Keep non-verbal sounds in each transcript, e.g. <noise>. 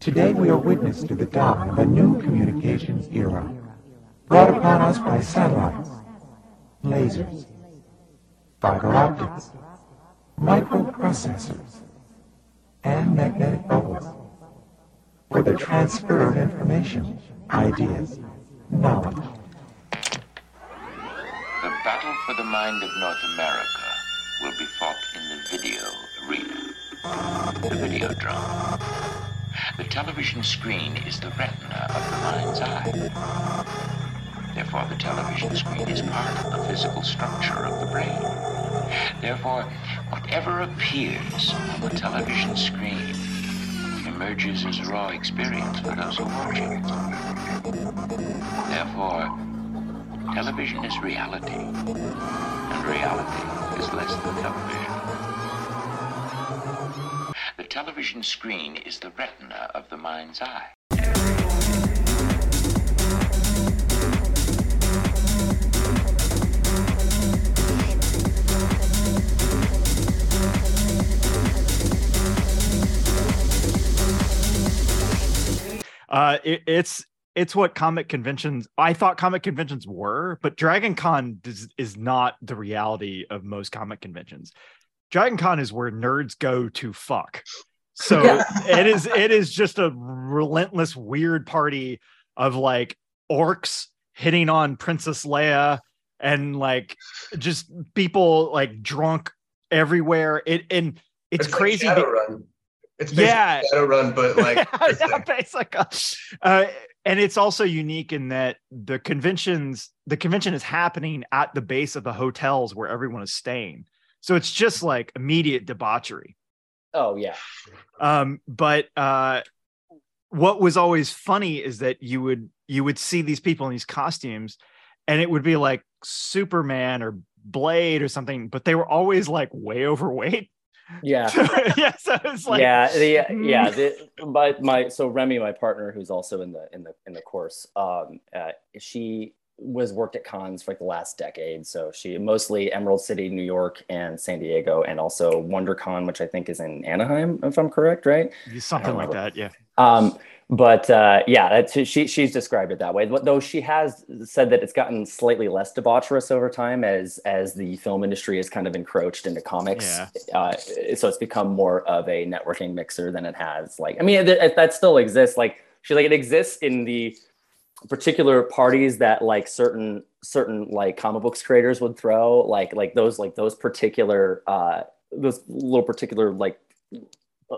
Today we are witness to the dawn of a new communications era, brought upon us by satellites, lasers, fiber optics, microprocessors, and magnetic bubbles for the transfer of information, ideas, knowledge. The battle for the mind of North America will be fought in the video arena, the video drum. The television screen is the retina of the mind's eye. Therefore, the television screen is part of the physical structure of the brain. Therefore, whatever appears on the television screen emerges as raw experience for those who watch it. Therefore, television is reality, and reality is less than television. Television screen is the retina of the mind's eye. Uh, it, it's it's what comic conventions I thought comic conventions were, but Dragon Con is, is not the reality of most comic conventions. Dragon Con is where nerds go to fuck. So <laughs> it is it is just a relentless weird party of like orcs hitting on Princess Leia and like just people like drunk everywhere. It and it's, like crazy. Shadowrun. It's basically Yeah. Shadowrun, but <laughs> like yeah, basically. Uh, and it's also unique in that the conventions, the convention is happening at the base of the hotels where everyone is staying. So it's just like immediate debauchery. Oh yeah. Um, but uh, what was always funny is that you would you would see these people in these costumes, and it would be like Superman or Blade or something, but they were always like way overweight. Yeah. <laughs> yeah, so it's like yeah, the, mm. yeah. The, but my so Remy, my partner, who's also in the in the in the course, um, uh, she was worked at cons for like the last decade. So she mostly Emerald City, New York, and San Diego, and also WonderCon, which I think is in Anaheim, if I'm correct, right? something like that. Yeah. Um, but uh, yeah, that's, she she's described it that way. Though she has said that it's gotten slightly less debaucherous over time as as the film industry has kind of encroached into comics. Yeah. Uh, so it's become more of a networking mixer than it has. Like, I mean, th- that still exists. Like, she like it exists in the particular parties that like certain certain like comic books creators would throw. Like like those like those particular uh those little particular like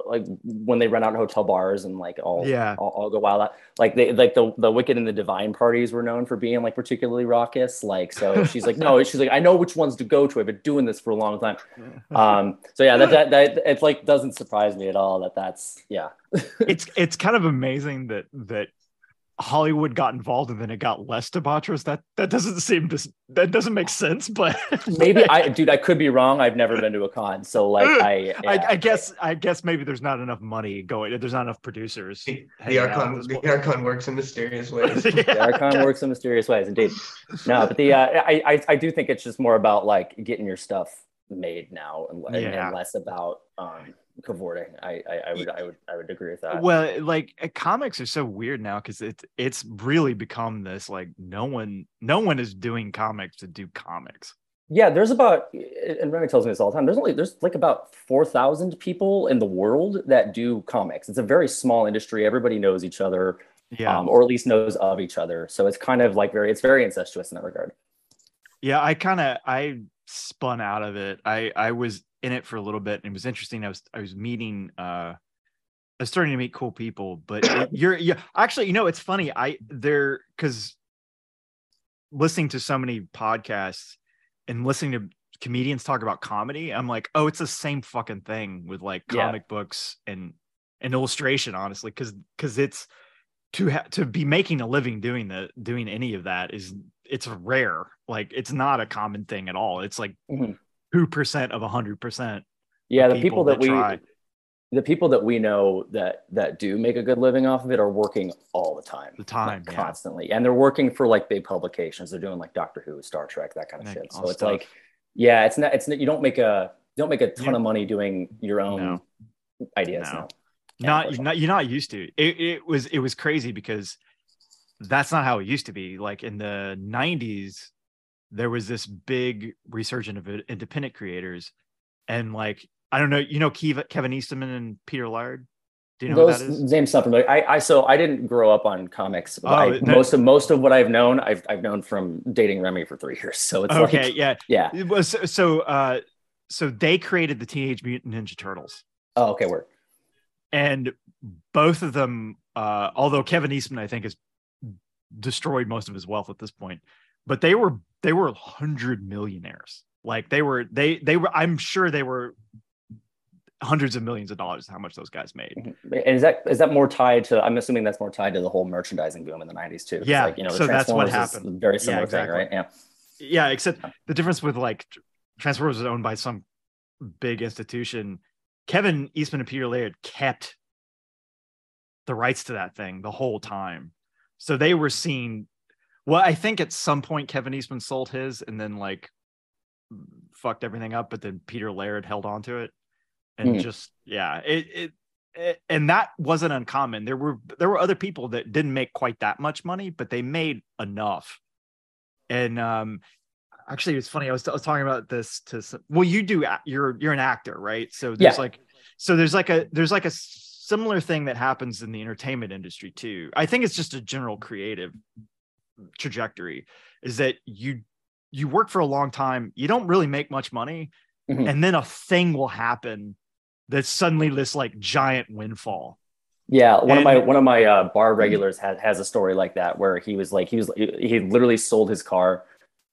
like when they run out in hotel bars and like all Yeah. all, all go wild out like they like the the wicked and the divine parties were known for being like particularly raucous like so <laughs> she's like no she's like i know which ones to go to i've been doing this for a long time <laughs> um so yeah that that, that it's like doesn't surprise me at all that that's yeah <laughs> it's it's kind of amazing that that Hollywood got involved and then it got less debaucherous. That that doesn't seem to that doesn't make sense. But <laughs> maybe i dude i could be wrong i've never been to a con so like i I, yeah. I guess I guess maybe there's not enough money going. There's not enough producers. the, hanging the Archon, the. Archon works in mysterious <laughs> ways. Yeah, the Archon works in mysterious ways, indeed. <laughs> No, but the uh, I, I I do think it's just more about like getting your stuff made now and, and- Yeah. and less about um cavorting. I, I I would I would I would agree with that. Well, like uh, comics are so weird now because it's it's really become this like no one no one is doing comics to do comics. Yeah, there's about and Remy tells me this all the time. There's only there's like about four thousand people in the world that do comics. It's a very small industry. Everybody knows each other, Yeah, um, or at least knows of each other. So it's kind of like very it's very incestuous in that regard. yeah. I kind of I spun out of it. I I was in it for a little bit and it was interesting. I was I was meeting uh I was starting to meet cool people, but it- <coughs> you're yeah actually you know it's funny. I there because listening to so many podcasts and listening to comedians talk about comedy, I'm like, oh, it's the same fucking thing with like Yeah. comic books and and illustration, honestly, because because it's to ha- to be making a living doing the doing any of that is it's rare. Like it's not a common thing at all. It's like Mhm. Two percent of a hundred percent. Yeah, the people people, that, that we the people that we know that that do make a good living off of it are working all the time. The time, like, yeah. constantly. And they're working for like big publications. They're doing like Doctor Who, Star Trek, that kind of Like, shit. So it's stuff. like yeah, it's not it's not, you don't make a you don't make a ton Yeah. of money doing your own No. ideas No. now. not, unfortunately. not you're not used to. It, it was it was crazy because that's not how it used to be. Like in the 90s, there was this big resurgence of independent creators, and like I don't know, you know, Kev, Kevin Eastman and Peter Laird. Do you know Those that names sound familiar. I, I so I didn't grow up on comics. Oh, I, that- most of most of what I've known, I've I've known from dating Remy for three years. So it's Okay, like yeah, yeah. it was so. so, Uh, so they created the Teenage Mutant Ninja Turtles. Oh, okay, word. and both of them uh although kevin eastman i think has destroyed most of his wealth at this point but they were they were 100 millionaires like they were they they were i'm sure they were hundreds of millions of dollars how much those guys made mm-hmm. And is that is that more tied to? I'm assuming that's more tied to the whole merchandising boom in the '90s too. Yeah, like, you know, the so that's what happened. Very similar exactly. thing, right? Yeah. yeah except the difference with like transformers was owned by some big institution kevin eastman and peter laird kept the rights to that thing the whole time so they were seen well i think at some point kevin eastman sold his and then like fucked everything up but then peter laird held on to it. And Hmm. just yeah it, it it and that wasn't uncommon. There were there were other people that didn't make quite that much money but they made enough. And um actually it's funny i was, I was talking about this to some, well you do you're you're an actor right? So there's Yeah. like so there's like a there's like a similar thing that happens in the entertainment industry too. I think it's just a general creative trajectory is that you you work for a long time you don't really make much money Mhm. and then a thing will happen that's suddenly this like giant windfall Yeah, one of my one of my uh, bar regulars has has a story like that where he was like he was he literally sold his car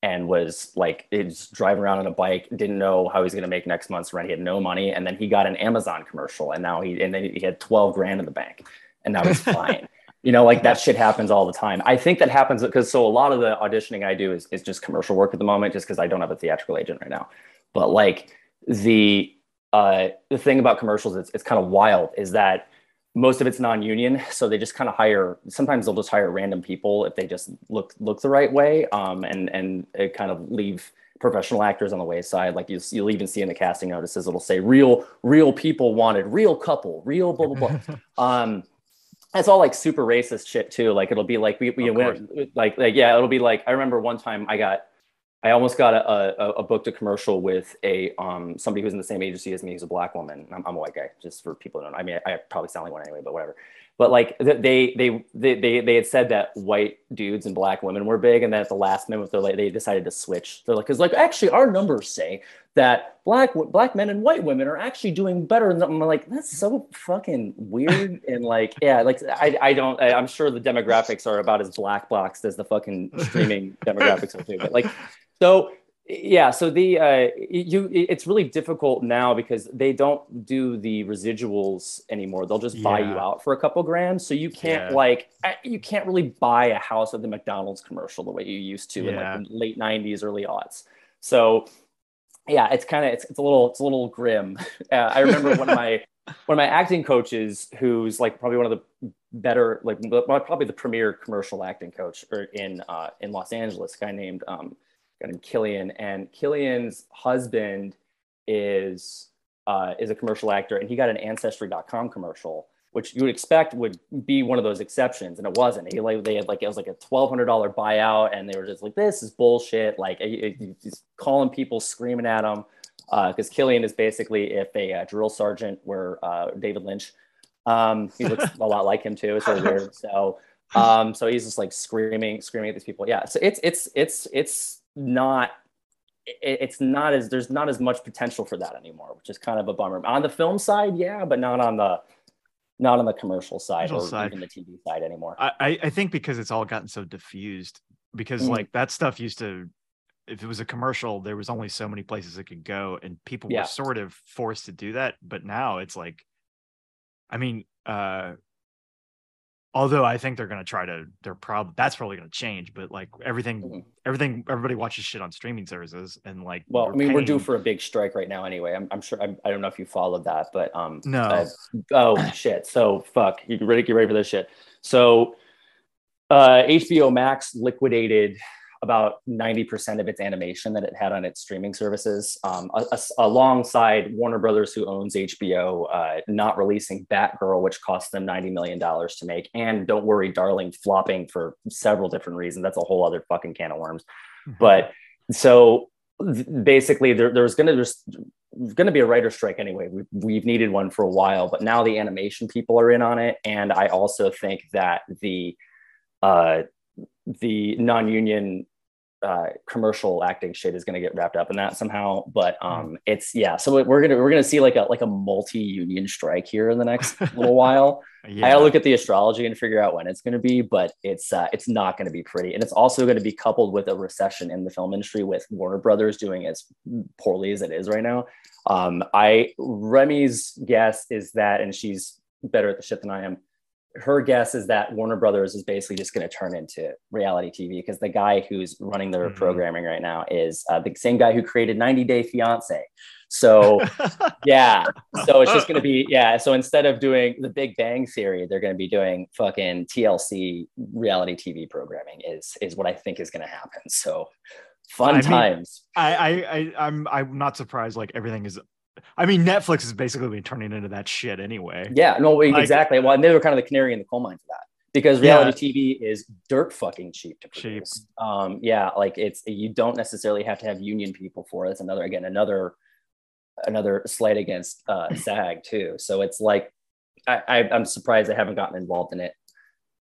and was like just driving around on a bike, didn't know how he was going to make next month's rent. He had no money, and then he got an Amazon commercial, and now he and then he had twelve grand in the bank, and now he's <laughs> fine. You know, like that shit happens all the time. I think that happens because so a lot of the auditioning I do is is just commercial work at the moment, just because I don't have a theatrical agent right now. But like the uh, the thing about commercials, it's it's kind of wild, is that most of it's non-union so they just kind of hire sometimes they'll just hire random people if they just look look the right way um, and and it kind of leave professional actors on the wayside like you, you'll even see in the casting notices it'll say real real people wanted real couple real blah blah blah <laughs> um it's all like super racist shit too like it'll be like we, we went like like yeah it'll be like i remember one time i got I almost got a, a, a booked a commercial with a um somebody who's in the same agency as me who's a black woman. I'm, I'm a white guy, just for people don't know. I mean, I, I probably sound like one anyway, but whatever. But like they they they they they had said that white dudes and black women were big, and then at the last minute, they're like they decided to switch. They're like, because like actually our numbers say that black black men and white women are actually doing better. And I'm like, that's so fucking weird. <laughs> and like, yeah, like I I don't. I, I'm sure the demographics are about as black boxed as the fucking <laughs> streaming demographics are too. But like, so yeah so the uh you it's really difficult now because they don't do the residuals anymore. They'll just buy you out for a couple grand so you can't Yeah. like you can't really buy a house at the mcdonald's commercial the way you used to in like the late 90s early aughts. So yeah it's kind of it's, it's a little it's a little grim. <laughs> Uh, i remember one of my <laughs> one of my acting coaches who's like probably one of the better like probably the premier commercial acting coach in uh in los angeles a guy named um guy named Killian, and Killian's husband is uh, is a commercial actor, and he got an Ancestry.com commercial, which you would expect would be one of those exceptions, and it wasn't. He like they had like it was like a twelve hundred dollar buyout, and they were just like, "This is bullshit." Like he- he- he's calling people, screaming at him, because Killian is basically if a uh, drill sergeant were uh, David Lynch. Um, he looks <laughs> a lot like him too. It's really weird. So um so he's just like screaming screaming at these people yeah so it's it's it's it's not it's not as there's not as much potential for that anymore which is kind of a bummer on the film side yeah but not on the not on the commercial side Commercial or side. even the tv side anymore I, I- think because it's all gotten so diffused because Mhm. like that stuff used to if it was a commercial there was only so many places it could go and people Yeah. were sort of forced to do that but now it's like i mean uh although i think they're going to try to they're probably that's probably going to change but like everything Mhm. everything everybody watches shit on streaming services and like well i mean we're due for a big strike right now anyway i'm, I'm sure I'm, i don't know if you followed that but um No. uh, oh <coughs> shit so fuck you ready get ready for this shit so uh hbo max liquidated about 90% of its animation that it had on its streaming services, um, a- a- alongside Warner Brothers, who owns HBO, uh, not releasing Batgirl, which cost them $90 million to make. And Don't Worry, Darling flopping for several different reasons. That's a whole other fucking can of worms. But so basically, there, there's going to there's going to be a writer strike anyway. We've, we've needed one for a while, but now the animation people are in on it. And I also think that the uh, the non-union uh, commercial acting shit is going to get wrapped up in that somehow. But um, it's yeah. So we're gonna we're gonna see like a like a multi-union strike here in the next <laughs> little while. Yeah. I gotta look at the astrology and figure out when it's going to be, but it's uh, it's not going to be pretty, and it's also going to be coupled with a recession in the film industry, with Warner Brothers doing as poorly as it is right now. Um, I Remy's guess is that, and she's better at the shit than I am. Her guess is that Warner Brothers is basically just going to turn into reality TV because the guy who's running their Mhm. programming right now is uh, the same guy who created 90 Day Fiance. So <laughs> yeah. So it's just going to be, yeah. So instead of doing the Big Bang Theory, they're going to be doing fucking TLC reality TV programming is, is what I think is going to happen. So fun I mean- times. I, I, I, I'm, I'm not surprised. Like everything is. I mean, Netflix has basically been turning into that shit anyway. yeah, no, Like- exactly. Well, and they were kind of the canary in the coal mine for that because Yeah. reality TV is dirt fucking cheap to Cheap. produce. Um, yeah, like it's, you don't necessarily have to have union people for it. It's another, again, another, another slight against uh, SAG too. So it's like, I, I, I'm surprised I haven't gotten involved in it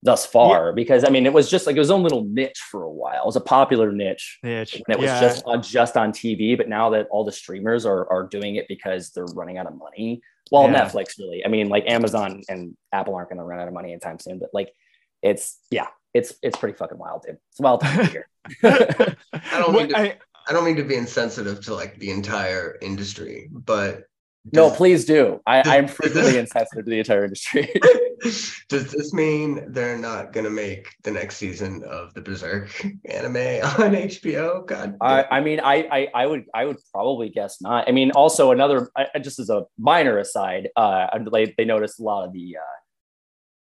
thus far because I mean it was just like it was its own little niche for a while. It was a popular niche Niche. when it was yeah. just on just on TV, but now that all the streamers are are doing it because they're running out of money. Well, Yeah. Netflix really. I mean, like Amazon and Apple aren't going to run out of money anytime soon, but like it's yeah, it's it's pretty fucking wild, dude. It's wild time of year. <laughs> I don't mean to- I- I don't mean to be insensitive to like the entire industry, but no, please do. I, I'm frequently insensitive to the entire industry. <laughs> Does this mean they're not gonna make the next season of the Berserk anime on <laughs> HBO? God, I, I mean, I, I, I would, I would probably guess not. I mean, also another, I- just as a minor aside, uh, they, they noticed a lot of the uh,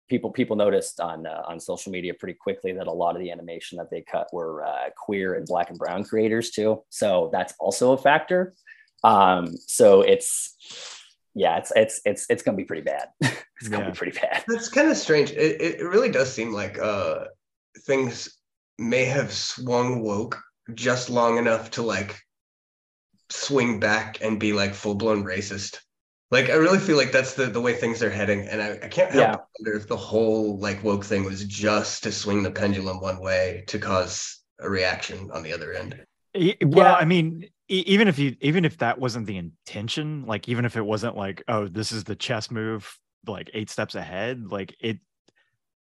people, people noticed on uh, on social media pretty quickly that a lot of the animation that they cut were uh, queer and black and brown creators too. So that's also a factor. Um, so it's, yeah, it's, it's, it's, it's gonna be pretty bad. <laughs> it's gonna Yeah. be pretty bad. That's kind of strange. It, it it really does seem like uh things may have swung woke just long enough to like swing back and be like full blown racist. Like I really feel like that's the the way things are heading, and I, I can't help Yeah. wonder if the whole like woke thing was just to swing the pendulum one way to cause a reaction on the other end. Well, Yeah. I mean, even if you, even if that wasn't the intention, like even if it wasn't like, oh, this is the chess move, like eight steps ahead, like it,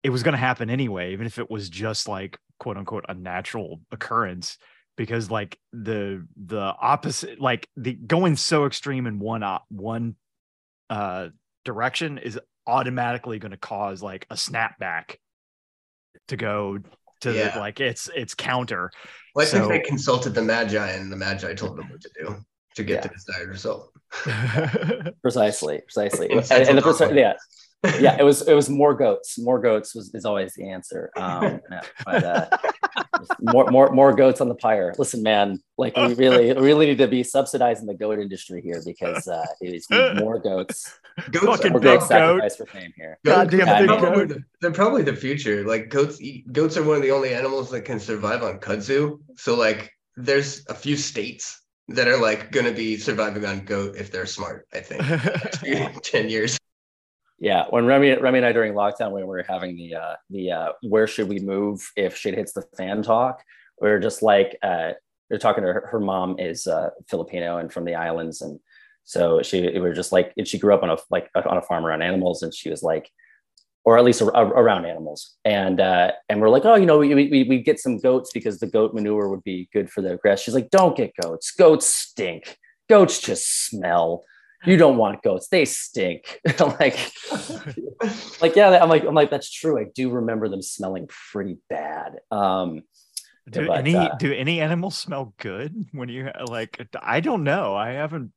it was going to happen anyway, even if it was just like quote unquote a natural occurrence, because like the the opposite, like the going so extreme in one one uh direction is automatically going to cause like a snapback to go to Yeah. the, like it's it's counter. Well, I think they consulted the Magi, and the Magi told them what to do to get Yeah. the desired result. <laughs> <laughs> Precisely, precisely. It's- <laughs> And, and the a lot perce- more. yeah, yeah, it was it was more goats. More goats was is always the answer. <laughs> Um, yeah, but uh, more more more goats on the pyre. Listen, man, like we really we really need to be subsidizing the goat industry here because uh, it's more goats, Goats Fucking are more big goats goat. for fame here. Goats- Goddamn they're, probably goat. the, they're probably the future. Like goats, eat, goats are one of the only animals that can survive on kudzu. So like, there's a few states that are like going to be surviving on goat if they're smart. I think <laughs> <laughs> ten years. Yeah, when Remy, Remy and I during lockdown, when we were having the uh, the uh, where should we move if shit hits the fan talk, we were just like uh, we are talking to her, her mom is uh, Filipino and from the islands, and so she we were just like and she grew up on a like on a farm around animals, and she was like, or at least ar- around animals, and uh, and we're like, oh, you know, we we we get some goats because the goat manure would be good for the grass. She's like, don't get goats. Goats stink. Goats just smell. You don't want goats. They stink. <laughs> Like, like yeah i'm like i'm like that's true. I do remember them smelling pretty bad. Um do but, any uh, do any animals smell good when you like i don't know. I haven't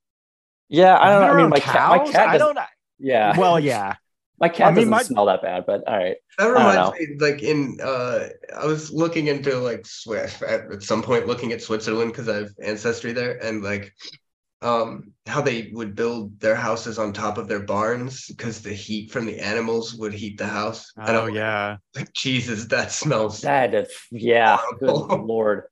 yeah i don't know. I mean my cat my cat i doesn't- don't yeah. Well <laughs> yeah. My cat I mean, doesn't my- smell that bad, but all right. That reminds me, like in uh, I was looking into like Swiss at, at some point, looking at Switzerland because I have ancestry there, and like, um, how they would build their houses on top of their barns because the heat from the animals would heat the house. Oh I'm yeah. like, Jesus, that smells. That is, yeah, good <laughs> lord.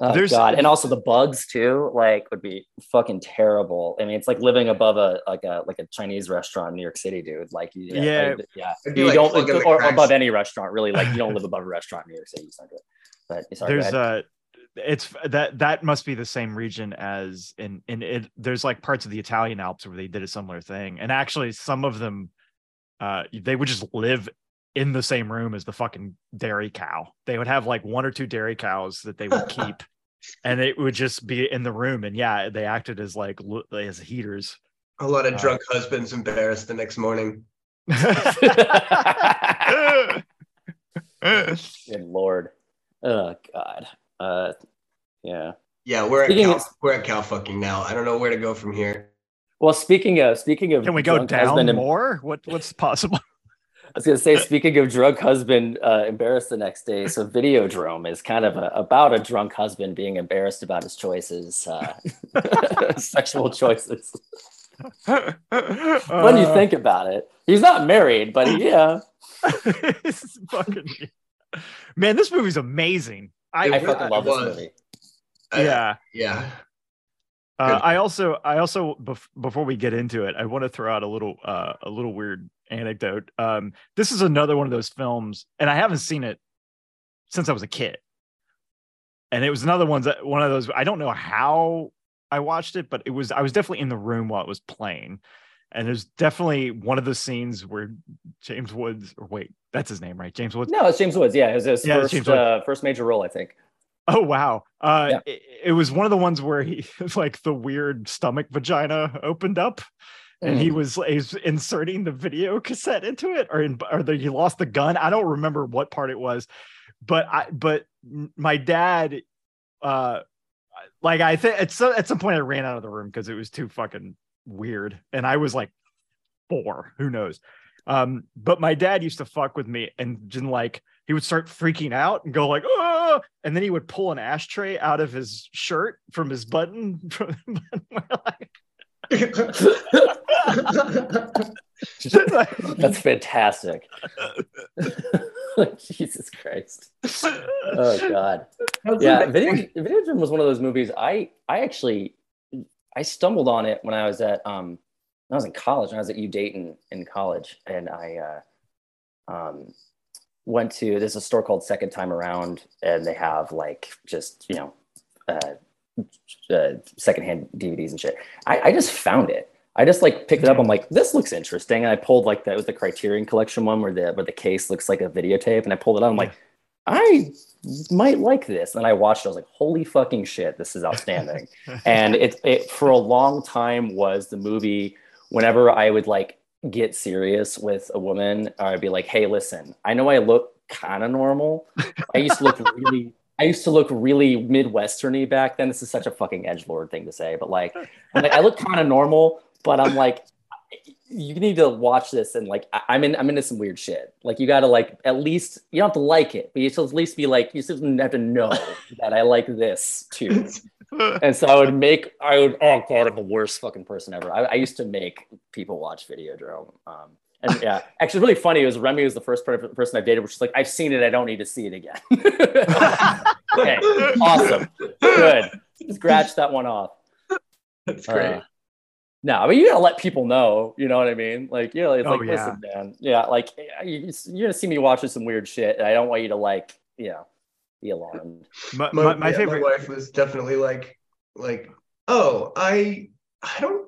Oh There's- god, and also the bugs too, like would be fucking terrible. I mean, it's like living above a like a like a Chinese restaurant in New York City, dude. Like, yeah, Yeah. like, yeah. You like don't, plugging the or above any restaurant, really. Like, you don't <laughs> live above a restaurant in New York City. It's not good. But sorry, go there's ahead. It's that that must be the same region as in in it there's like parts of the italian alps where they did a similar thing and actually some of them uh they would just live in the same room as the fucking dairy cow they would have like one or two dairy cows that they would <laughs> keep and it would just be in the room and yeah they acted as like as heaters A lot of Uh, drunk husbands embarrassed the next morning. <laughs> <laughs> Good lord. Oh god. Uh, yeah. Yeah, we're at Speaking cow, of- we're at cow fucking now. I don't know where to go from here. Well, speaking of speaking of can we go drunk down husband and- more what what's possible <laughs> I was gonna say, speaking of drunk husband uh, embarrassed the next day, so Videodrome is kind of a, about a drunk husband being embarrassed about his choices, uh, <laughs> sexual choices. when you Uh, think about it, he's not married, but yeah, <laughs> fucking man this movie's amazing i, I It fucking love this movie. Yeah yeah. Uh, I also, I also, bef- before we get into it, I want to throw out a little, uh, a little weird anecdote. Um, this is another one of those films, and I haven't seen it since I was a kid. And it was another one that one of those. I don't know how I watched it, but it was I was definitely in the room while it was playing. And there's definitely one of the scenes where James Woods, or wait, that's his name, right? James Woods. No, it's James Woods. Yeah, it was his Yeah, first uh, first major role, I think. Oh wow! Uh, Yeah. it, it was one of the ones where he <laughs> like the weird stomach vagina opened up, and Mm. he was he was inserting the video cassette into it, or in, or the, he lost the gun. I don't remember what part it was, but I but my dad, uh, like I think at some at some point I ran out of the room because it was too fucking weird, and I was like four, who knows. Um, but my dad used to fuck with me and just like he would start freaking out and go like, oh, and then he would pull an ashtray out of his shirt from his button. <laughs> From <laughs> That's fantastic. <laughs> Jesus Christ. Oh God. yeah video Videodrome was one of those movies i i actually i stumbled on it when i was at um when i was in college when i was at u dayton in college and i uh um went to there's a store called second time around and they have like just you know uh, uh secondhand dvds and shit I, I just found it i just like picked it up i'm like this looks interesting and i pulled like that with the criterion collection one where the where the case looks like a videotape and i pulled it out i'm like I might like this. And I watched it. I was like, holy fucking shit, this is outstanding. <laughs> and it, it for a long time was the movie whenever I would like get serious with a woman, I'd be like, hey, listen, I know I look kind of normal. <laughs> I used to look really I used to look really midwesterny back then. This is such a fucking edge lord thing to say, but like, I'm like I look kind of normal, but I'm like, you need to watch this and like I- I'm in I'm into some weird shit. Like you gotta like at least you don't have to like it, but you should at least be like you should have to know that I like this too. <laughs> And so I would make I would oh god I'm the worst fucking person ever. I, I used to make people watch Videodrome. Um and yeah, actually really funny. It was Remy was the first person I dated, which is like I've seen it. I don't need to see it again. <laughs> okay, awesome, good. Scratch that one off. That's great. Uh, no, I mean you gotta let people know. You know what I mean? Like, you know, it's Oh, like, yeah. listen, man, yeah, like you, you're gonna see me watching some weird shit, and I don't want you to like, you know, be alarmed. my, my, my, my yeah, favorite. my wife was definitely like like oh i i don't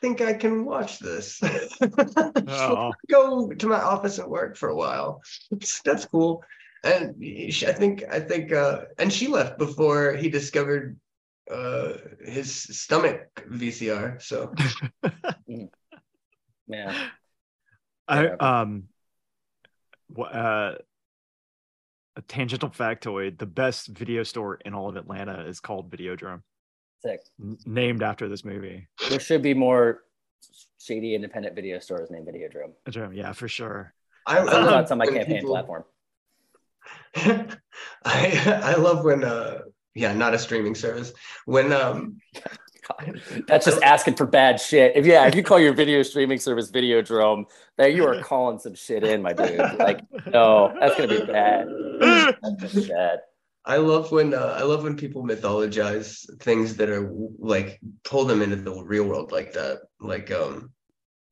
think i can watch this <laughs> Oh. go to my office at work for a while that's, that's cool and she, i think i think uh and she left before he discovered uh his stomach vcr so <laughs> yeah. I um wha- uh a tangential factoid the best video store in all of Atlanta is called Videodrome sick. n- named after this movie There should be more shady independent video stores named Videodrome. Videodrome, Yeah, for sure. I, I It's love on my campaign people- platform. <laughs> I I love when uh yeah, not a streaming service. When um <laughs> God, that's just asking for bad shit. If yeah, if you call your video streaming service Videodrome, that you are calling some shit in, my dude. Like, no, that's gonna be bad. That's gonna bad. I love when uh, I love when people mythologize things that are like pull them into the real world like that. Like um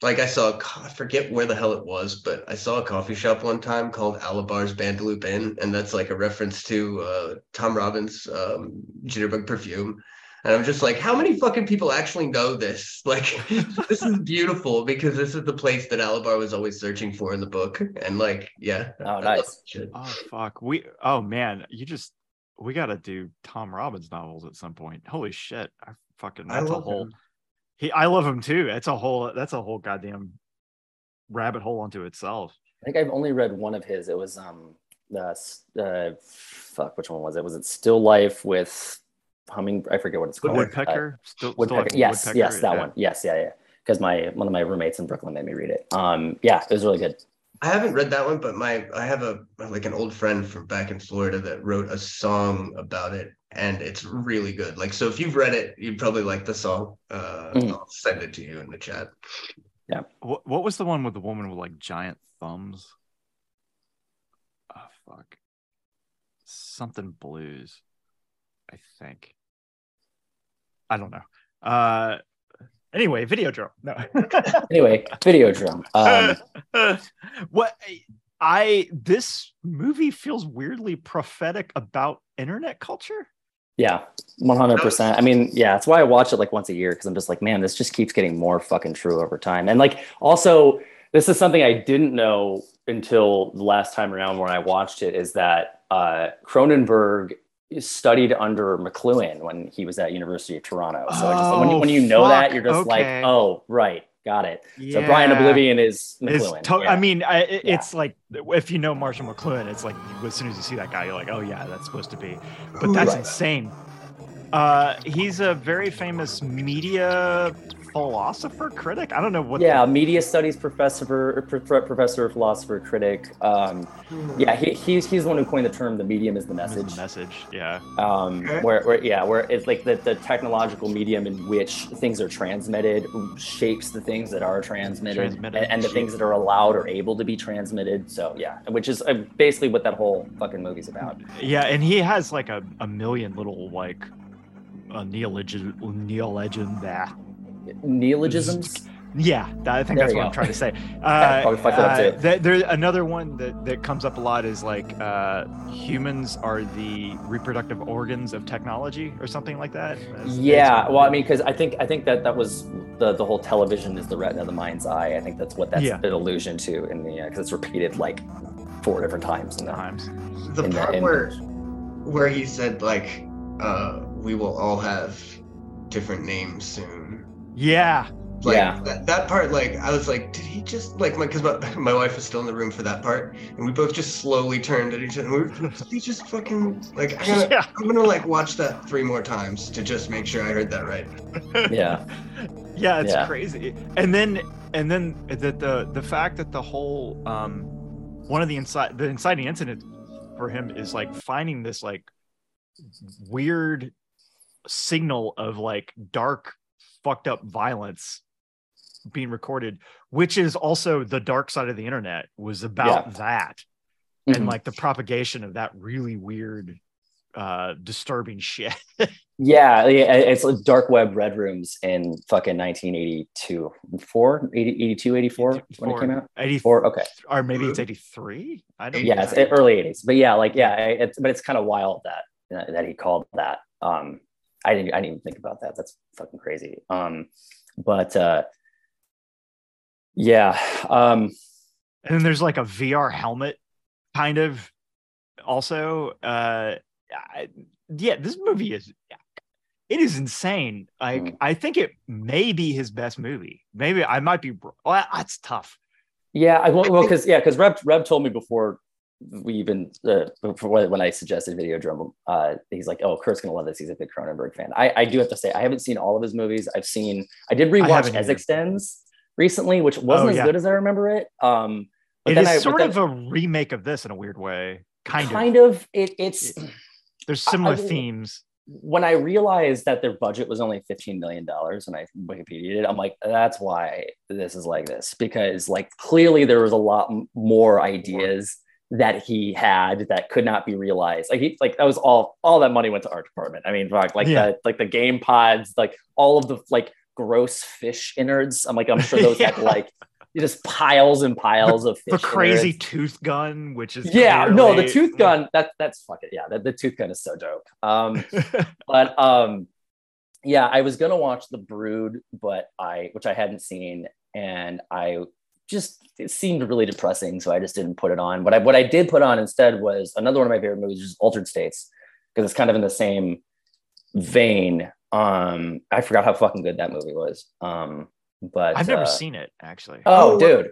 like I saw I forget where the hell it was, but I saw a coffee shop one time called Alobar's Bandaloop Inn, and that's like a reference to uh, Tom Robbins' um, Jitterbug perfume. And I'm just like, how many fucking people actually know this? <laughs> Like, this is beautiful because this is the place that Alobar was always searching for in the book. And like, yeah. Oh, I nice. Oh fuck. We oh man, you just we gotta do Tom Robbins novels at some point. Holy shit. I fucking that's a whole him. he I love him too. That's a whole that's a whole goddamn rabbit hole unto itself. I think I've only read one of his. It was um the uh, fuck, which one was it? Was it Still Life with humming? I forget what it's called. Uh, Woodpecker? Still, still Woodpecker. like yes, Woodpecker? yes, that Yeah. one. Yes, yeah, yeah. Because my one of my roommates in Brooklyn made me read it. Um, yeah, it was really good. I haven't read that one, but my I have a like an old friend from back in Florida that wrote a song about it, and it's really good. Like, so if you've read it, you'd probably like the song. Uh, Mhm. I'll send it to you in the chat. Yeah. What, what was the one with the woman with like giant thumbs? Oh fuck. Something blues. I think. I don't know. Uh anyway, drum. No. <laughs> Anyway, Videodrome. Um, <laughs> what I this movie feels weirdly prophetic about internet culture. yeah, one hundred percent. I mean, yeah, that's why I watch it like once a year because I'm just like, man, this just keeps getting more fucking true over time. And like, also, this is something I didn't know until the last time around when I watched it. Is that uh, Cronenberg studied under McLuhan when he was at University of Toronto. So it just, when, you, when you know that, you're just okay. like, oh, right, got it. So Brian Oblivion is is McLuhan. to- yeah. I mean, I, it- Yeah. it's like if you know Marshall McLuhan, it's like as soon as you see that guy, you're like, oh yeah, that's supposed to be. But that's Right. insane. Uh, he's a very famous media philosopher, critic. I don't know what. yeah, media studies professor, pro- professor, philosopher, critic. Um, yeah, he, he's he's the one who coined the term "the medium is the the message." message. Yeah. Um, Okay. where, where yeah, where it's like the, the technological medium in which things are transmitted shapes the things that are transmitted, Transmitted. And, and the things that are allowed or able to be transmitted. So yeah, which is uh, basically what that whole fucking movie's about. Yeah, and he has like a, a million little like uh, neologism, neologism. That Neologisms. yeah, I think There that's what go. I'm trying to say. <laughs> Uh, probably fucked it up uh, too. there- there's another one that, that comes up a lot is like uh, humans are the reproductive organs of technology or something like that. That's- Yeah, that's- well, I mean, because I think I think that that was the the whole television is the retina of the mind's eye. I think that's what that's Yeah. an allusion to in the because it's repeated like four different times in the times. The in the part where where he said like, uh, we will all have different names soon. Yeah, Like Yeah. that, that part, like I was like, did he just like my because my, <laughs> my wife was still in the room for that part, and we both just slowly turned at each other. And we were, he just fucking like? I'm gonna, yeah, I'm gonna like watch that three more times to just make sure I heard that right. <laughs> yeah yeah. It's Yeah. crazy. And then and then the the the fact that the whole um one of the inside the inciting incident for him is like finding this like weird signal of like dark fucked up violence being recorded which is also the dark side of the internet was about Yeah. that Mhm. and like the propagation of that really weird uh disturbing shit <laughs> yeah yeah. It's like dark web red rooms in fucking 1982, four, 80, 82, 84 when it came out. 84 okay, or maybe it's 83 i don't know. yeah, it's early 80s, but yeah, like yeah, it's but it's kind of wild that that he called that. Um, I didn't I didn't even think about that. That's fucking crazy. Um, but uh, yeah, um, and then there's like a vr helmet kind of also uh I, yeah this movie is it is insane like Mm. i think it may be his best movie maybe i might be well that's tough Yeah, I well, because yeah, because Rev Rev told me before we even uh, when I suggested Videodrome, uh, he's like, "Oh, Kurt's gonna love this. He's a big Cronenberg fan." I, I do have to say, I haven't seen all of his movies. I've seen, I did rewatch haven't As. eXistenZ recently, which wasn't Oh, as yeah. good as I remember it. Um, but It then is I, sort of a remake of this in a weird way. Kind, kind of. of. It, it's There's similar I- themes. when I realized that their budget was only $15 million and I Wikipedia it, I'm like, that's why this is like this. Because like clearly there was a lot more ideas that he had that could not be realized. Like he like that was all all that money went to art department. I mean, fuck, like Yeah. the like the game pods, like all of the like gross fish innards. I'm like, I'm sure those <laughs> had Yeah. like just piles and piles of fish. The crazy innards. tooth gun, which is Yeah, no, the tooth gun. That that's fuck it. Yeah, the, the tooth gun is so dope. Um, <laughs> but um yeah i was gonna watch the brood but i which i hadn't seen and i just it seemed really depressing so i just didn't put it on but I, what i did put on instead was another one of my favorite movies which is altered states because it's kind of in the same vein um i forgot how fucking good that movie was um but I've never uh, seen it actually. oh Oh, dude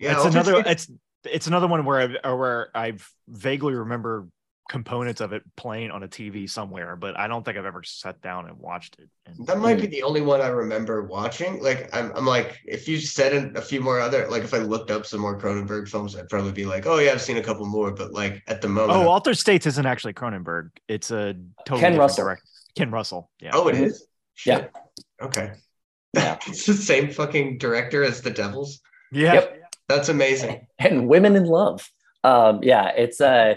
Yeah, it's Altered another. States- It's it's another one where I where I vaguely remember components of it playing on a TV somewhere, but I don't think I've ever sat down and watched it. And That might be the only one I remember watching. Like, I'm, I'm like, if you said a few more other, like, if I looked up some more Cronenberg films, I'd probably be like, oh yeah, I've seen a couple more. But like at the moment, oh, Altered States isn't actually Cronenberg. It's a totally Ken Russell. direct- Ken Russell. Yeah. oh, it is. Yeah. Okay. Yeah. <laughs> it's the same fucking director as The Devils. yeah. Yep. That's amazing. and women in love. Um, yeah, it's a,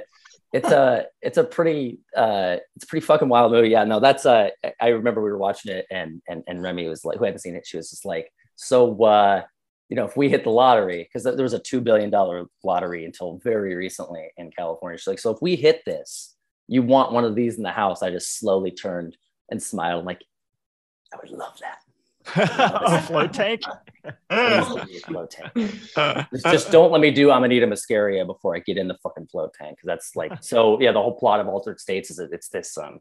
it's a, it's a pretty, uh, it's a pretty fucking wild movie. Yeah, no, that's uh, I remember we were watching it, and and and Remy was like, who hadn't seen it, she was just like, so, uh, you know, if we hit the lottery, because there was a two billion dollar lottery until very recently in California. She's like, so if we hit this, you want one of these in the house? I just slowly turned and smiled, I'm like, I would love that. A <laughs> float tank. Please <laughs> me a float tank. <laughs> Just, just don't let me do Amanita Muscaria before I get in the fucking float tank. Because that's like so. Yeah, the whole plot of Altered States is that it's this um,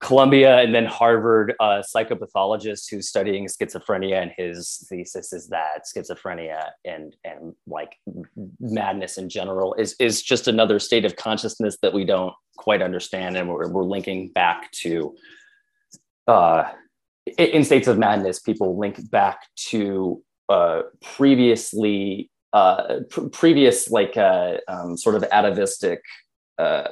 Columbia and then Harvard uh, psychopathologist who's studying schizophrenia, and his thesis is that schizophrenia and and like madness in general is is just another state of consciousness that we don't quite understand, and we're, we're linking back to. Uh, i- in states of madness, people link back to uh, previously uh, pr- previous like uh, um, sort of atavistic uh,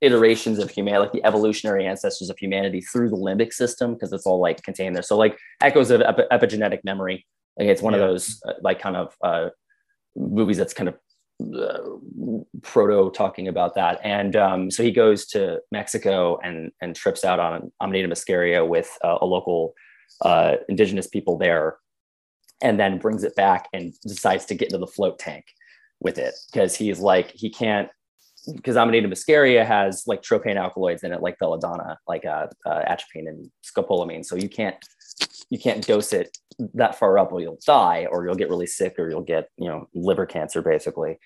iterations of humanity, like the evolutionary ancestors of humanity through the limbic system, because it's all like contained there. So like echoes of epi- epigenetic memory. Like it's one Yeah. of those uh, like kind of uh, movies that's kind of uh, proto talking about that. And um, so he goes to Mexico and and trips out on Amanita Muscaria with uh, a local uh, indigenous people there, and then brings it back and decides to get into the float tank with it because he's like he can't because Amanita muscaria has like tropane alkaloids in it, like belladonna, like uh, uh, atropine and scopolamine. So you can't you can't dose it that far up, or you'll die, or you'll get really sick, or you'll get you know liver cancer, basically.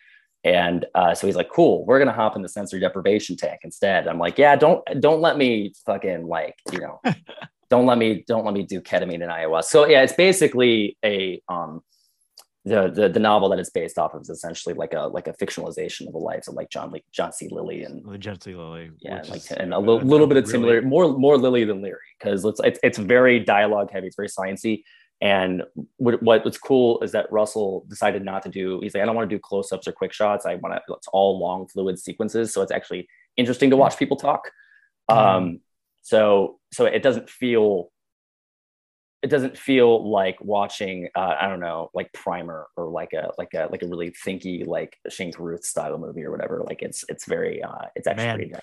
And uh, so he's like, "Cool, we're gonna hop in the sensory deprivation tank instead." I'm like, "Yeah, don't don't let me fucking like you know, <laughs> don't let me don't let me do ketamine and ayahuasca." So yeah, it's basically a um, the, the the novel that it's based off of is essentially like a like a fictionalization of the lives of like John like John C. Lilly and The Gently Lily. yeah, which like is, and a uh, little, little bit of really- similar, more more Lilly than Leary because it's, it's it's very dialogue heavy, it's very sciencey. And what, what what's cool is that Russell decided not to do. He's like, I don't want to do close ups or quick shots. I want to. It's all long fluid sequences, so it's actually interesting to watch people talk. Um, so so it doesn't feel it doesn't feel like watching uh, I don't know like Primer or like a like a like a really thinky like Shane Carruth style movie or whatever. Like it's it's very uh, it's actually Man. pretty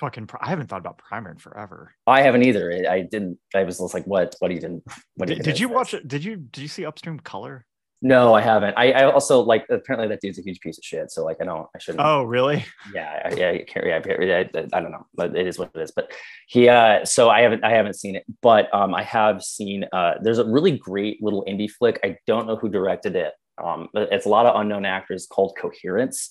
Fucking, I haven't thought about Primer in forever. I haven't either. I- I didn't. I was just like, what? What even? <laughs> What Did, did you watch? Did you did you see Upstream Color? No, I haven't. I, I also like. Apparently, that dude's a huge piece of shit. So like, I don't. I shouldn't. Oh, really? yeah, I, yeah. I can't. Yeah, I, I, I don't know, but it is what it is. But he. Uh, so I haven't. I haven't seen it, but um, I have seen. Uh, there's a really great little indie flick. I don't know who directed it. Um, it's a lot of unknown actors called Coherence.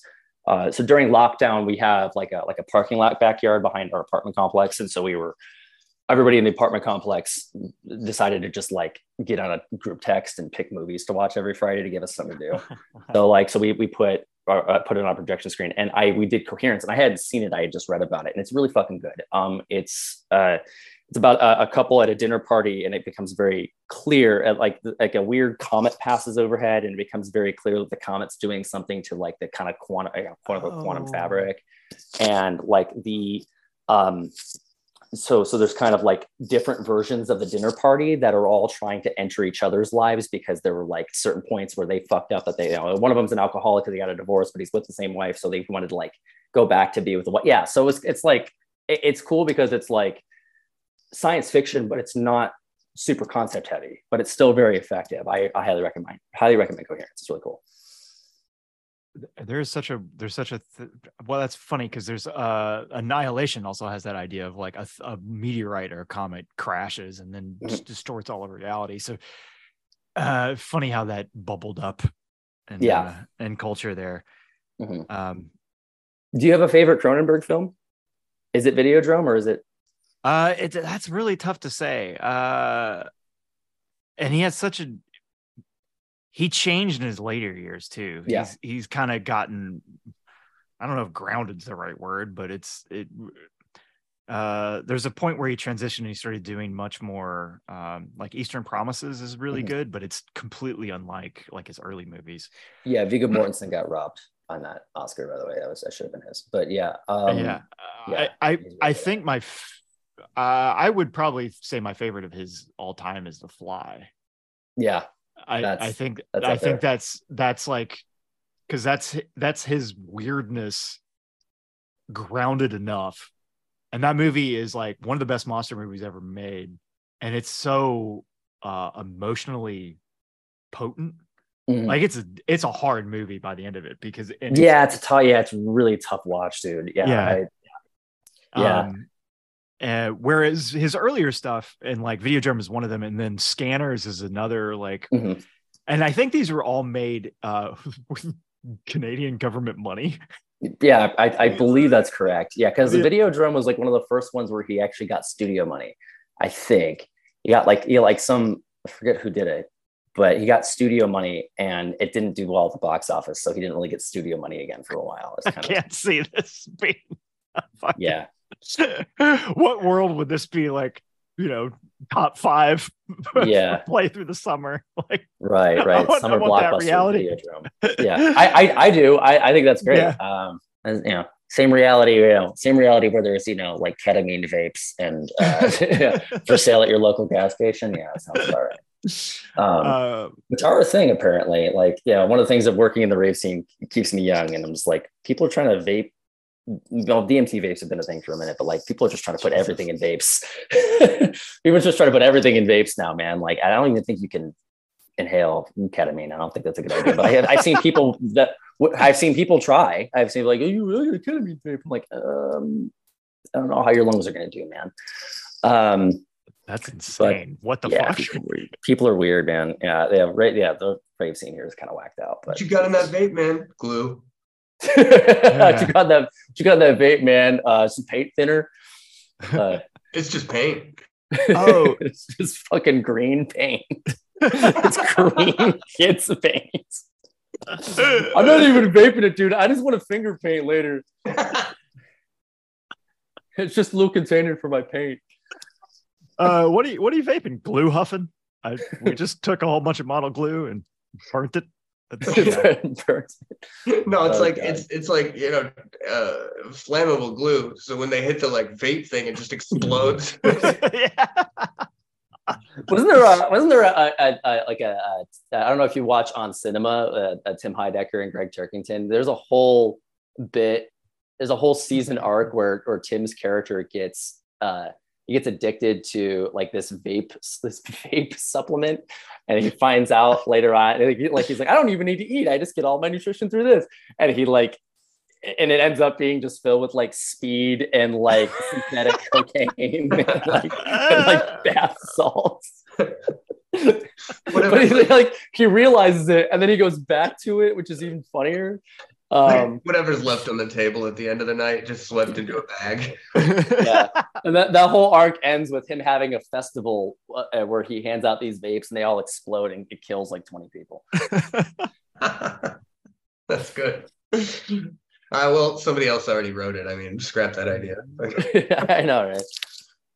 Uh, so during lockdown, we have like a like a parking lot backyard behind our apartment complex, and so we were everybody in the apartment complex decided to just like get on a group text and pick movies to watch every Friday to give us something to do. <laughs> so like so we we put or, uh, put it on a projection screen, and I we did coherence, and I hadn't seen it. I had just read about it, and it's really fucking good. Um, it's uh, it's about a, a couple at a dinner party, and it becomes very clear. At like like a weird comet passes overhead, and it becomes very clear that the comet's doing something to like the kind of quantum quote unquote quantum Oh. fabric, and like the um so so there's kind of like different versions of the dinner party that are all trying to enter each other's lives because there were like certain points where they fucked up that they you know one of them's an alcoholic because he got a divorce but he's with the same wife so they wanted to like go back to be with the wife yeah so it's it's like it- it's cool because it's like science fiction but it's not super concept heavy but it's still very effective. I, I highly recommend highly recommend coherence. It's really cool there's such a there's such a th- well that's funny because there's uh annihilation also has that idea of like a, a meteorite or a comet crashes and then Mhm. just distorts all of reality so uh funny how that bubbled up and Yeah. uh, and culture there Mhm. um do you have a favorite cronenberg film is it videodrome or is it uh it that's really tough to say uh and he has such a he changed in his later years too Yeah. he's he's kind of gotten i don't know if grounded's the right word but it's it uh there's a point where he transitioned and he started doing much more um like eastern promises is really Mhm. good but it's completely unlike like his early movies Yeah, Viggo <clears throat> Mortensen got robbed on that Oscar, by the way. That was that should have been his. But yeah, um, yeah, yeah, I I, really I think my f- uh i would probably say my favorite of his all time is the fly yeah, I, I think that's I think there. that's that's like because that's that's his weirdness grounded enough, and that movie is like one of the best monster movies ever made, and it's so uh emotionally potent. Mhm. Like it's a it's a hard movie by the end of it because and yeah. It's a tough. Yeah, it's really tough watch, dude. Yeah, Yeah. I- yeah. Um, uh, whereas his earlier stuff and like Videodrome is one of them, and then Scanners is another like Mhm. and I think these were all made uh, <laughs> with Canadian government money. yeah. I, I believe that's correct. Yeah, because the Yeah. Videodrome was like one of the first ones where he actually got studio money. I think he got like he like some I forget who did it, but he got studio money and it didn't do well at the box office, so he didn't really get studio money again for a while. It's I kind of can't see this being. a fucking- yeah. <laughs> what world would this be like? You know, top five. <laughs> Yeah. play through the summer. <laughs> Like, Right, right. want- Summer blockbuster. Yeah, I, I, I do. I, I think that's great. Yeah. Um, and, you know, same reality. You know, same reality where there's you know like ketamine vapes and uh, for sale at your local gas station. Yeah, sounds about right. Um, uh, which are a thing apparently. Like, yeah, one of the things of working in the rave scene keeps me young, and I'm just like, people are trying to vape. Well, DMT vapes have been a thing for a minute, but like people are just trying to put everything in vapes. <laughs> people are just trying to put everything in vapes now, man. Like, I don't even think you can inhale ketamine. I don't think that's a good idea. But I have, I've seen people <laughs> that I've seen people try. I've seen like, "Are you really gonna ketamine vape?" I'm like, um, I don't know how your lungs are gonna do, man. Um, that's insane. what the yeah, fuck? people are, weird. people are weird, man. Yeah, they have right. Yeah, the rave scene here is kind of whacked out. But What you got in that vape, man? Glue. What <laughs> you got that? What you got that vape, man? Uh, some paint thinner. Uh, <laughs> It's just paint. Oh. <laughs> it's just fucking green paint. it's green kids paint. I'm not even vaping it, dude. I just want to finger paint later. It's just a little container for my paint. uh, what are you what are you vaping? Glue huffing? I we just took a whole bunch of model glue and burnt it. That's- yeah. <laughs> no, it's Oh, like God. it's it's like you know uh, flammable glue. So when they hit the like vape thing, it just explodes. <laughs> <laughs> yeah. Wasn't there a, wasn't there a, a, a like a, a I don't know if you watch on cinema uh, uh, Tim Heidecker and Gregg Turkington. There's a whole bit. There's a whole season arc where where Tim's character gets uh he gets addicted to like this vape <laughs> this vape supplement and he finds out <laughs> later on like he's like I don't even need to eat I just get all my nutrition through this and he like and it ends up being just filled with like speed and like <laughs> synthetic cocaine and like and like bath salts. But he like he realizes it and then he goes back to it, which is even funnier. Um, Whatever's left on the table at the end of the night, just swept into a bag. <laughs> yeah, and that, that whole arc ends with him having a festival uh, where he hands out these vapes and they all explode and it kills like 20 people. <laughs> <laughs> That's good. Uh, well, somebody else already wrote it. I mean, scrap that idea. I know, right?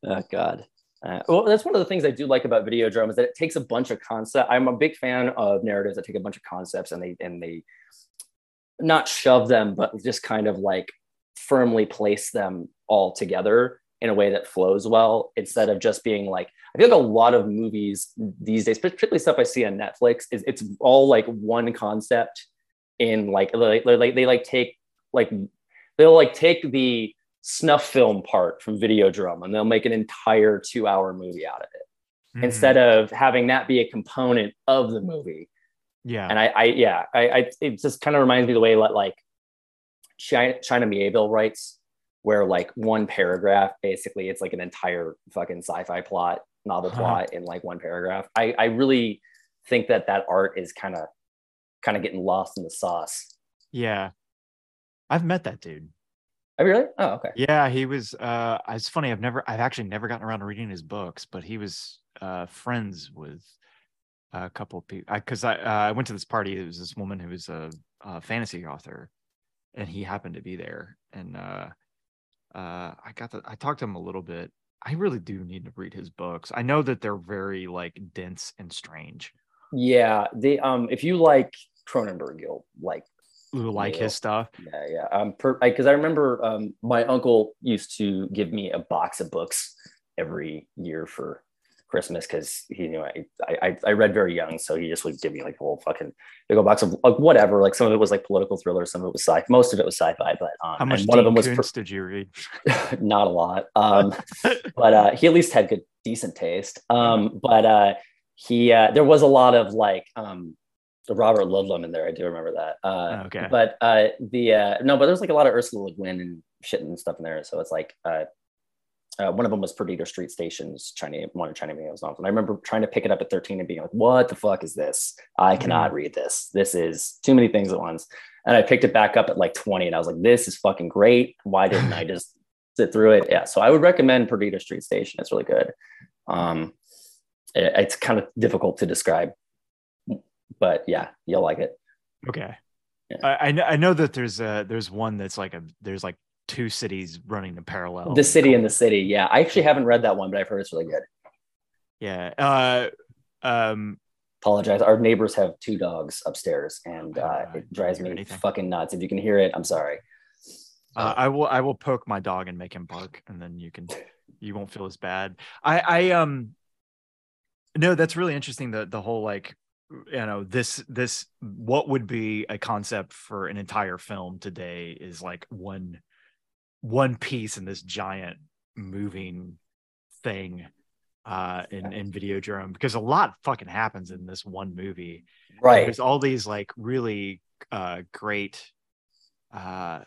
Oh God. Uh, well, that's one of the things I do like about Videodrome is that it takes a bunch of concept. I'm a big fan of narratives that take a bunch of concepts and they and they not shove them, but just kind of like firmly place them all together in a way that flows well instead of just being like I feel like a lot of movies these days, particularly stuff I see on Netflix, is it's all like one concept in like like, like they like take like they'll like take the snuff film part from Videodrome and they'll make an entire two hour movie out of it Mhm. instead of having that be a component of the movie. Yeah. And I, I yeah, I, I it just kind of reminds me the way that like China, China Mieville writes, where like one paragraph basically it's like an entire fucking sci-fi plot, novel Huh. plot in like one paragraph. I, I really think that that art is kind of kind of getting lost in the sauce. yeah. I've met that dude. Oh, really? Oh, okay. Yeah, he was. Uh, it's funny. I've never, I've actually never gotten around to reading his books, but he was uh, friends with a couple of people. Because I, uh, I went to this party. There was this woman who was a, a fantasy author, and he happened to be there. And uh, uh, I got the, I talked to him a little bit. I really do need to read his books. I know that they're very like dense and strange. Yeah, the um, if you like Cronenberg, you'll like Who like Yeah. his stuff? Yeah, yeah. Um, because I, remember um, my uncle used to give me a box of books every year for Christmas because he knew I, I I read very young, so he just would give me like a whole fucking big old box of like whatever. Like some of it was like political thriller, some of it was sci, most of it was sci-fi, but um, How much one of them was Koontz did you read? <laughs> not a lot. Um, <laughs> but uh, he at least had good, decent taste. Um, but uh, he uh, there was a lot of like um, Robert Ludlum in there. I do remember that. Uh, Okay. But uh, the uh, no, but there's like a lot of Ursula Le Guin and shit and stuff in there. So it's like uh, uh, one of them was Perdido Street Stations, China, one of China Mieville's novels. And I remember trying to pick it up at 13 and being like, what the fuck is this? I cannot read this. This is too many things at once. And I picked it back up at like 20 and I was like, this is fucking great. Why <laughs> didn't I just sit through it? Yeah. So I would recommend Perdido Street Station. It's really good. Um, it- it's kind of difficult to describe, but yeah, you'll like it. Okay. Yeah. I, I know that there's a there's one that's like a there's like two cities running in parallel. The city and the city. Yeah. I actually haven't read that one, but I've heard it's really good. Yeah. Uh um apologize. Our neighbors have two dogs upstairs, and uh, Uh, it drives me anything. fucking nuts. If you can hear it, I'm sorry. uh, I will I will poke my dog and make him bark and then you can <laughs> you won't feel as bad. I I um no that's really interesting the the whole like you know this this what would be a concept for an entire film today is like one one piece in this giant moving thing uh in in Videodrome because a lot fucking happens in this one movie Right. there's all these like really uh great uh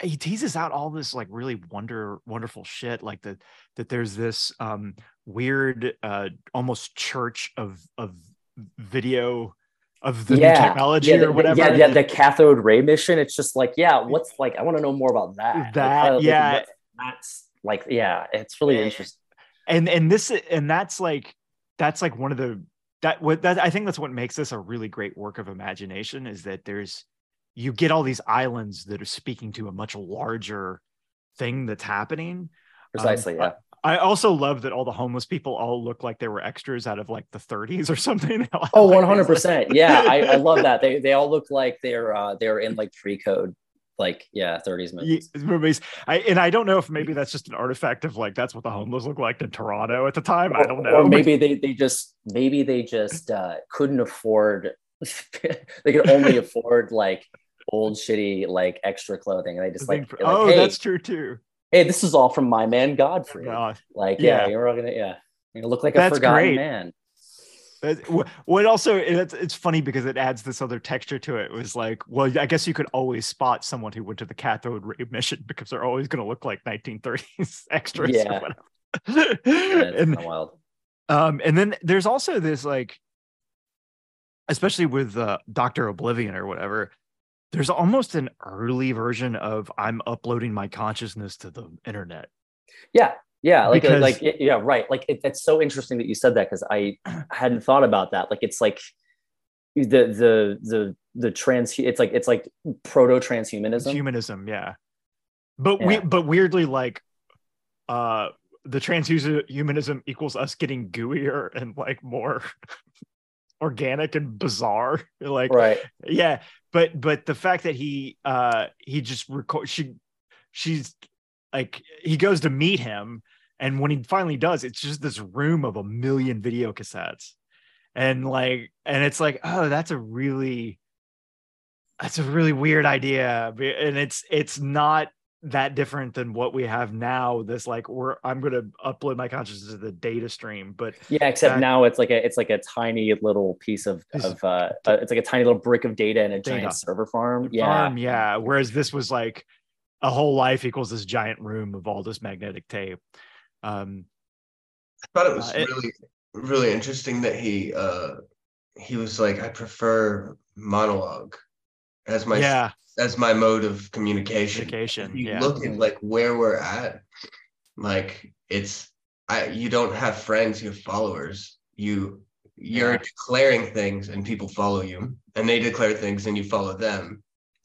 he teases out all this like really wonder wonderful shit like that that there's this um weird uh almost church of of video of the new technology yeah, or the- whatever Yeah, yeah, the cathode ray mission. It's just like, yeah, what's like? I want to know more about that. That, like, yeah. what- that's like, yeah, it's really Yeah. interesting. and and this and that's like that's like one of the that what that I think that's what makes this a really great work of imagination is that there's you get all these islands that are speaking to a much larger thing that's happening. Precisely. Um, yeah. I also love that all the homeless people all look like they were extras out of like the 30s or <laughs> something. <laughs> Oh, have, like, one these, hundred like- percent. Yeah, I, I <laughs> love that. They they all look like they're uh they're in like pre-code, like yeah, 30s Ye- movies. movies. I and I don't know if maybe that's just an artifact of like that's what the homeless look like in Toronto at the time. I don't know. Or maybe they, they just maybe they just uh, couldn't afford. they could only afford like old shitty like extra clothing. And they just like, they're like, oh, hey, that's true too. Hey, this is all from my man Godfrey. Uh, Like, yeah, Yeah. you're all gonna yeah, you look like a That's forgotten great. man. Wh- what also it's, it's funny because it adds this other texture to it. It was like, well, I guess you could always spot someone who went to the cathode ray mission because they're always going to look like 1930s <laughs> extras Yeah. or whatever. Yeah, <laughs> and wild. um, and then there's also this like, especially with uh, Doctor O'Blivion or whatever. There's almost an early version of I'm uploading my consciousness to the internet. Yeah, yeah, like Because- like yeah, right. Like it, it's so interesting that you said that because I <clears throat> hadn't thought about that. Like it's like the the the the trans it's like it's like proto transhumanism. Humanism, yeah. But we but weirdly like uh the transhumanism equals us getting gooier and like more <laughs> organic and bizarre. <laughs> Like Right. yeah, but but the fact that he uh he just record she she's like he goes to meet him and when he finally does it's just this room of a million video cassettes and like and it's like oh that's a really that's a really weird idea and it's it's not that different than what we have now this like we're i'm going to upload my consciousness to the data stream but Yeah, except Back- now it's like a it's like a tiny little piece of of uh, uh it's like a tiny little brick of data in a Data. giant server farm. Yeah. farm yeah whereas this was like a whole life equals this giant room of all this magnetic tape um I thought it was Uh, it- really really interesting that he uh he was like I prefer monologue as my yeah as my mode of communication. communication If you yeah look at like where we're at, like it's I you don't have friends, you have followers. You you're Yeah. declaring things and people follow you, and they declare things and you follow them.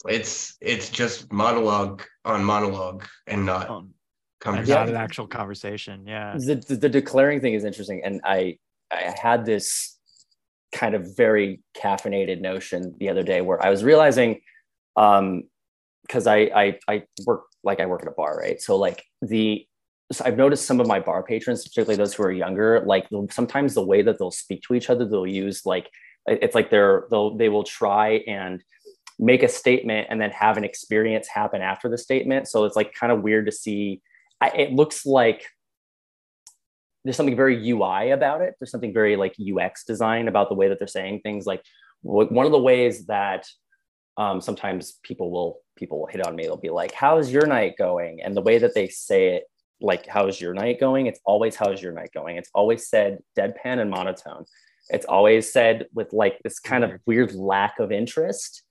It's it's just monologue on monologue and not Um, and conversation. not an actual conversation yeah the, the, the declaring thing is interesting and i i had this kind of very caffeinated notion the other day where i was realizing um because I, I i work like i work at a bar right? So like the so i've noticed some of my bar patrons particularly those who are younger like sometimes the way that they'll speak to each other they'll use like it's like they're they'll they will try and make a statement and then have an experience happen after the statement. So it's like kind of weird to see. I, it looks like there's something very UI about it. There's something very like UX design about the way that they're saying things. Like one of the ways that um, sometimes people will people will hit on me. They'll be like, "How's your night going?" And the way that they say it, like, "How's your night going?" It's always "How's your night going?" It's always said deadpan and monotone. It's always said with like this kind of weird lack of interest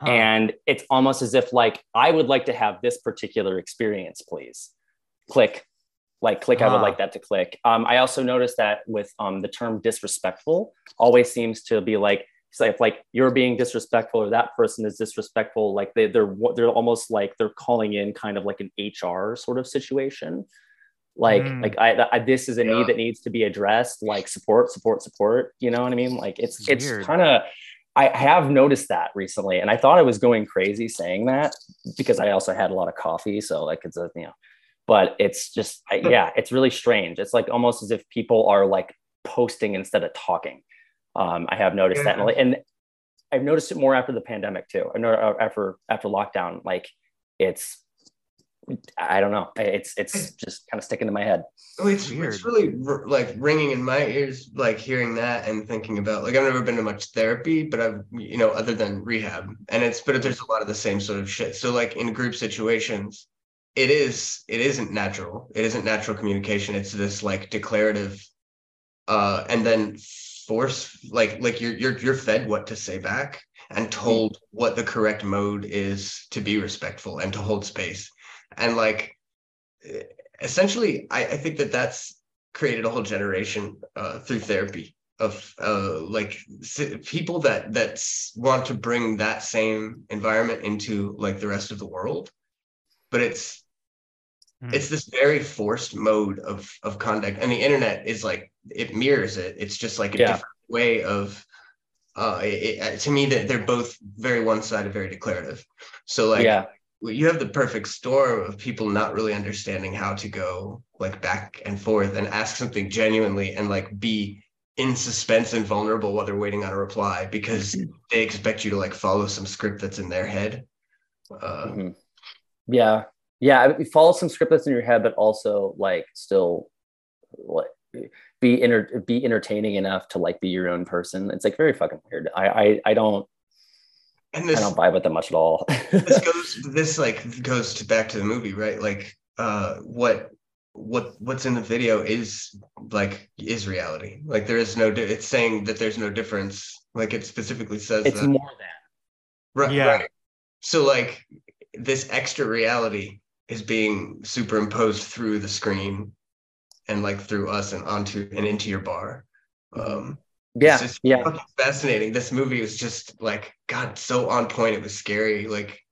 Huh. and it's almost as if like i would like to have this particular experience please click like click i would Ah. like that to click um, i also noticed that with um, the term disrespectful always seems to be like it's like, like you're being disrespectful or that person is disrespectful like they, they're they're almost like they're calling in kind of like an hr sort of situation like Mm. like I, I this is a Yeah. need that needs to be addressed like support support support you know what i mean like it's it's kind of I have noticed that recently, and I thought I was going crazy saying that because I also had a lot of coffee. So like it's a you know, but it's just I, yeah, it's really strange. It's like almost as if people are like posting instead of talking. Um, I have noticed that, and, like- and I've noticed it more after the pandemic too. I know uh, after after lockdown, like it's I don't know, it's it's just kind of sticking to my head. It's, it's really r- like ringing in my ears, like hearing that and thinking about like I've never been to much therapy, but I've you know other than rehab, and it's but there's a lot of the same sort of shit. So like in group situations, it is it isn't natural. It isn't natural communication. It's this like declarative, uh, and then force like like you're you're you're fed what to say back and told what the correct mode is to be respectful and to hold space, and like essentially I, I think that that's created a whole generation uh, through therapy of uh, like people that that want to bring that same environment into like the rest of the world but it's Hmm. it's this very forced mode of of conduct and the internet is like it mirrors it it's just like a Yeah. different way of uh it, it- to me that they're both very one-sided very declarative so like yeah, you have the perfect storm of people not really understanding how to go like back and forth and ask something genuinely and like be in suspense and vulnerable while they're waiting on a reply because they expect you to like follow some script that's in their head. Uh, Mhm. yeah, yeah. I mean, Follow some script that's in your head, but also like still like be inter- be entertaining enough to like be your own person. It's like very fucking weird. I I, I don't and I don't vibe with them much at all. this <laughs> goes this like goes to back to the movie, right? Like uh what what what's in the video is like is reality. Like there is no di- it's saying that there's no difference. Like it specifically says it's that. more than Right. Yeah. Right. So like this extra reality is being superimposed through the screen and like through us and onto and into your bar. Um Yeah, It's just yeah. fascinating. This movie was just like, God, so on point. It was scary. Like,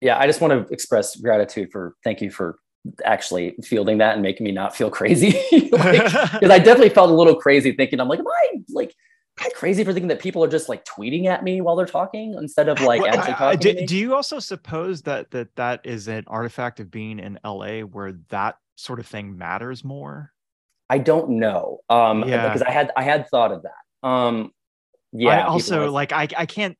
yeah i just want to express gratitude for thank you for actually fielding that and making me not feel crazy <laughs> because <laughs> i definitely felt a little crazy thinking i'm like am i like am i crazy for thinking that people are just like tweeting at me while they're talking instead of like Well, actually I- I- talking do, do you also suppose that that that is an artifact of being in LA where that sort of thing matters more? i don't know um Yeah. because i had i had thought of that um yeah I also like I I can't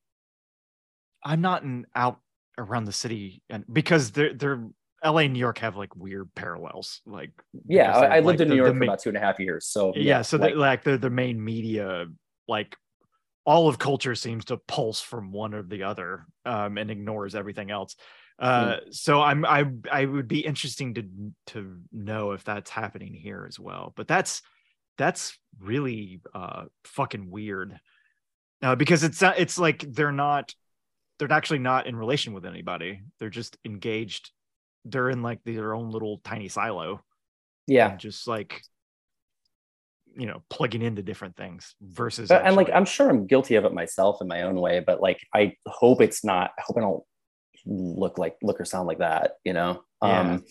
I'm not in out around the city and because they're they're LA and New York have like weird parallels. Like yeah i, lived like, in new york the for about two and a half years so yeah, so like, they're like the the main media like all of culture seems to pulse from one or the other um and ignores everything else. Uh Hmm. so i'm i i would be interesting to to know if that's happening here as well but that's that's really uh fucking weird. Uh, because it's not it's like they're not they're actually not in relation with anybody. They're just engaged. They're in like their own little tiny silo. Yeah. Just like you know plugging into different things versus But, and like i'm sure i'm guilty of it myself in my own way but like i hope it's not i hope i don't look like look or sound like that you know Yeah. um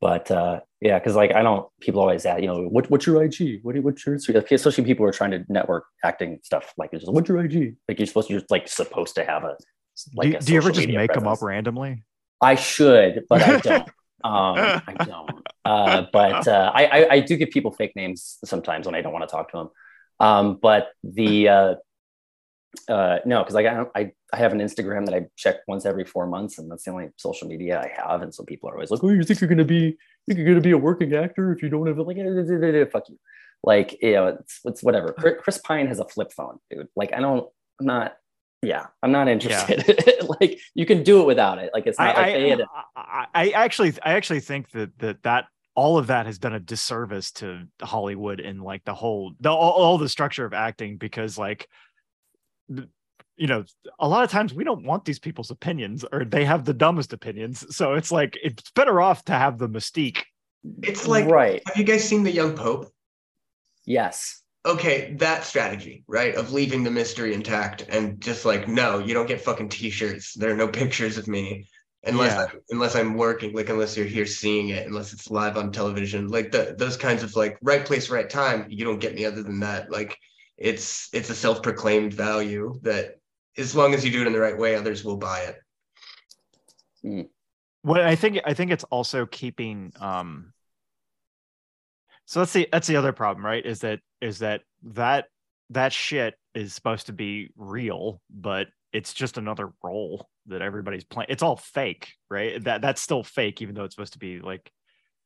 but uh yeah because like i don't people always ask you know what, what's your ig what, what's your Instagram?" especially people who are trying to network acting stuff like it's just what's your ig like you're supposed to you're like supposed to have a like do, a do you ever just make them up randomly I should, but I <laughs> don't. Um, <laughs> I don't. Uh, but uh, I, I, I do give people fake names sometimes when I don't want to talk to them. Um, but the uh, uh, no, because like I, I I have an Instagram that I check once every four months, and that's the only social media I have. And so people are always like, "Oh, you think you're gonna be think you're gonna be a working actor if you don't have it?" Like, "Eh, <laughs> fuck you. Like, you know, it's it's whatever. Chris Chris Pine has a flip phone, dude. Like, I don't. I'm not. Yeah, I'm not interested. <laughs> like, you can do it without it. Like, it's I, not like I, they had. I, I actually I actually think that that that all of that has done a disservice to Hollywood and like the whole the all, all the structure of acting because like you know a lot of times we don't want these people's opinions or they have the dumbest opinions so it's like it's better off to have the mystique it's like, right. have you guys seen The Young Pope? Yes. Okay, that strategy, right, of leaving the mystery intact and just like, no, you don't get fucking t-shirts. There are no pictures of me unless Yeah. I, unless I'm working, like unless you're here seeing it, unless it's live on television, like the, those kinds of like right place, right time. You don't get me other than that. Like it's it's a self-proclaimed value that as long as you do it in the right way, others will buy it. Well, i think i think it's also keeping um so that's the that's the other problem right is that is that that that shit is supposed to be real but it's just another role that everybody's playing it's all fake right that that's still fake even though it's supposed to be like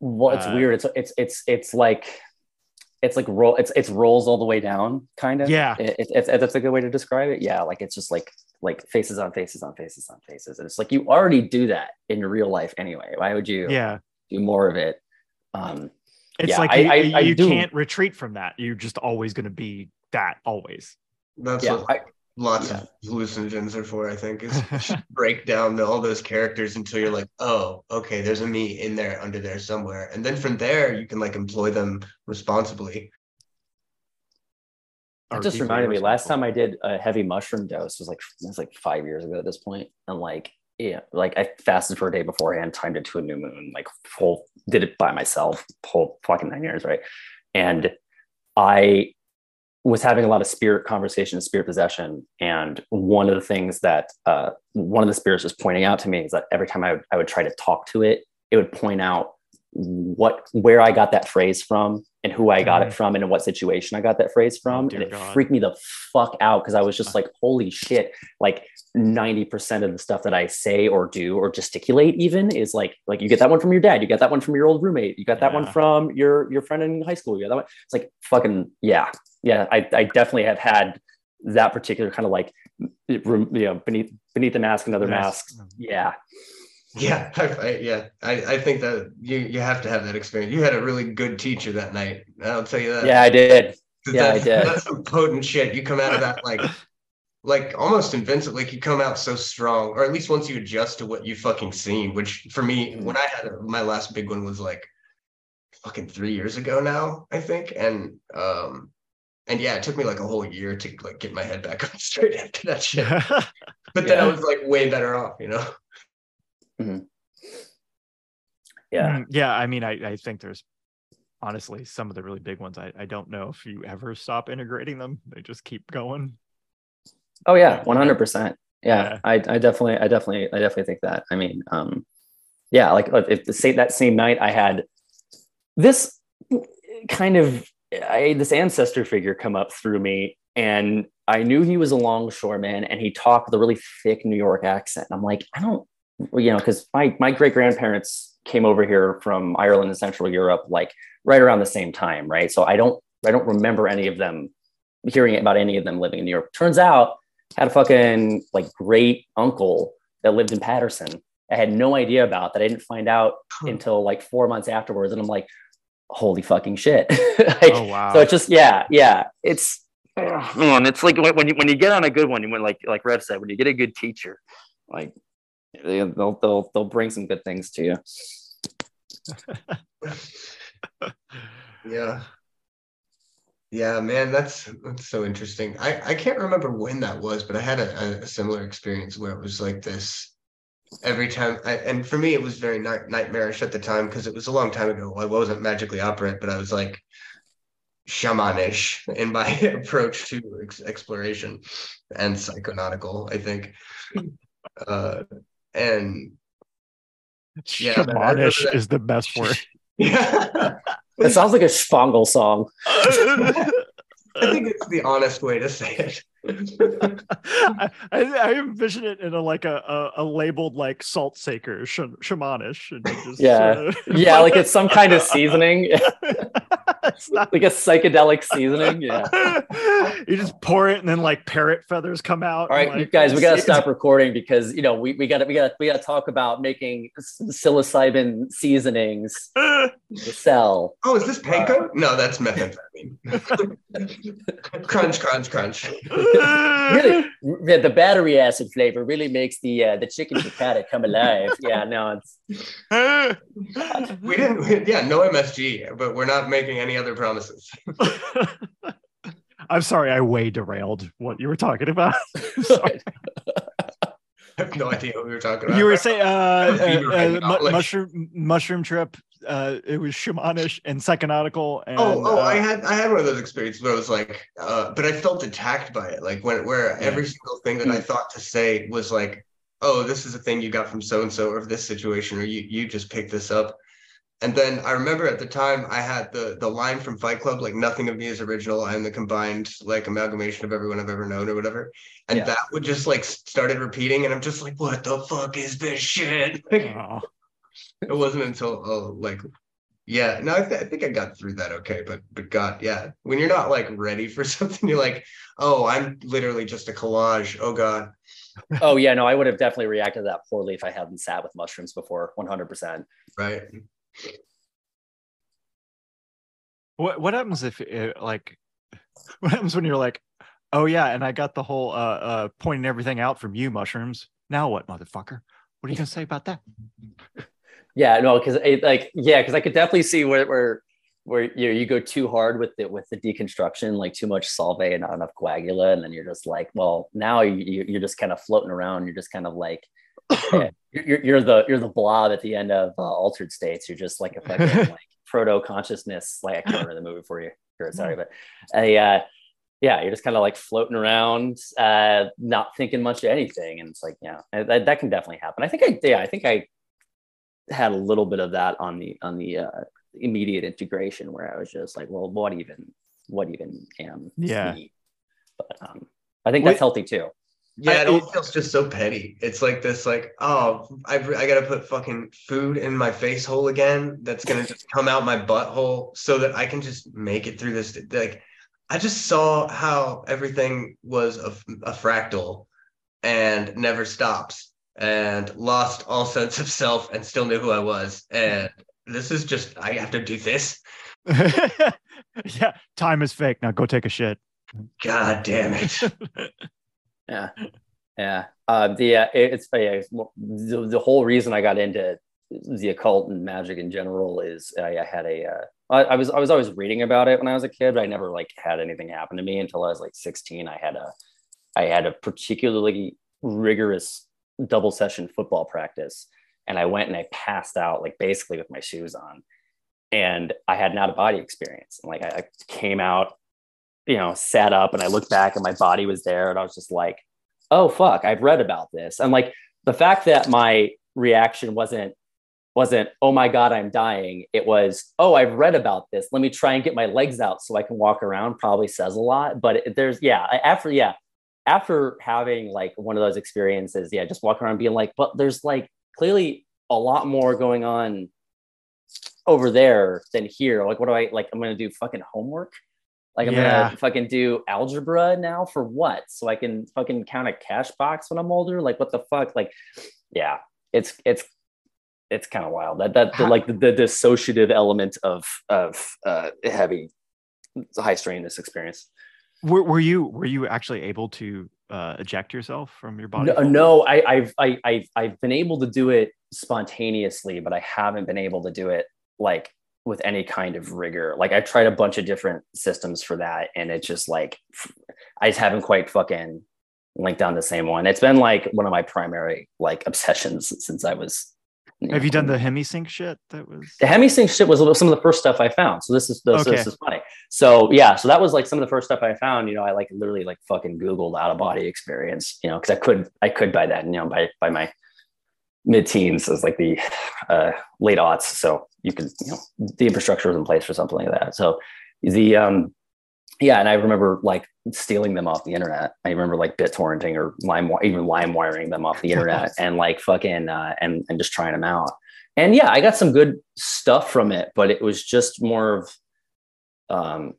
Well, it's Uh, weird. It's it's it's it's like it's like roll. It's it's rolls all the way down, kind of. Yeah. It, it, it's that's a good way to describe it. Yeah, like it's just like like faces on faces on faces on faces, and it's like you already do that in real life anyway. Why would you yeah do more of it? Um, it's Yeah, like I- you, I- you I you can't retreat from that you're just always going to be that always That's yeah, what I, lots yeah. of hallucinogens are for, I think, is <laughs> just break down all those characters until you're like, oh, okay, there's a me in there under there somewhere. And then from there you can like employ them responsibly. or It just reminded me. Last time I did a heavy mushroom dose was like it was like five years ago at this point, and like yeah, like I fasted for a day beforehand, timed it to a new moon, like whole did it by myself, whole fucking nine years, right? And I was having a lot of spirit conversation, spirit possession, and one of the things that uh, one of the spirits was pointing out to me is that every time I would, I would try to talk to it, it would point out what where I got that phrase from and who I got it mm-hmm. from and in what situation I got that phrase from. Oh, and it God. freaked me the fuck out because I was just uh-huh. like, holy shit. Like 90% of the stuff that I say or do or gesticulate even is like, like you get that one from your dad, you get that one from your old roommate, you got that one from your your friend in high school, you got that one. It's like fucking yeah. Yeah. I, I definitely have had that particular kind of like you know beneath beneath the mask another Mask. mask. Yeah. Yeah, <laughs> I, I, yeah, I, I think that you you have to have that experience. You had a really good teacher that night. I'll tell you that. Yeah, I did. 'Cause yeah, I did. That's some potent shit. You come out of that like, <laughs> like almost invincible. Like you come out so strong, or at least once you adjust to what you fucking seen. Which for me, when I had a, my last big one was like, fucking three years ago now, I think. And um, and yeah, it took me like a whole year to like get my head back <laughs> on straight after that shit. But then I was like way better off, you know. Yeah. Mm, yeah. I mean, I, I think there's honestly some of the really big ones. I, I don't know if you ever stop integrating them. They just keep going. Oh yeah, one hundred percent. Yeah. Yeah, I, I definitely, I definitely, I definitely think that. I mean, um, yeah, like if the same that same night I had this kind of I had this ancestor figure come up through me, and I knew he was a longshoreman, and he talked with a really thick New York accent. And I'm like, I don't, well, you know, because my my great grandparents came over here from Ireland and Central Europe like right around the same time, right? So I don't, I don't remember any of them hearing about any of them living in New York. Turns out had a fucking like great uncle that lived in Patterson. I had no idea about that. I didn't find out Huh. until like four months afterwards, and I'm like, holy fucking shit! <laughs> Like, Oh, wow. So it's just yeah, yeah. It's ugh, man, it's like when when you when you get on a good one, you when like like Rev said, when you get a good teacher, like they- they'll they'll they'll bring some good things to you. <laughs> Yeah. Yeah, man, that's that's so interesting. I I can't remember when that was, but I had a, a similar experience where it was like this every time I, and for me it was very night, nightmarish at the time because it was a long time ago. I wasn't magically operant, but I was like shamanish in my <laughs> approach to ex- exploration and psychonautical, I think. <laughs> Uh and Yeah, man, I Shamanish that. is the best word. <laughs> yeah. It sounds like a Spangle song. <laughs> I think it's the honest way to say it. I, I I envision it in a like a a, a labeled like salt saker sh- shamanish. And just Yeah. sorta- Yeah, like it's some kind of seasoning, <laughs> it's not like a psychedelic seasoning. Yeah. <laughs> you just pour it and then like parrot feathers come out. all right and, right, you guys, we gotta stop recording because you know we we gotta we gotta we gotta talk about making psilocybin seasonings <laughs> to sell. Oh, is this panko? Uh, no, that's methamphetamine. <laughs> crunch, crunch, crunch. <laughs> Really, the, the battery acid flavor really makes the uh, the chicken piccata come alive. Yeah, no, it's <laughs> We didn't, we- yeah, no MSG, but we're not making any other promises. I'm sorry, I way derailed what you were talking about. Sorry. I have no idea what we were talking about. you were saying uh, uh, uh, mu- mushroom mushroom trip. Uh, it was shamanish and psychonautical. And, Oh, oh, uh, I had I had one of those experiences where I was like, uh, but I felt attacked by it. Like when where every single thing that I thought to say was like, oh, this is a thing you got from so and so, or this situation, or you you just picked this up. And then I remember at the time I had the the line from Fight Club, like nothing of me is original. I am the combined like amalgamation of everyone I've ever known, or whatever. And Yeah. that would just like started repeating, and I'm just like, what the fuck is this shit? <laughs> Like, oh. It wasn't until oh like yeah no I, th- I think i got through that okay but but god yeah when you're not like ready for <laughs> something you're like oh i'm literally just a collage oh god oh yeah, no, I would have definitely reacted to that poorly if I hadn't sat with mushrooms before. One hundred percent. right What what happens if uh, like <laughs> what happens when you're like, oh yeah, and I got the whole uh uh pointing everything out from you mushrooms. Now what, motherfucker? What are you gonna say about that? Yeah, no, because like yeah, because I could definitely see where where where you know, you go too hard with the with the deconstruction, like too much solve and not enough coagula, and then you're just like, well, now you you- you're just kind of floating around. You're just kind of like <coughs> yeah, you're, you're- the you're the blob at the end of uh, Altered States. You're just like a <laughs> fucking like proto consciousness. Like I can't remember the movie for you. Sorry, but a uh, yeah, you're just kind of like floating around, uh, not thinking much of anything, and it's like yeah, that, that can definitely happen. I think I yeah, I think I had a little bit of that on the on the uh, immediate integration where I was just like, well, what even what even am Yeah. me? But um, I think that's Wait- healthy too. yeah I- it all feels just so petty it's like this like oh i, I gotta put fucking food in my face hole again that's gonna just come out my butthole so that i can just make it through this like i just saw how everything was a, a fractal and never stops and lost all sense of self and still knew who I was. And this is just, I have to do this. <laughs> yeah, time is fake. Now go take a shit. God damn it. <laughs> Yeah, yeah. Uh, the uh, it- it's, yeah, it's the, the whole reason I got into the occult and magic in general is I, I had a uh, I, I was I was always reading about it when I was a kid, but I never like had anything happen to me until I was like 16. I had a I had a particularly rigorous double session football practice, and I went and I passed out like basically with my shoes on, and I had an out of body experience. And like I, I came out, you know, sat up, and I looked back, and my body was there, and I was just like, oh fuck, I've read about this, and like the fact that my reaction wasn't wasn't oh my god i'm dying. It was oh i've read about this. Let me try and get my legs out so i can walk around probably says a lot. But there's yeah after yeah after having like one of those experiences yeah just walking around being like but there's like clearly a lot more going on over there than here. Like what do i like i'm gonna do fucking homework? Like i'm Yeah. gonna fucking do algebra now for what? So i can fucking count a cash box when i'm older? Like what the fuck? Like yeah it's it's it's kind of wild. That that the, like the, the dissociative element of of uh having high strenuous experience Were, were you were you actually able to uh, eject yourself from your body? no, no I, I've I, I've I've been able to do it spontaneously, but I haven't been able to do it like with any kind of rigor. Like I've tried a bunch of different systems for that, and it's just like I just haven't quite fucking linked on the same one. It's been like one of my primary like obsessions since I was. Have you done the hemisync shit? That was the hemisync shit was some of the first stuff I found. So this is this, Okay. this is funny. So yeah, so that was like some of the first stuff I found. You know, I like literally like fucking Googled out of body experience. You know, because I could I could by then. You know, by by my mid teens is like the uh, late aughts. So you could you know the infrastructure was in place for something like that. So the um yeah, and I remember like stealing them off the internet. I remember like BitTorrenting or lime, even lime wiring them off the internet and like fucking uh, and and just trying them out. And yeah, I got some good stuff from it, but it was just more of um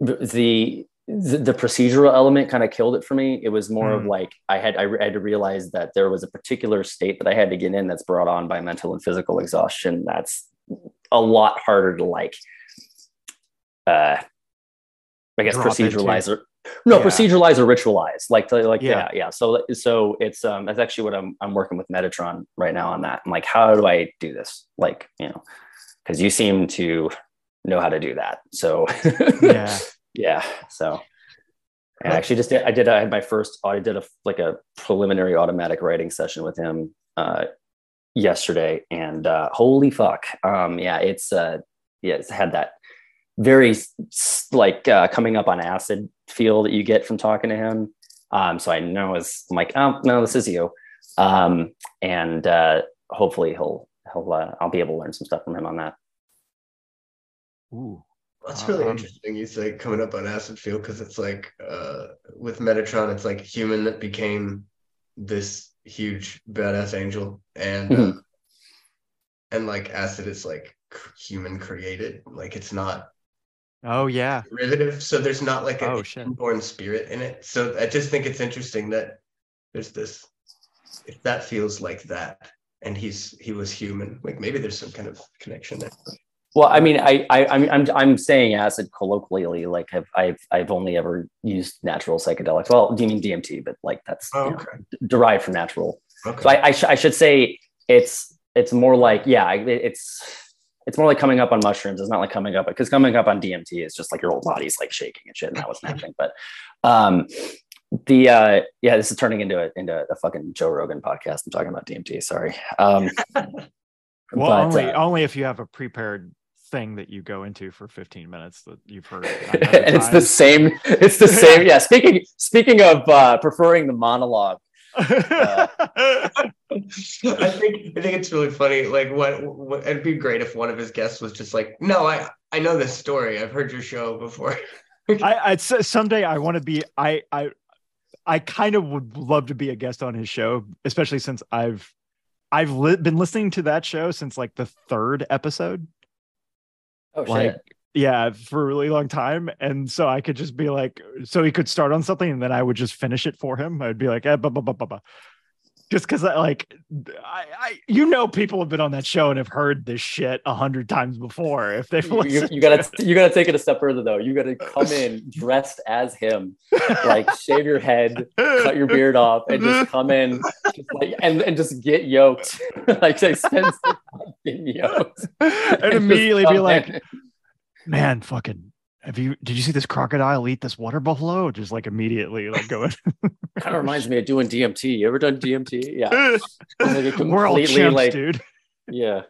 the the, the procedural element kind of killed it for me. It was more of Hmm. like I had I had to realize that there was a particular state that I had to get in that's brought on by mental and physical exhaustion. That's a lot harder to like uh I guess proceduralize or no Yeah. proceduralize or ritualize like to, like Yeah. yeah yeah. So so it's um that's actually what I'm I'm working with Metatron right now on that. I'm like how do I do this? Like you know because you seem to know how to do that. So <laughs> yeah. yeah so. And I actually just did I did I had my first I did a like a preliminary automatic writing session with him uh yesterday. And uh holy fuck. Um yeah it's uh yeah it's had that very s- s- like uh, coming up on acid feel that you get from talking to him um so I know it's I'm like oh no this is you um and uh hopefully he'll he'll uh, I'll be able to learn some stuff from him on that Ooh. That's really Um, interesting. You say coming up on acid field because it's like uh, with Metatron, it's like human that became this huge badass angel, and uh, Mhm. and like acid is like human created. Like it's not Oh yeah. derivative, so there's not like Oh, a shit. born spirit in it. So I just think it's interesting that there's this. If that feels like that, and he's he was human, like maybe there's some kind of connection there. Well, I mean, I, I, I'm, I'm, I'm saying acid colloquially. Like, I've, I've, I've only ever used natural psychedelics. Well, do you mean DMT? But like, that's Oh, you know, d- derived from natural. Okay. So I, I, sh- I should say it's, it's more like, yeah, I- it's, it's more like coming up on mushrooms. It's not like coming up because coming up on DMT is just like your whole body's like shaking and shit, and that wasn't happening. But, um, the, uh, yeah, this is turning into a, into a fucking Joe Rogan podcast. I'm talking about DMT. Sorry. Um, <laughs> Well, but, only uh, only if you have a prepared thing that you go into for 15 minutes that you've heard. <laughs> and it's the same it's the same <laughs> yeah speaking speaking of uh preferring the monologue uh, I think I think it's really funny. Like, what, what it'd be great if one of his guests was just like, "No, I I know this story. I've heard your show before." <laughs> I, I'd say someday I want to be. I I I kind of would love to be a guest on his show, especially since I've I've li- been listening to that show since like the third episode. oh shit Like, yeah, for a really long time, and so I could just be like, so he could start on something, and then I would just finish it for him. I'd be like, eh, blah, blah, blah, blah, blah. just because I like I, I you know people have been on that show and have heard this shit a hundred times before if they've You, listened you gotta to you gotta take it a step further though. You gotta <laughs> come in dressed as him, like shave your head, cut your beard off, and just come in, just like and, and just get yoked. <laughs> like they spend some time getting yoked, and just immediately be like in. Man fucking have you did you see this crocodile eat this water buffalo just like immediately like going <laughs> kind of reminds me of doing DMT. You ever done DMT? Yeah, <laughs> Like a we're all completely, chimps like- dude yeah.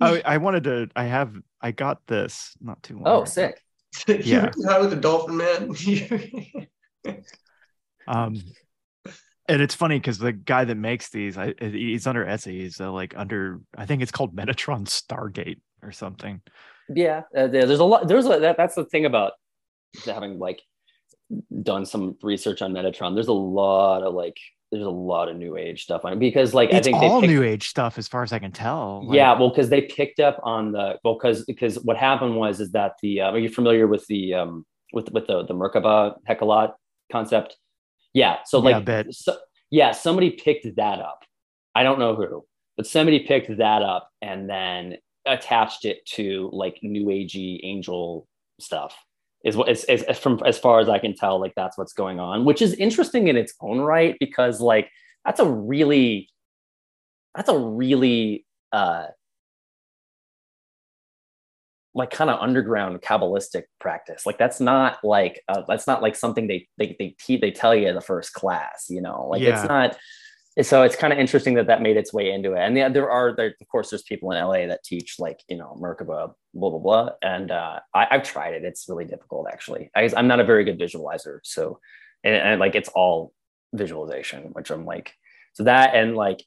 I, I wanted to i have i got this not too long Oh, ago. sick. <laughs> Yeah. you high with the dolphin man. Um, and it's funny because the guy that makes these, I, he's under Etsy. He's uh, like under, I think it's called Metatron Stargate or something. Yeah, uh, there's a lot. There's a that, that's the thing about having like done some research on Metatron. There's a lot of like there's a lot of new age stuff on it because like I think all they picked, new age stuff, as far as I can tell. Like, yeah, well, because they picked up on the well, because because what happened was is that the uh, are you familiar with the um with with the the Merkaba Hekhalot concept? Yeah, so Yeah, like a bit. so, yeah, somebody picked that up. I don't know who, but somebody picked that up and then attached it to like new agey angel stuff. Is what is, is, from as far as I can tell, like that's what's going on, which is interesting in its own right because like that's a really that's a really uh like kind of underground kabbalistic practice like that's not like uh, that's not like something they they they, te- they tell you in the first class you know like Yeah. it's not so it's kind of interesting that that made its way into it. And yeah, there are there of course there's people in la that teach like you know merkaba blah blah blah. And uh I, i've tried it. It's really difficult actually. I, guess i'm not a very good visualizer. So and, and like it's all visualization which i'm like so that and like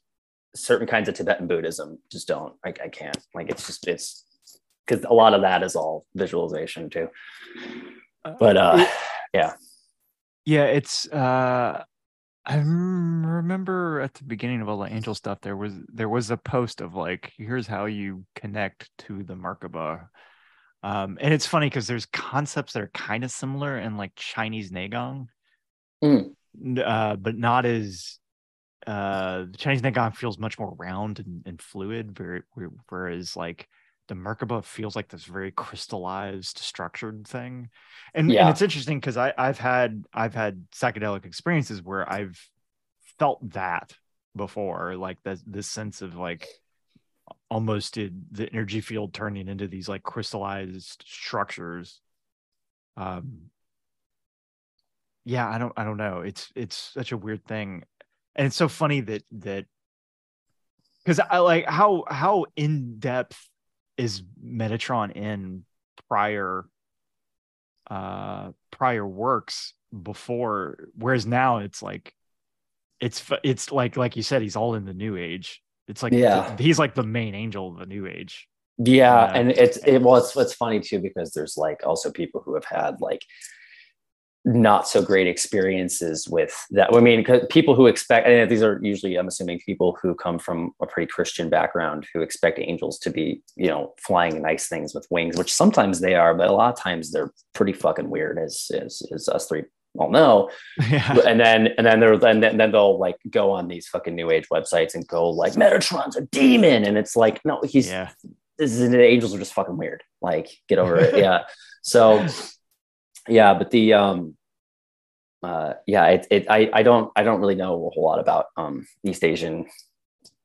certain kinds of tibetan buddhism just don't like i can't. Like it's just it's because a lot of that is all visualization too. But uh yeah, yeah, it's, uh, I remember at the beginning of all the angel stuff, there was there was a post of like, here's how you connect to the Merkaba. Um, and it's funny because there's concepts that are kind of similar in like Chinese Neigong, Mm. Uh, but not as uh, the Chinese Neigong feels much more round and, and fluid, very whereas like the Merkaba feels like this very crystallized, structured thing. And, Yeah. and it's interesting because I've had I've had psychedelic experiences where I've felt that before, like this this sense of like almost the energy field turning into these like crystallized structures. Um, yeah, I don't I don't know. It's it's such a weird thing, and it's so funny that that because I like how how in depth is Metatron in prior uh prior works before whereas now it's like it's it's like like you said he's all in the new age it's like the- Yeah. he's like the main angel of the new age yeah Yeah. and it's it well it's, it's funny too because there's like also people who have had like not so great experiences with that. I mean people who expect and these are usually i'm assuming people who come from a pretty christian background who expect angels to be you know flying nice things with wings which sometimes they are but a lot of times they're pretty fucking weird as as, as us three all know. <laughs> Yeah. And then and then they're then then they'll like go on these fucking new age websites and go like Metatron's a demon and it's like no he's yeah. this is the angels are just fucking weird. Like get over it. <laughs> Yeah. So yeah but the um uh yeah it, it I I don't I don't really know a whole lot about um East Asian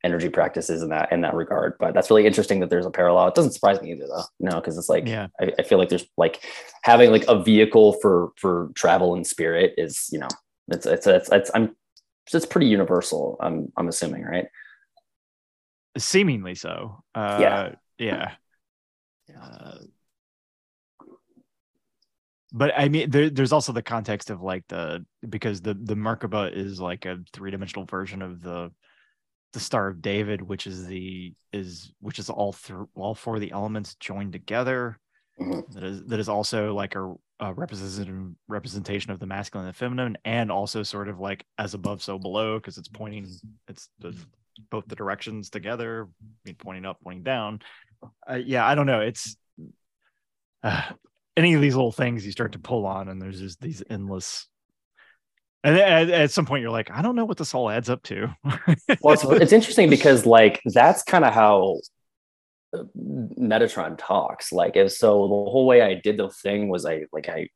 energy practices in that in that regard but that's really interesting that there's a parallel. It doesn't surprise me either though. No because it's like yeah. I, I feel like there's like having like a vehicle for for travel and spirit is you know it's it's it's, it's I'm it's pretty universal I'm I'm assuming right? Seemingly so. Uh Yeah. yeah. <laughs> Uh, but i mean there, there's also the context of like the because the the merkaba is like a three-dimensional version of the the star of david which is the is which is all through all four of the elements joined together Mhm. that is that is also like a, a representation representation of the masculine and the feminine and also sort of like as above so below because it's pointing it's the both the directions together I mean, pointing up pointing down uh, yeah i don't know it's <sighs> uh, any of these little things you start to pull on and there's just these endless And at, at some point, you're like, I don't know what this all adds up to. well, it's, it's interesting because like that's kind of how uh, Metatron talks. Like, if so, the whole way I did the thing was I like I.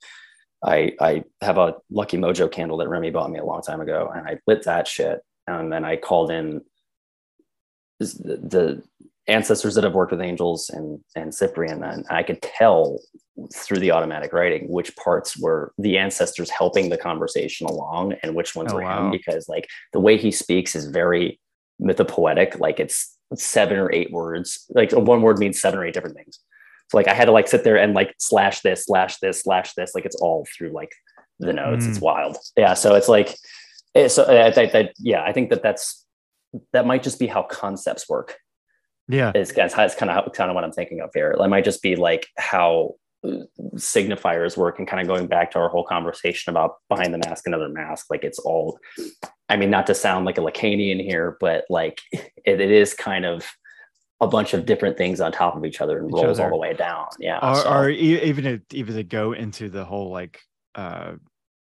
I, I have a Lucky Mojo candle that Remy bought me a long time ago, and I lit that shit. And then I called in the, the ancestors that have worked with angels and and Cyprian, and I could tell through the automatic writing which parts were the ancestors helping the conversation along and which ones Oh, were wow. him because like the way he speaks is very mythopoetic like it's seven or eight words like one word means seven or eight different things so like i had to like sit there and like slash this slash this slash this like it's all through like the notes it's Mm. wild yeah so it's like eh, so I, I, I, yeah i think that that's that might just be how concepts work yeah. is that's it's kind of kind of what I'm thinking of here. It might just be like how signifiers work and kind of going back to our whole conversation about behind the mask another mask like it's all i mean not to sound like a lacanian here but like <laughs> it, it is kind of a bunch of different things on top of each other and Each rolls all the way down. Yeah or, so- or even to, even to go into the whole like uh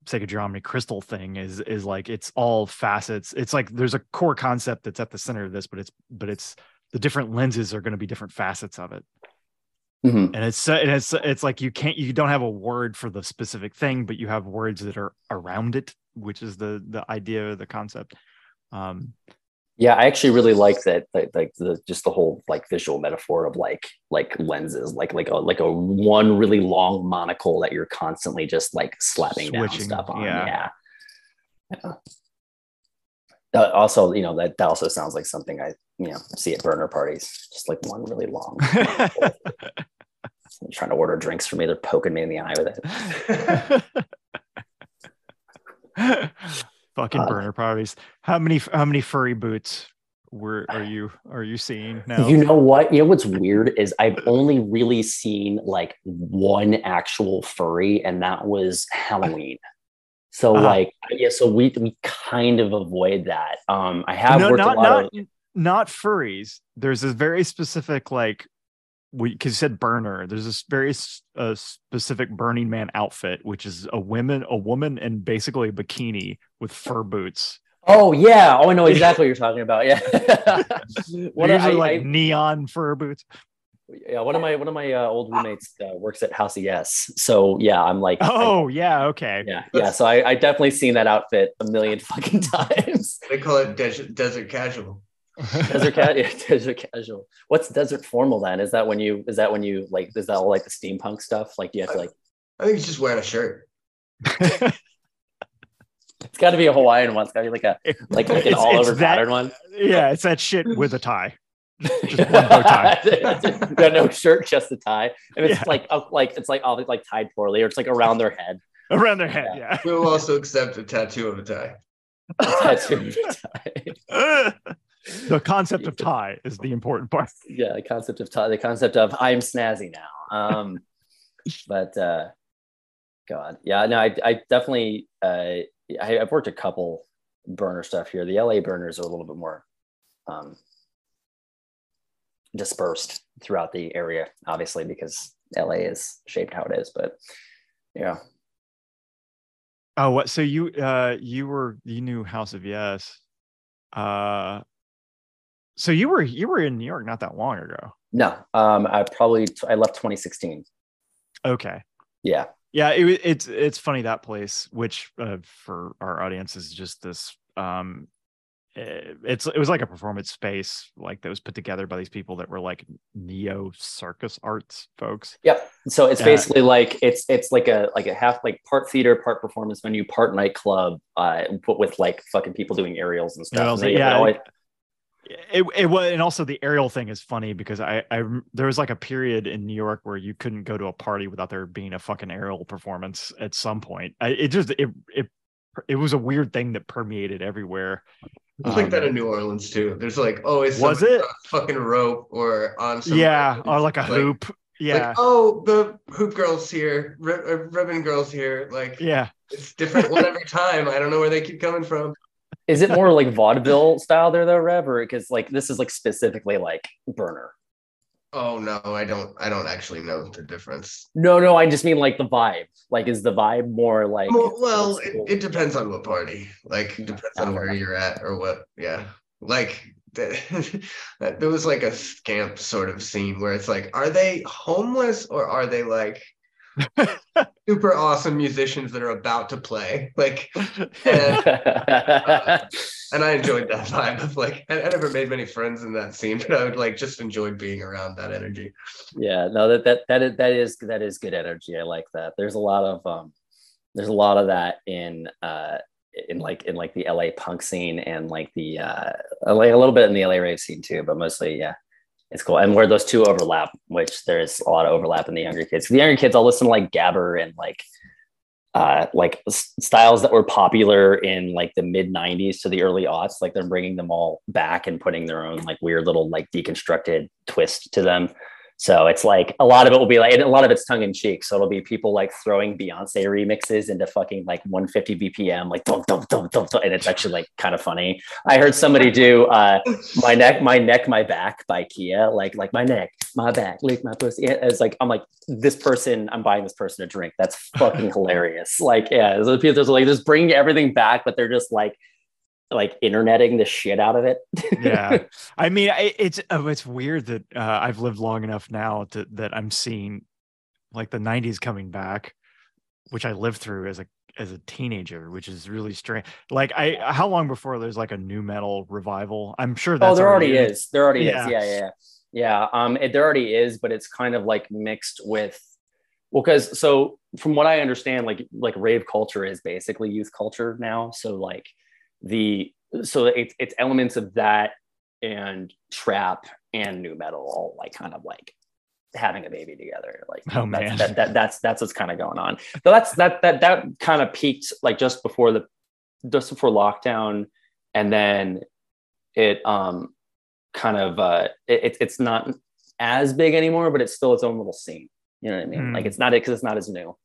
geometry crystal thing is is like it's all facets. It's like there's a core concept that's at the center of this but it's but it's the different lenses are going to be different facets of it Mhm. and it's and it's it's like you can't you don't have a word for the specific thing but you have words that are around it which is the the idea of the concept um yeah i actually really like that like, like the just the whole like visual metaphor of like like lenses like like a like a one really long monocle that you're constantly just like slapping down stuff on yeah. yeah, Yeah. Uh, also you know that, that also sounds like something i you know see at burner parties just like one really long <laughs> <laughs> trying to order drinks for me they're poking me in the eye with it <laughs> fucking Uh, burner parties how many how many furry boots were are you are you seeing now You know what? You know what's weird is I've only really seen like one actual furry, and that was Halloween. So Uh-huh. like yeah, so we we kind of avoid that. Um, I have no, worked not a lot not of not furries. There's this very specific like we because you said burner. There's this very uh, specific Burning Man outfit, which is a woman, a woman in basically a bikini with fur boots. oh yeah, oh I know <laughs> exactly what you're talking about. Yeah, <laughs> one usually I- like I- neon fur boots. Yeah, one of my one of my uh, old <laughs> roommates uh, works at House of Yes, so yeah, I'm like I- Oh yeah, okay. yeah, yeah. So I, I definitely seen that outfit a million <laughs> fucking times. They call it desert, desert casual. desert cat yeah, <laughs> desert casual what's desert formal then is that when you is that when you like is that all like the steampunk stuff like do you have to like I think it's just wearing a shirt. it's got to be a hawaiian one it's got to be like a like, like an all over that- pattern one yeah, it's that shit with a tie. <laughs> Just one bow tie. <laughs> got no shirt just a tie and it's Yeah. like oh, like it's like all like tied poorly or it's like around their head around their head. Yeah. We will also accept a tattoo of a tie. Tattoo of a <laughs> tie. the concept of tie is the important part. yeah the concept of tie the concept of i'm snazzy now um but uh god yeah no i, I definitely uh I, i've worked a couple burner stuff here the la burners are a little bit more um dispersed throughout the area obviously because la is shaped how it is but yeah Oh, what? So you uh you were you knew House of Yes. Uh so you were you were in New York not that long ago. no um i probably i left 2016 Okay. yeah Yeah, it, it's it's funny that place, which uh, for our audience is just this. Um, it's it was like a performance space, like that was put together by these people that were like neo circus arts folks. Yep. So it's Yeah. basically like it's it's like a like a half like part theater, part performance venue, part nightclub, uh, but with like fucking people doing aerials and stuff. And they- yeah. always- It it was, and also the aerial thing is funny because I I there was like a period in New York where you couldn't go to a party without there being a fucking aerial performance at some point. I, it just it it it was a weird thing that permeated everywhere. It's like Um, that in New Orleans too. There's like always Was it? on a fucking rope or on some yeah, or like a hoop. Yeah, Like, oh, the hoop girls here, ri- uh, ribbon girls here. Like, yeah. it's different one every time. I don't know where they keep coming from. is it more like vaudeville style there though, Rev, or because like this is like specifically like burner? Oh no, I don't. I don't actually know the difference. No, no, I just mean like the vibe. Like, is the vibe more like? Well, well it, it depends on what party. Like, it depends on where you're at or what. Yeah, like the- <laughs> there was like a scamp sort of scene where it's like, are they homeless or are they like <laughs> super awesome musicians that are about to play? Like, <laughs> and I enjoyed that vibe of like, I, I never made many friends in that scene, <laughs> but I would like just enjoyed being around that energy. yeah, no, that that that is that is that is good energy. I like that. There's a lot of um, there's a lot of that in uh in like in like the LA punk scene and like the uh like a little bit in the LA rave scene too, but mostly yeah. It's cool. And where those two overlap, which there's a lot of overlap in the younger kids. The younger kids, I'll listen to like Gabber and like uh, like styles that were popular in like the mid 90s to the early aughts like they're bringing them all back and putting their own like weird little like deconstructed twist to them so it's like a lot of it will be like and a lot of it's tongue in cheek. So it'll be people like throwing beyonce remixes into fucking like 150 bpm like dum, dum, dum, dum, dum, and it's actually like kind of funny. I heard somebody do uh my neck my neck my back by Khia like like my neck my back lick my pussy. It's like i'm like this person i'm buying this person a drink. That's fucking <laughs> hilarious. Like yeah there's people there's like just bringing everything back but they're just like like interneting the shit out of it. Yeah. <laughs> I mean I, it's oh, it's weird that uh, i've lived long enough now to that i'm seeing like the 90s coming back which i lived through as a as a teenager which is really strange like i how long before there's like a new metal revival? I'm sure that's oh there already in- is. There already Yeah. is. Yeah. Yeah yeah yeah. Um it, there already is but it's kind of like mixed with well because so from what i understand like like rave culture is basically youth culture now. So like the so it's it's elements of that and trap and new metal all like kind of like having a baby together like Oh, that's, that, that that's that's what's kind of going on. So that's that that that kind of peaked like just before the just before lockdown and then it um kind of uh it, it- it's not as big anymore but it's still its own little scene. You know what i mean? Hmm. like it's not it because it's not as new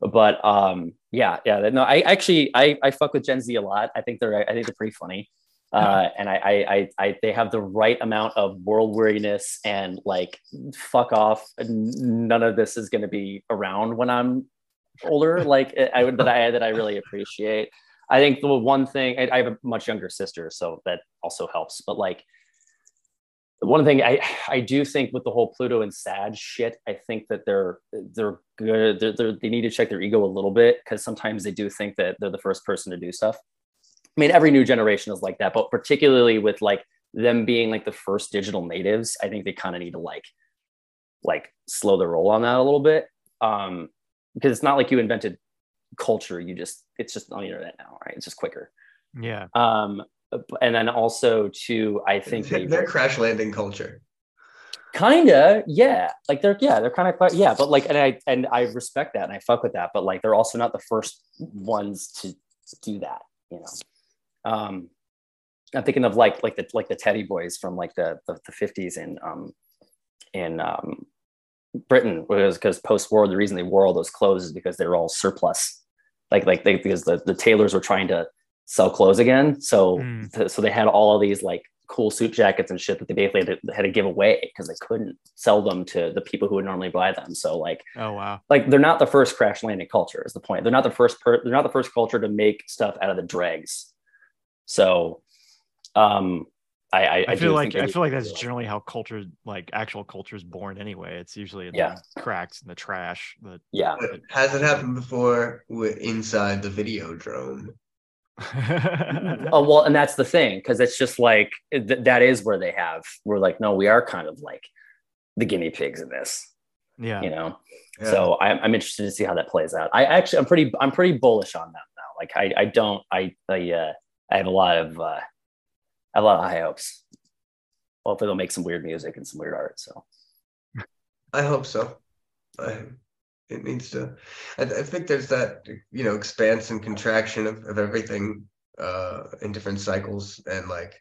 but um yeah yeah no i actually i i fuck with gen z a lot. I think they're i think they're pretty funny. Uh and I, I i i they have the right amount of world weariness and like fuck off. None of this is going to be around when i'm older <laughs> like i would that i that i really appreciate. I think the one thing I, I have a much younger sister so that also helps. But like one thing I I do think with the whole Pluto and Sag shit, I think that they're they're good. They're, they're, they need to check their ego a little bit because sometimes they do think that they're the first person to do stuff. I mean, every new generation is like that, but particularly with like them being like the first digital natives, I think they kind of need to like like slow the roll on that a little bit. Um, because it's not like you invented culture. You just it's just on the internet now, right? It's just quicker. yeah Um, and then also too, I think they They're crash landing culture. kinda yeah. Like they're yeah they're kind of yeah but like and i and i respect that and i fuck with that but like they're also not the first ones to do that you know? Um i'm thinking of like like the like the teddy boys from like the the, the 50s in um in um britain was because post-war the reason they wore all those clothes is because they were all surplus. Like like they because the, the tailors were trying to sell clothes again so Mm. th- so they had all of these like cool suit jackets and shit that they basically had to, had to give away because they couldn't sell them to the people who would normally buy them. So like oh wow like they're not the first crash landing culture is the point. They're not the first per- they're not the first culture to make stuff out of the dregs. So um I I, I, do feel like I feel like that's generally how culture, like actual culture, is born anyway. It's usually in Yeah. the cracks and the trash. The yeah. But has it happened before with inside the Videodrome? <laughs> Oh well, and that's the thing because it's just like th- that is where they have we're like no, we are kind of like the guinea pigs in this, yeah, you know. Yeah. So I'm, I'm interested to see how that plays out. I actually I'm pretty I'm pretty bullish on them now. Like I I don't I I uh, I have a lot of uh, I have a lot of high hopes. Hopefully they'll make some weird music and some weird art. So I hope so. I, it needs to. I, I think there's that you know expanse and contraction of, of everything uh, in different cycles, and like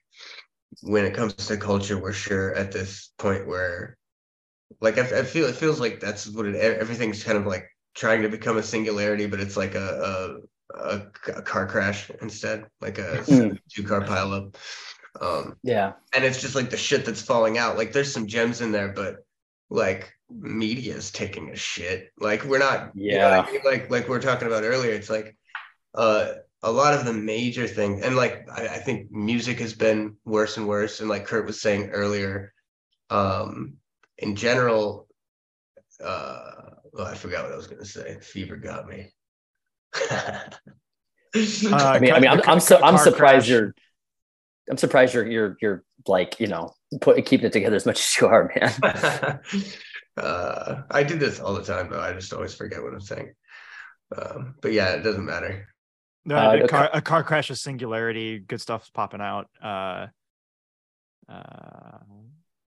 when it comes to culture, we're sure at this point where, like, I, I feel it feels like that's what it. Everything's kind of like trying to become a singularity, but it's like a a, a, a car crash instead, like a Mm. two car pileup. Um, yeah, and it's just like the shit that's falling out. Like there's some gems in there, but like media's taking a shit. Like we're not you know I Yeah. mean? like like we we're talking about earlier. It's like uh a lot of the major things and like I, I think music has been worse and worse. And like Kurt was saying earlier, um in general, uh well, I forgot what I was gonna say. Fever got me. <laughs> Uh, I mean, I mean, I'm, the I'm, su- I'm surprised crash. you're, I'm surprised you're, you're, you're like, you know, put, keeping it together as much as you are, man. <laughs> uh, I do this all the time, though. I just always forget what I'm saying. Um, but yeah, it doesn't matter. No, Uh, a, car, a car crash is singularity. Good stuff's popping out. Uh, uh,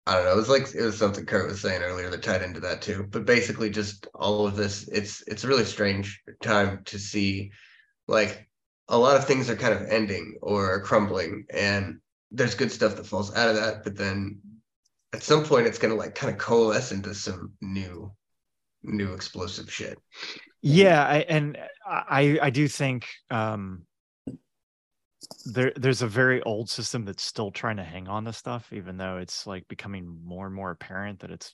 I don't know. It was like it was something Kurt was saying earlier that tied into that too. But basically, just all of this. It's it's a really strange time to see, like a lot of things are kind of ending or crumbling, and there's good stuff that falls out of that. But then at some point, it's gonna like kind of coalesce into some new, new explosive shit. yeah, I, and I I do think um, there there's a very old system that's still trying to hang on to stuff, even though it's like becoming more and more apparent that it's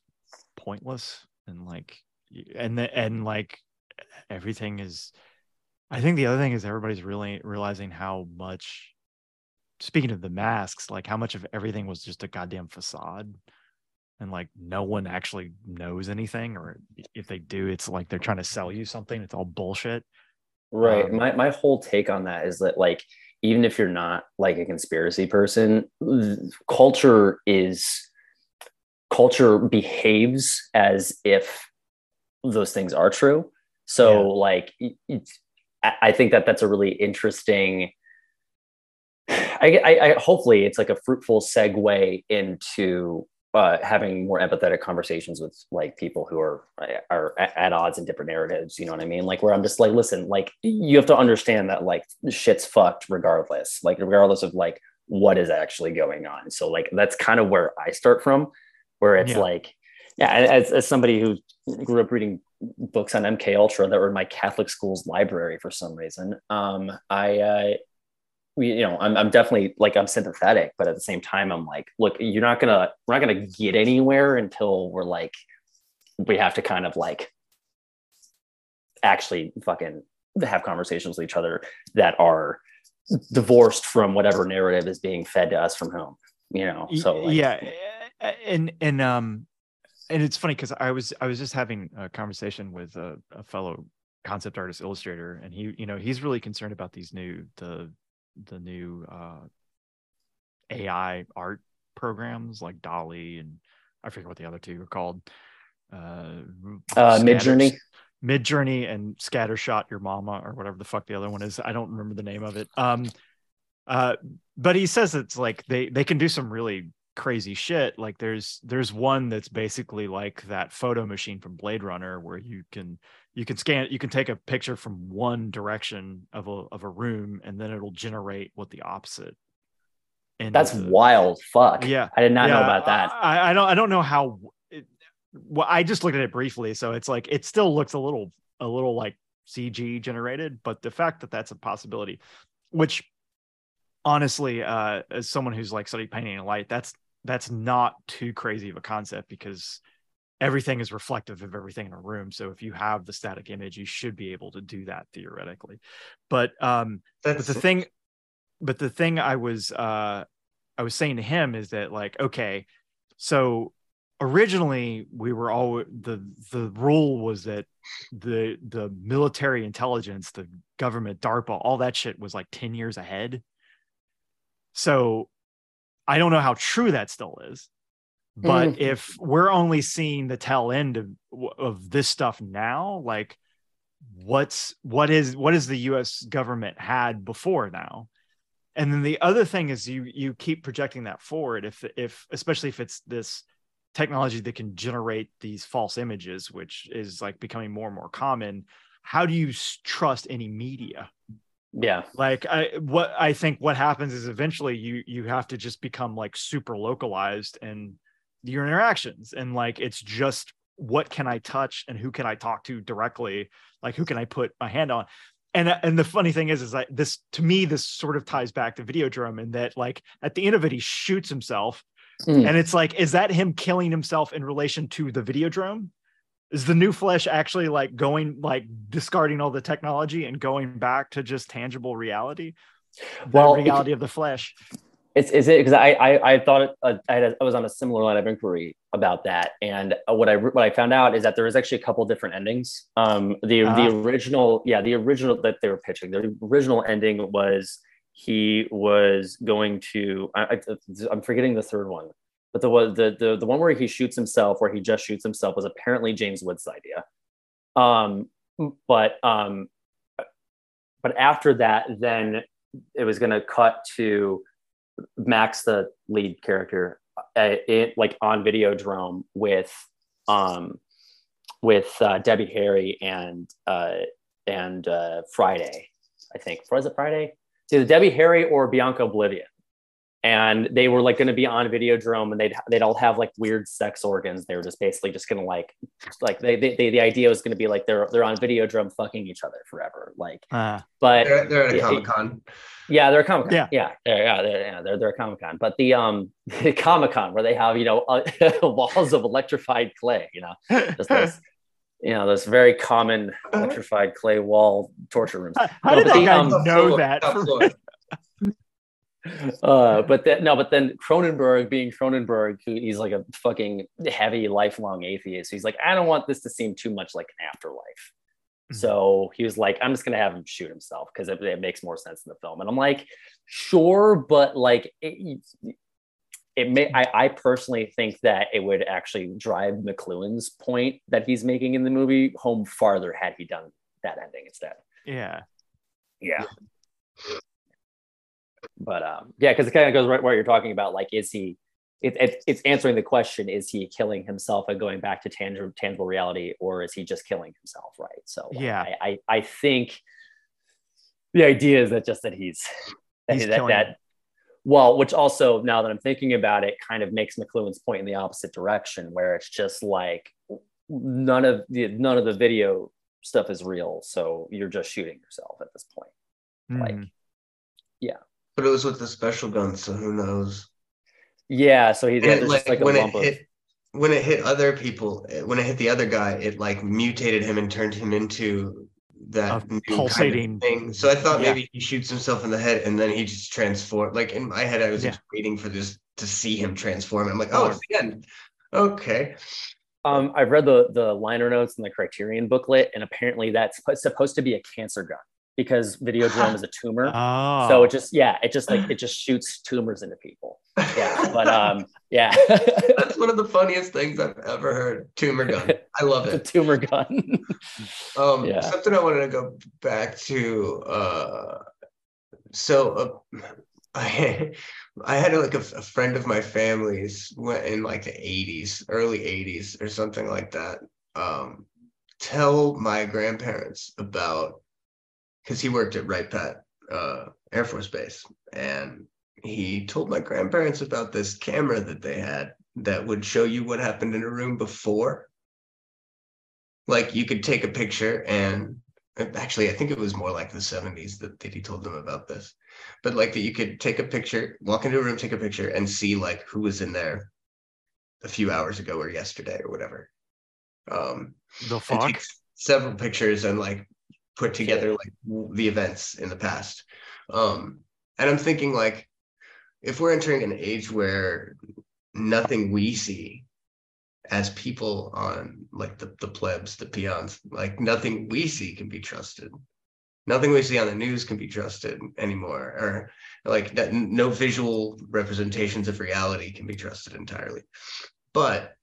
pointless and like and the, and like everything is. I think the other thing is everybody's really realizing how much. Speaking of the masks, like how much of everything was just a goddamn facade. and like no one actually knows anything or if they do it's like they're trying to sell you something it's all bullshit Right. Um, my my whole take on that is that like even if you're not like a conspiracy person, culture is culture behaves as if those things are true. So Yeah. like it's I I think that that's a really interesting I, I, I hopefully it's like a fruitful segue into uh, having more empathetic conversations with like people who are are at odds in different narratives. You know what I mean? Like where I'm just like, listen, like you have to understand that like shit's fucked regardless, like regardless of like what is actually going on. So like that's kind of where I start from, where it's Yeah. like, yeah, as, as somebody who grew up reading books on MK Ultra that were in my Catholic school's library for some reason, um, I uh, you know, I'm, I'm definitely like I'm sympathetic, but at the same time, I'm like, look, you're not gonna, we're not gonna get anywhere until we're like, we have to kind of like actually fucking have conversations with each other that are divorced from whatever narrative is being fed to us from home. You know, so like, yeah and and um and it's funny because i was i was just having a conversation with a, a fellow concept artist illustrator and he you know he's really concerned about these new the the new uh ai art programs like DALL-E and i forget what the other two are called. Uh, Uh, Midjourney? mid journey and scattershot your mama or whatever the fuck the other one is. I don't remember the name of it. Um uh but he says it's like they they can do some really crazy shit like there's there's one that's basically like that photo machine from blade runner where you can you can scan you can take a picture from one direction of a of a room and then it'll generate what the opposite end that's the- wild. Fuck. Yeah. I did not know about that. I, I don't I don't know how it, well I just looked at it briefly so it's like it still looks a little a little like CG generated but the fact that that's a possibility which honestly uh as someone who's like studied painting and light that's that's not too crazy of a concept because everything is reflective of everything in a room. So if you have the static image you should be able to do that theoretically. But um That's but the thing but the thing i was uh i was saying to him is that like okay so originally we were all the the rule was that the the military intelligence the government darpa all that shit was like 10 years ahead. So i don't know how true that still is but Mhm. if we're only seeing the tail end of of this stuff now like what's what is what is the US government had before now? And then the other thing is you you keep projecting that forward. If if especially if it's this technology that can generate these false images which is like becoming more and more common how do you trust any media Yeah. like i what i think what happens is eventually you you have to just become like super localized in your interactions and like it's just what can i touch and who can i talk to directly like who can i put my hand on and and the funny thing is is that this to me this sort of ties back to Videodrome and that like at the end of it he shoots himself Mm. And it's like, is that him killing himself in relation to the Videodrome? Is the new flesh actually like going like discarding all the technology and going back to just tangible reality? The Well, it- reality of the flesh. It's is it because I, I I thought uh, I, had a, I was on a similar line of inquiry about that, and uh, what I what I found out is that there is actually a couple different endings. Um, the Ah. the original yeah the original that they were pitching the original ending was he was going to I, I, I'm forgetting the third one, but the the, the the one where he shoots himself where he just shoots himself was apparently James Woods' idea. Um, but um, but after that, then it was going to cut to Max, the lead character, uh, it like on Videodrome with um with uh, Debbie Harry and uh and uh Friday, I think. Was it Friday? It's either Debbie Harry or Bianca O'Blivion. And they were like going to be on Videodrome, and they'd they'd all have like weird sex organs. They were just basically just going to like like they, they, they the idea was going to be like they're they're on Videodrome fucking each other forever. Like, Uh, but They're, they're at a Yeah, Comic Con. yeah, they're a Comic Con. Yeah. Yeah, yeah, they're, yeah, they're, yeah, they're, they're a Comic Con. But the um <laughs> Comic Con where they have you know uh, <laughs> walls of electrified clay, you know, just those, <laughs> you know, those very common electrified clay wall torture rooms. how how No, did but that the, guy um, know floor, that? Top from- floor. Uh, but then no, but then Cronenberg, being Cronenberg, who he's like a fucking heavy lifelong atheist. He's like, I don't want this to seem too much like an afterlife. Mhm. So he was like, I'm just gonna have him shoot himself because it, it makes more sense in the film. And I'm like, sure, but like it, it may I, I personally think that it would actually drive McLuhan's point that he's making in the movie home farther had he done that ending instead. yeah. Yeah. But um, yeah, because it kind of goes right where you're talking about. Like, is he? It, it, it's answering the question: Is he killing himself and going back to tangible, tangible reality, or is he just killing himself? Right. So Yeah. I, I I think the idea is that just that he's <laughs> that He's that, that well, which also now that I'm thinking about it, kind of makes McLuhan's point in the opposite direction, where it's just like none of the none of the video stuff is real, so you're just shooting yourself at this point. Like, Mm. But it was with the special gun, so who knows? Yeah, so he And yeah, like, just like a when it lump of hit when it hit other people, when it hit the other guy, it like mutated him and turned him into that A new kind of pulsating- thing. So I thought Yeah. maybe he shoots himself in the head and then he just transform. Like in my head, I was Yeah. just waiting for this to see him transform. I'm like, oh, it's the end. Okay. um I've read the the liner notes in the Criterion booklet, and apparently that's supposed to be a cancer gun because video Videodrome is a tumor. Oh. <laughs> So it just yeah, it just like it just shoots tumors into people. Yeah, <laughs> but um yeah, That's one of the funniest things I've ever heard. Tumor gun. I love <laughs> it. tumor gun. Um, Yeah. something I wanted to go back to. Uh, so uh, I I had like a, a friend of my family's went in like the '80s, early '80s, or something like that. Um, tell my grandparents about because he worked at Wright Pat uh, Air Force Base, and he told my grandparents about this camera that they had that would show you what happened in a room before. Like you could take a picture and actually i think it was more like the 70s that, that he told them about this. But like that you could take a picture walk into a room take a picture and see like who was in there a few hours ago or yesterday or whatever. Um the fuck. take several pictures and like put together like the events in the past. Um and i'm thinking like if we're entering an age where nothing we see as people on like the, the plebs the peons like nothing we see can be trusted. Nothing we see on the news can be trusted anymore or like that no visual representations of reality can be trusted entirely. But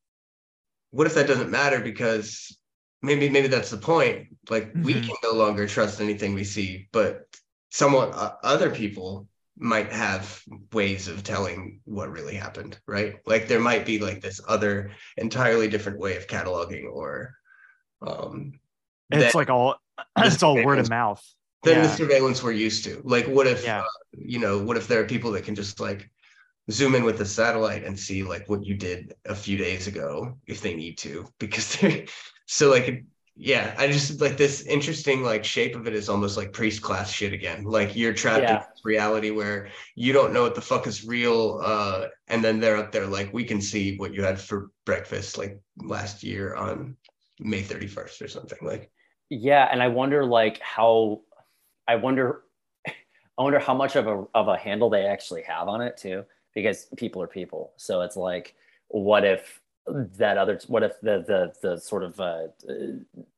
what if that doesn't matter because maybe maybe that's the point like we Mhm. can no longer trust anything we see but somewhat uh, other people might have ways of telling what really happened right like there might be like this other entirely different way of cataloging or um It's like all it's all word of mouth. than the surveillance we're used to like what if Yeah. uh, you know what if there are people that can just like zoom in with a satellite and see like what you did a few days ago if they need to <laughs> because they're so like yeah, I just like this interesting like shape of it is almost like priest class shit again. Like you're trapped Yeah. in reality where you don't know what the fuck is real, uh, and then they're up there like we can see what you had for breakfast like last year on May 31st or something. Like Yeah, and I wonder like how I wonder <laughs> I wonder how much of a of a handle they actually have on it too, because people are people. So it's like, what if that other what if the the the sort of uh, uh,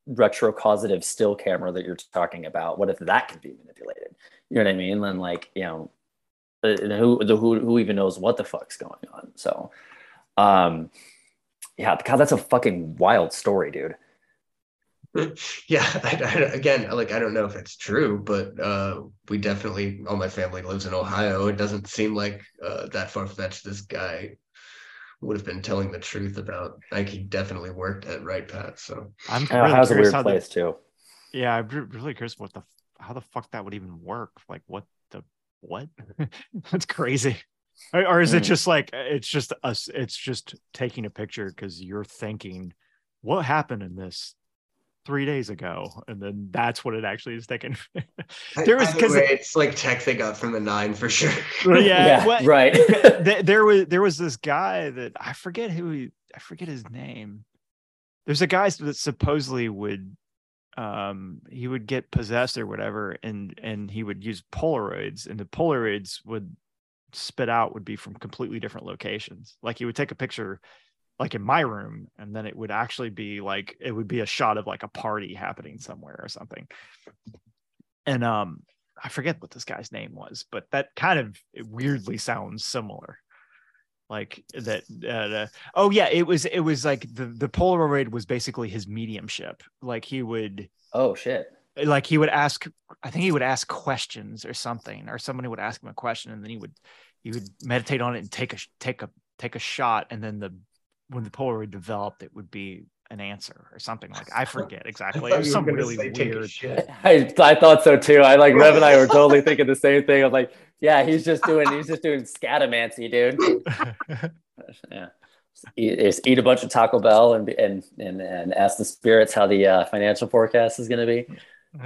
retro causative still camera that you're talking about, what if that could be manipulated? You know what I mean? Then like, you know, uh, who the who who even knows what the fuck's going on? So um yeah, God, that's a fucking wild story, dude. <laughs> yeah, I, I, again, like I don't know if it's true, but uh, we definitely all my family lives in Ohio. It doesn't seem like uh, that far fetched. This guy would have been telling the truth about. Like he definitely worked at Wright Pat. So I'm Uh, really Ohio's a curious weird how the- place too. yeah, I'm really curious what the how the fuck that would even work. Like what the what? <laughs> That's crazy. Or, or is it Mm. just like it's just us? It's just taking a picture because you're thinking, what happened in this three days ago, and then that's what it actually is taking. <laughs> there was because it's like tech they got from the nine for sure. yeah, what- right. <laughs> <laughs> th- there was there was this guy that I forget who he I forget his name. There's a guy that supposedly would um he would get possessed or whatever and and he would use polaroids and the polaroids would spit out would be from completely different locations like he would take a picture like in my room and then it would actually be like it would be a shot of like a party happening somewhere or something. And um i forget what this guy's name was but that kind of weirdly sounds similar. Like that uh, oh yeah it was it was like the the polaroid was basically his mediumship. Like he would oh shit. like he would ask i think he would ask questions or something or somebody would ask him a question and then he would he would meditate on it and take a take a take a shot and then the when the polaroid developed it would be an answer or something like i <laughs> forget exactly it was some really say weird shit. <laughs> I, I thought so too. I like Rev and I were <laughs> totally thinking the same thing. I'm like, yeah, he's just doing he's just doing scatomancy, dude. Yeah. Eat, just eat a bunch of Taco Bell and and and, and ask the spirits how the uh, financial forecast is going to be.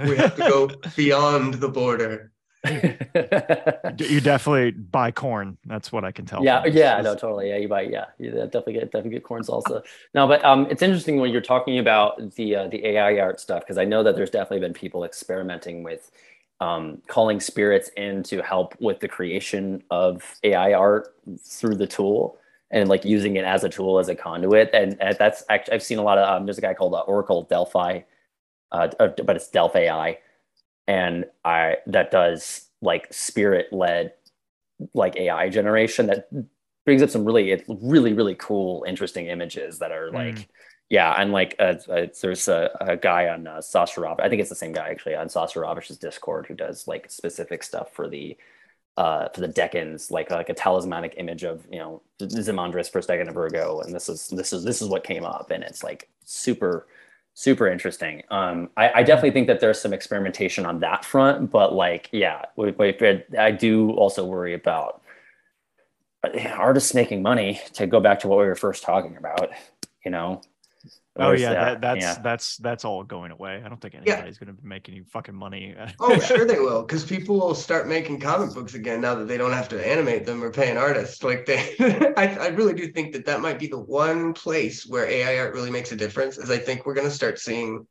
We have to go beyond the border. <laughs> you definitely buy corn that's what i can tell yeah, yeah, no, totally. Yeah, you buy, yeah, you definitely get definitely get corn salsa. No, but um, it's interesting when you're talking about the uh, the AI art stuff because I know that there's definitely been people experimenting with um, calling spirits in to help with the creation of AI art through the tool and like using it as a tool as a conduit. And, and that's actually I've seen a lot of um, there's a guy called uh, Oracle Delphi, uh, but it's Delph AI, and I that does like spirit led like AI generation that brings up some really really really cool interesting images that are like Mm. yeah and like uh, uh, there's a, a guy on uh, Sasha I think it's the same guy actually on Sasha Ravish's Discord who does like specific stuff for the uh for the decans like like a talismanic image of you know Zimandris first decan of Virgo and this is this is this is what came up and it's like super super interesting. Um I, I definitely think that there's some experimentation on that front but like yeah we, we, I do also worry about uh, artists making money to go back to what we were first talking about you know oh yeah uh, that, that's yeah. that's that's all going away i don't think Yeah. anybody's gonna make any fucking money <laughs> Oh, sure they will, because people will start making comic books again now that they don't have to animate them or pay an artist. Like they, <laughs> I, I really do think that that might be the one place where AI art really makes a difference. Is I think we're gonna start seeing,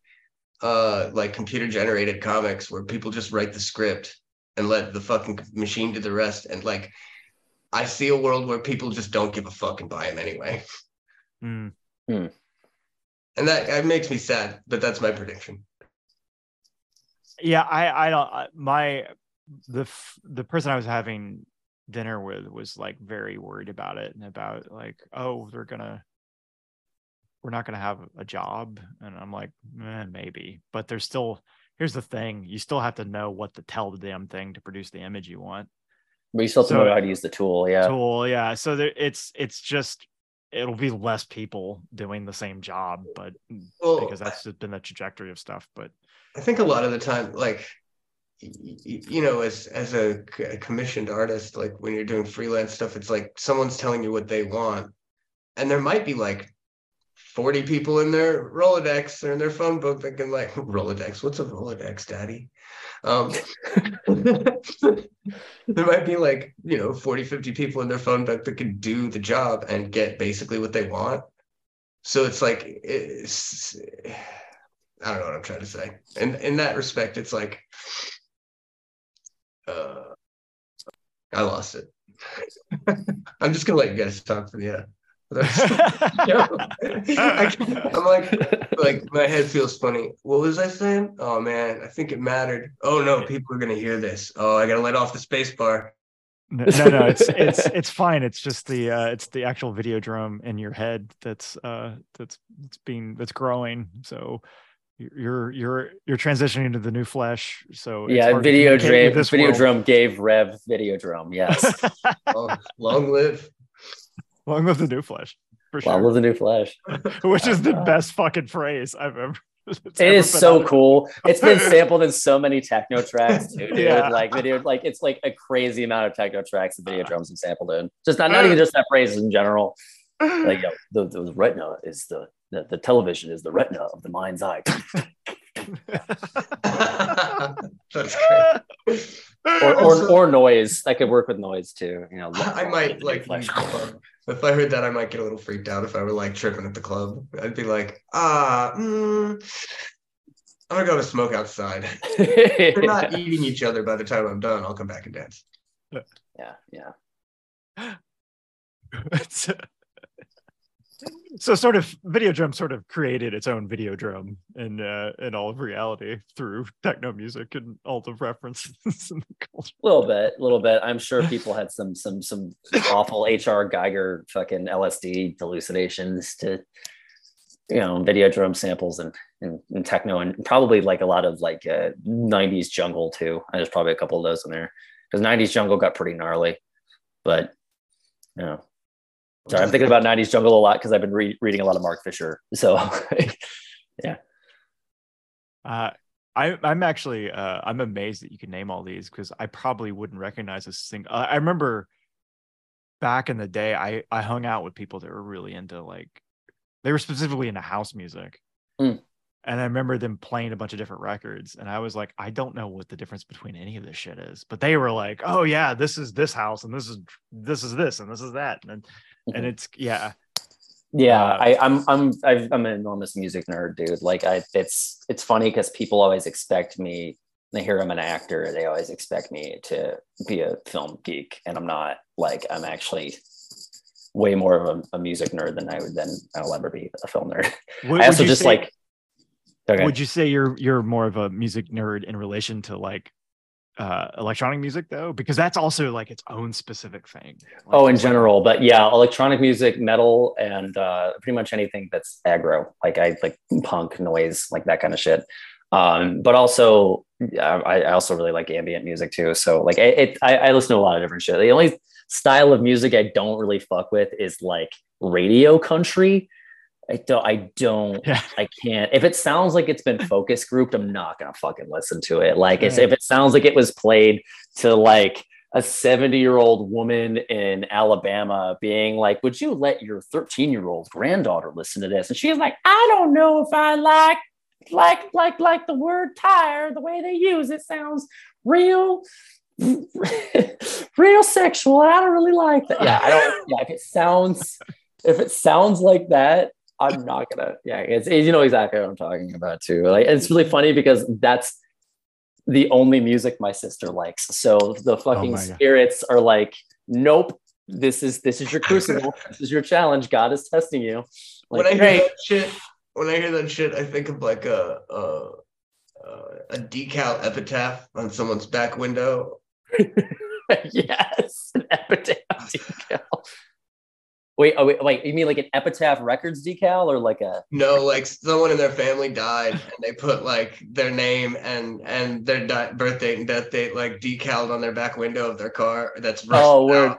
uh, like computer generated comics where people just write the script and let the fucking machine do the rest. And like, I see a world where people just don't give a fuck and buy them anyway, Mm. And that, that makes me sad. But that's my prediction. yeah i i don't my the the person i was having dinner with was like very worried about it and about like oh they're gonna we're not gonna have a job and i'm like eh, maybe but there's still here's the thing you still have to know what to tell the damn thing to produce the image you want but you still have to So- know how to use the tool yeah tool yeah so there it's it's just it'll be less people doing the same job but Well, because that's just been the trajectory of stuff but I think a lot of the time, like, you know, as as a commissioned artist, like when you're doing freelance stuff, it's like someone's telling you what they want, and there might be like 40 people in their Rolodex or in their phone book that can like <laughs> Rolodex. What's a Rolodex, daddy? Um, <laughs> there might be like, you know, 40, 50 people in their phone book that can do the job and get basically what they want. So it's like, it's, I don't know what I'm trying to say. And in that respect, it's like, uh, I lost it. <laughs> I'm just gonna let you guys talk for the yeah. <laughs> I, am like, like my head feels funny. What was I saying? Oh man, I think it mattered. Oh no, people are gonna hear this. Oh, I gotta let off the space bar. No, no, no, it's it's it's fine. It's just the uh, it's the actual Videodrome in your head that's uh that's that's being that's growing. So you're you're you're transitioning to the new flesh so yeah video drum video world. drum gave rev video drum yes <laughs> oh, long live long live the new flesh for sure long live the new flesh <laughs> which is the uh, best fucking phrase i've ever <laughs> it is so cool. It's been <laughs> sampled in so many techno tracks too, dude. Yeah. Like video, like it's like a crazy amount of techno tracks and video drums and sampled in. Just not, not even uh. just that phrase in general. <sighs> Like yo, the, the retina is the the, the television is the retina of the mind's eye. That's great. Or, or, or noise. I could work with noise too. You know, I might like if I heard that, I might get a little freaked out if I were like tripping at the club. I'd be like, ah, mm, I'm gonna go to smoke outside. <laughs> We're not eating each other by the time I'm done. I'll come back and dance. Yeah, yeah. <laughs> so sort of Videodrome sort of created its own Videodrome in uh, in all of reality through techno music and all the references <laughs> the culture. A little bit, a little bit. I'm sure people had some some some awful HR Geiger fucking LSD hallucinations to you know Videodrome samples and, and, and techno and probably like a lot of like uh, 90s jungle too. There's probably a couple of those in there because 90s jungle got pretty gnarly, but you know Sorry, I'm thinking about 90s jungle a lot because I've been re- reading a lot of Mark Fisher. So, <laughs> yeah. Uh, I, I'm actually uh, I'm amazed that you can name all these because I probably wouldn't recognize a single. Uh, I remember back in the day, I I hung out with people that were really into like they were specifically into house music, mm. and I remember them playing a bunch of different records, and I was like, I don't know what the difference between any of this shit is, but they were like, oh yeah, this is this house, and this is this is this, and this is that, and and mm-hmm. it's yeah yeah uh, I, i'm i'm i am an enormous music nerd dude like i it's it's funny because people always expect me they hear i'm an actor they always expect me to be a film geek and i'm not like i'm actually way more of a, a music nerd than i would than i'll ever be a film nerd would, i also just say, like okay. would you say you're you're more of a music nerd in relation to like uh electronic music though because that's also like its own specific thing like, oh in general but yeah electronic music metal and uh pretty much anything that's aggro like i like punk noise like that kind of shit. Um but also i, I also really like ambient music too so like it, it I, I listen to a lot of different shit. The only style of music i don't really fuck with is like radio country I don't, I don't, yeah. I can't. If it sounds like it's been <laughs> focus grouped, I'm not gonna fucking listen to it. Like, if it sounds like it was played to like a 70 year old woman in Alabama being like, Would you let your 13 year old granddaughter listen to this? And she's like, I don't know if I like, like, like, like the word tire, the way they use it sounds real, <laughs> real sexual. I don't really like that. Yeah, I don't, yeah, if it sounds, if it sounds like that, I'm not gonna. Yeah, it's, you know exactly what I'm talking about too. Like it's really funny because that's the only music my sister likes. So the oh fucking oh spirits are like, nope. This is this is your crucible. <laughs> this is your challenge. God is testing you. Like, when I hear hey. that shit, when I hear that shit, I think of like a a, a decal epitaph on someone's back window. <laughs> yes, an epitaph decal. Wait, oh, wait, wait, you mean like an Epitaph Records decal or like a No, like someone in their family died and they put like their name and and their di- birth date and death date like decaled on their back window of their car. That's Oh, weird.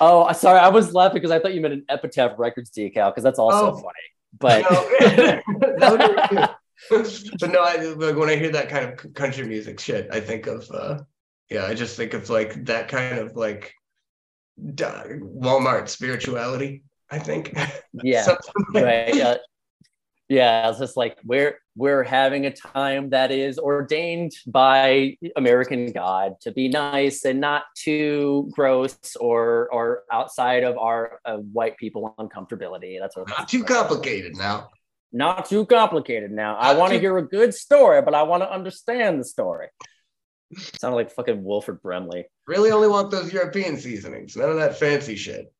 oh, sorry, I was laughing because I thought you meant an Epitaph Records decal because that's also oh. funny. But <laughs> no, but no, I, like when I hear that kind of country music shit, I think of uh yeah, I just think of like that kind of like Walmart spirituality. I think. Yeah. <laughs> right. Yeah, it's just like we're we're having a time that is ordained by American God to be nice and not too gross or or outside of our uh, white people uncomfortability. That's what. Not too complicated now. Not too complicated. Now I want to too- hear a good story, but I want to understand the story. <laughs> Sounded like fucking Wilford Brimley. Really only want those European seasonings. None of that fancy shit.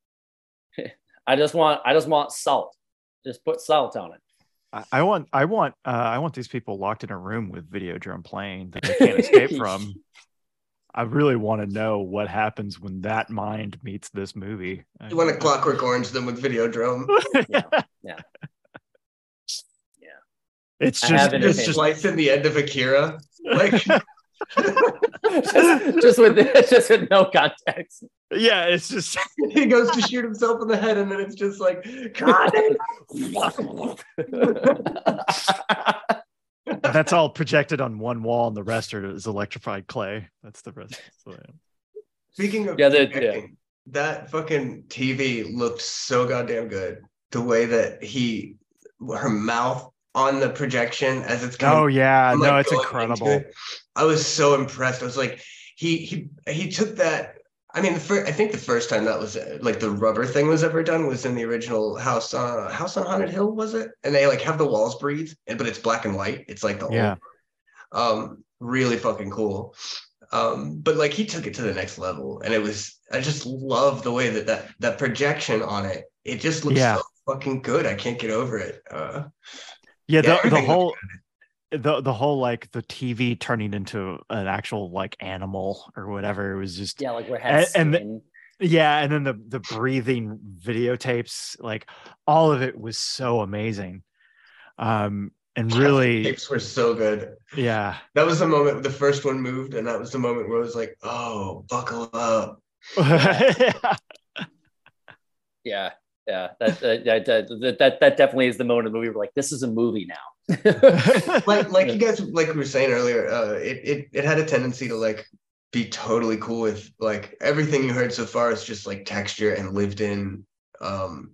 <laughs> I just want I just want salt. Just put salt on it. I, I want I want uh, I want these people locked in a room with video Videodrome playing that they can't <laughs> escape from. I really want to know what happens when that mind meets this movie. You want to clockwork orange them with video Videodrome. Yeah, yeah. It's just it's. Just just slice in the end of Akira. Like <laughs> just, just with <laughs> just with no context. yeah, it's just <laughs> he goes to shoot himself in the head, and then it's just like, God, that's all projected on one wall, and the rest are is electrified clay. That's the rest. So, yeah. Speaking of Yeah, the- projecting, that fucking TV looked so goddamn good. The way that he, her mouth on the projection as it's kind Oh yeah, I'm, no, like, it's incredible. it. I was so impressed. I was like, he he he took that. I mean, the first, I think the first time that was like the rubber thing was ever done was in the original House on House on Haunted Hill, was it? And they like have the walls breathe, and but it's black and white. It's like the Yeah. old, um, really fucking cool. Um, but like he took it to the next level, and it was I just love the way that that that projection on it. It just looks Yeah. so fucking good. I can't get over it. Uh, Yeah, yeah, the, the whole the the whole like the TV turning into an actual like animal or whatever. It was just yeah, like we're And- and the- yeah, and then the the breathing videotapes, like all of it was so amazing. Um and really tapes were so good. yeah. That was the moment the first one moved, and that was the moment where I was like, "Oh, buckle up!" <laughs> yeah, yeah. That that, that that that that definitely is the moment of the movie. We're like, this is a movie now. <laughs> Like, like you guys, like we were saying earlier, uh, it it it had a tendency to like be totally cool with like everything you heard so far is just like texture and lived in um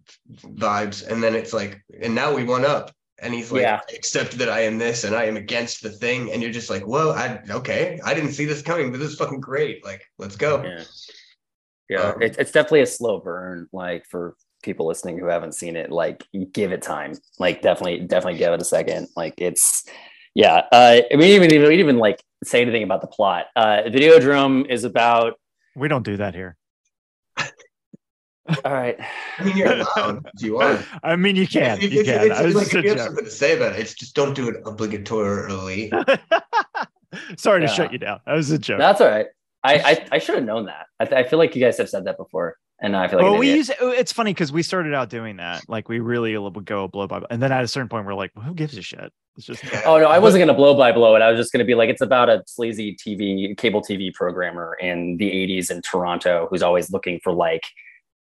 vibes, and then it's like, and now we one up, and he's like, Yeah. "Accept that I am this, and I am against the thing," and you're just like, "Whoa, I okay, I didn't see this coming, but this is fucking great. Like, let's go." Yeah, yeah. Um, it, it's definitely a slow burn. Like for people listening who haven't seen it, like give it time. Like definitely, definitely give it a second. Like it's, yeah. Uh, I mean, even even we didn't even like say anything about the plot. Uh, Videodrome is about. we don't do that here. All right. I mean, you're <laughs> allowed if you want. I mean you can. If- You if- can. if- I was like, just if a you have joke. something to say about it, it's just don't do it obligatorily. <laughs> Sorry to shut you down. That was a joke. That's all right. I I, I should have known that. I, th- I feel like you guys have said that before, and I feel like well, we use it's funny because we started out doing that. Like we really would go blow by, and then at a certain point, we're like, well, who gives a shit? It's just <laughs> Oh no, I wasn't gonna blow by blow it. I was just gonna be like, it's about a sleazy TV cable TV programmer in the '80s in Toronto who's always looking for like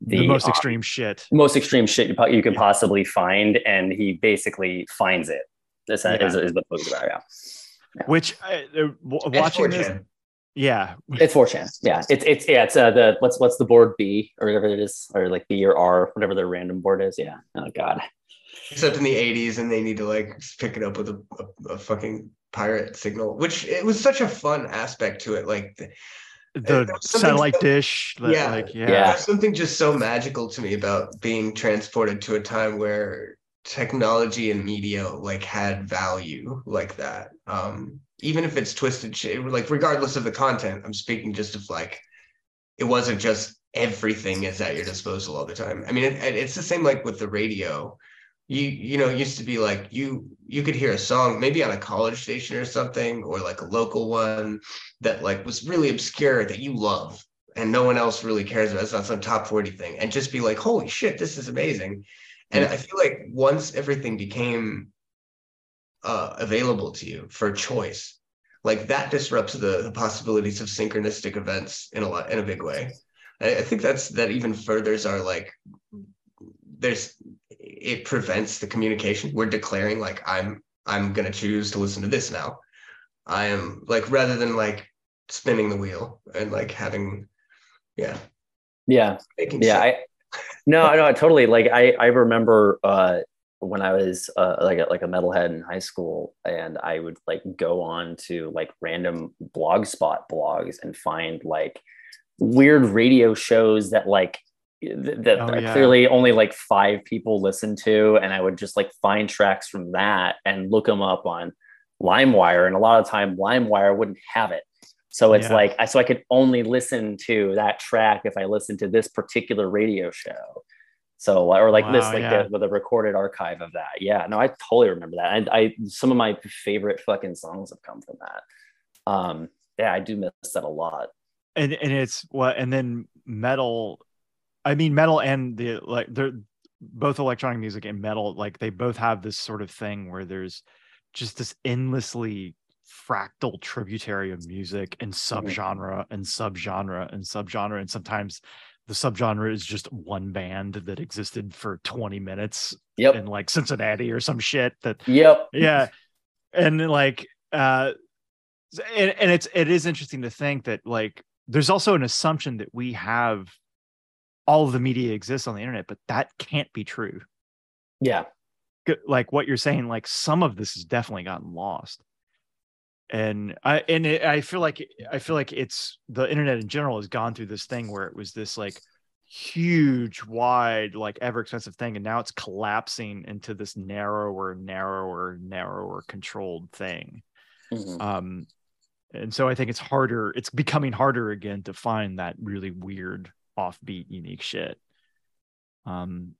the, the, most uh, extreme shit. most extreme shit you, po- you can possibly find, and he basically finds it. This Yeah. is, is the book's about. Yeah, Which uh, uh, watching this, 4chan. Yeah, it's 4chan. Yeah, it's it's yeah, it's uh, the what's what's the board B or whatever it is, or like B or R, whatever their random board is. Yeah. Oh god. Except in the 80s, and they need to like pick it up with a, a, a fucking pirate signal, which it was such a fun aspect to it. Like, the, the satellite so- dish. That, Yeah. like yeah, Yeah. there's something just so magical to me about being transported to a time where technology and media like had value like that. Um, even if it's twisted shit, like regardless of the content, I'm speaking just of like it wasn't just everything is at your disposal all the time. I mean, it, it- it's the same like with the radio. You you know, it used to be like you you could hear a song maybe on a college station or something, or like a local one that like was really obscure that you love and no one else really cares about. It's not some top 40 thing, and just be like, holy shit, this is amazing. And I feel like once everything became uh, available to you for choice, like that disrupts the, the possibilities of synchronistic events in a lot in a big way. I, I think that's that even furthers our like there's it prevents the communication. We're declaring like I'm I'm gonna choose to listen to this now. I am like rather than like spinning the wheel and like having yeah Yeah. yeah sense. i no no totally like i i remember uh when I was uh, like a, like a metalhead in high school, and I would like go on to like random blogspot blogs and find like weird radio shows that like th- that Oh, yeah. clearly only like five people listen to, and I would just like find tracks from that and look them up on LimeWire, and a lot of time LimeWire wouldn't have it. So it's Yeah. like I so I could only listen to that track if I listened to this particular radio show. So or like this, like yeah. the, with a recorded archive of that. Yeah, no, I totally remember that. And I some of my favorite fucking songs have come from that. Um, yeah, I do miss that a lot. and and it's what and then metal i mean metal and the like they're both electronic music and metal like they both have this sort of thing where there's just this endlessly fractal tributary of music and subgenre and subgenre and subgenre and sometimes the subgenre is just one band that existed for 20 minutes Yep. in like cincinnati or some shit that Yep. yeah and like uh and, and it's it is interesting to think that like there's also an assumption that we have all of the media exists on the internet but that can't be true Yeah. Like what you're saying like some of this has definitely gotten lost and i and it, i feel like i feel like it's the internet in general has gone through this thing where it was this like huge wide like ever expensive thing and now it's collapsing into this narrower narrower narrower controlled thing Mhm. um and so i think it's harder it's becoming harder again to find that really weird offbeat unique shit um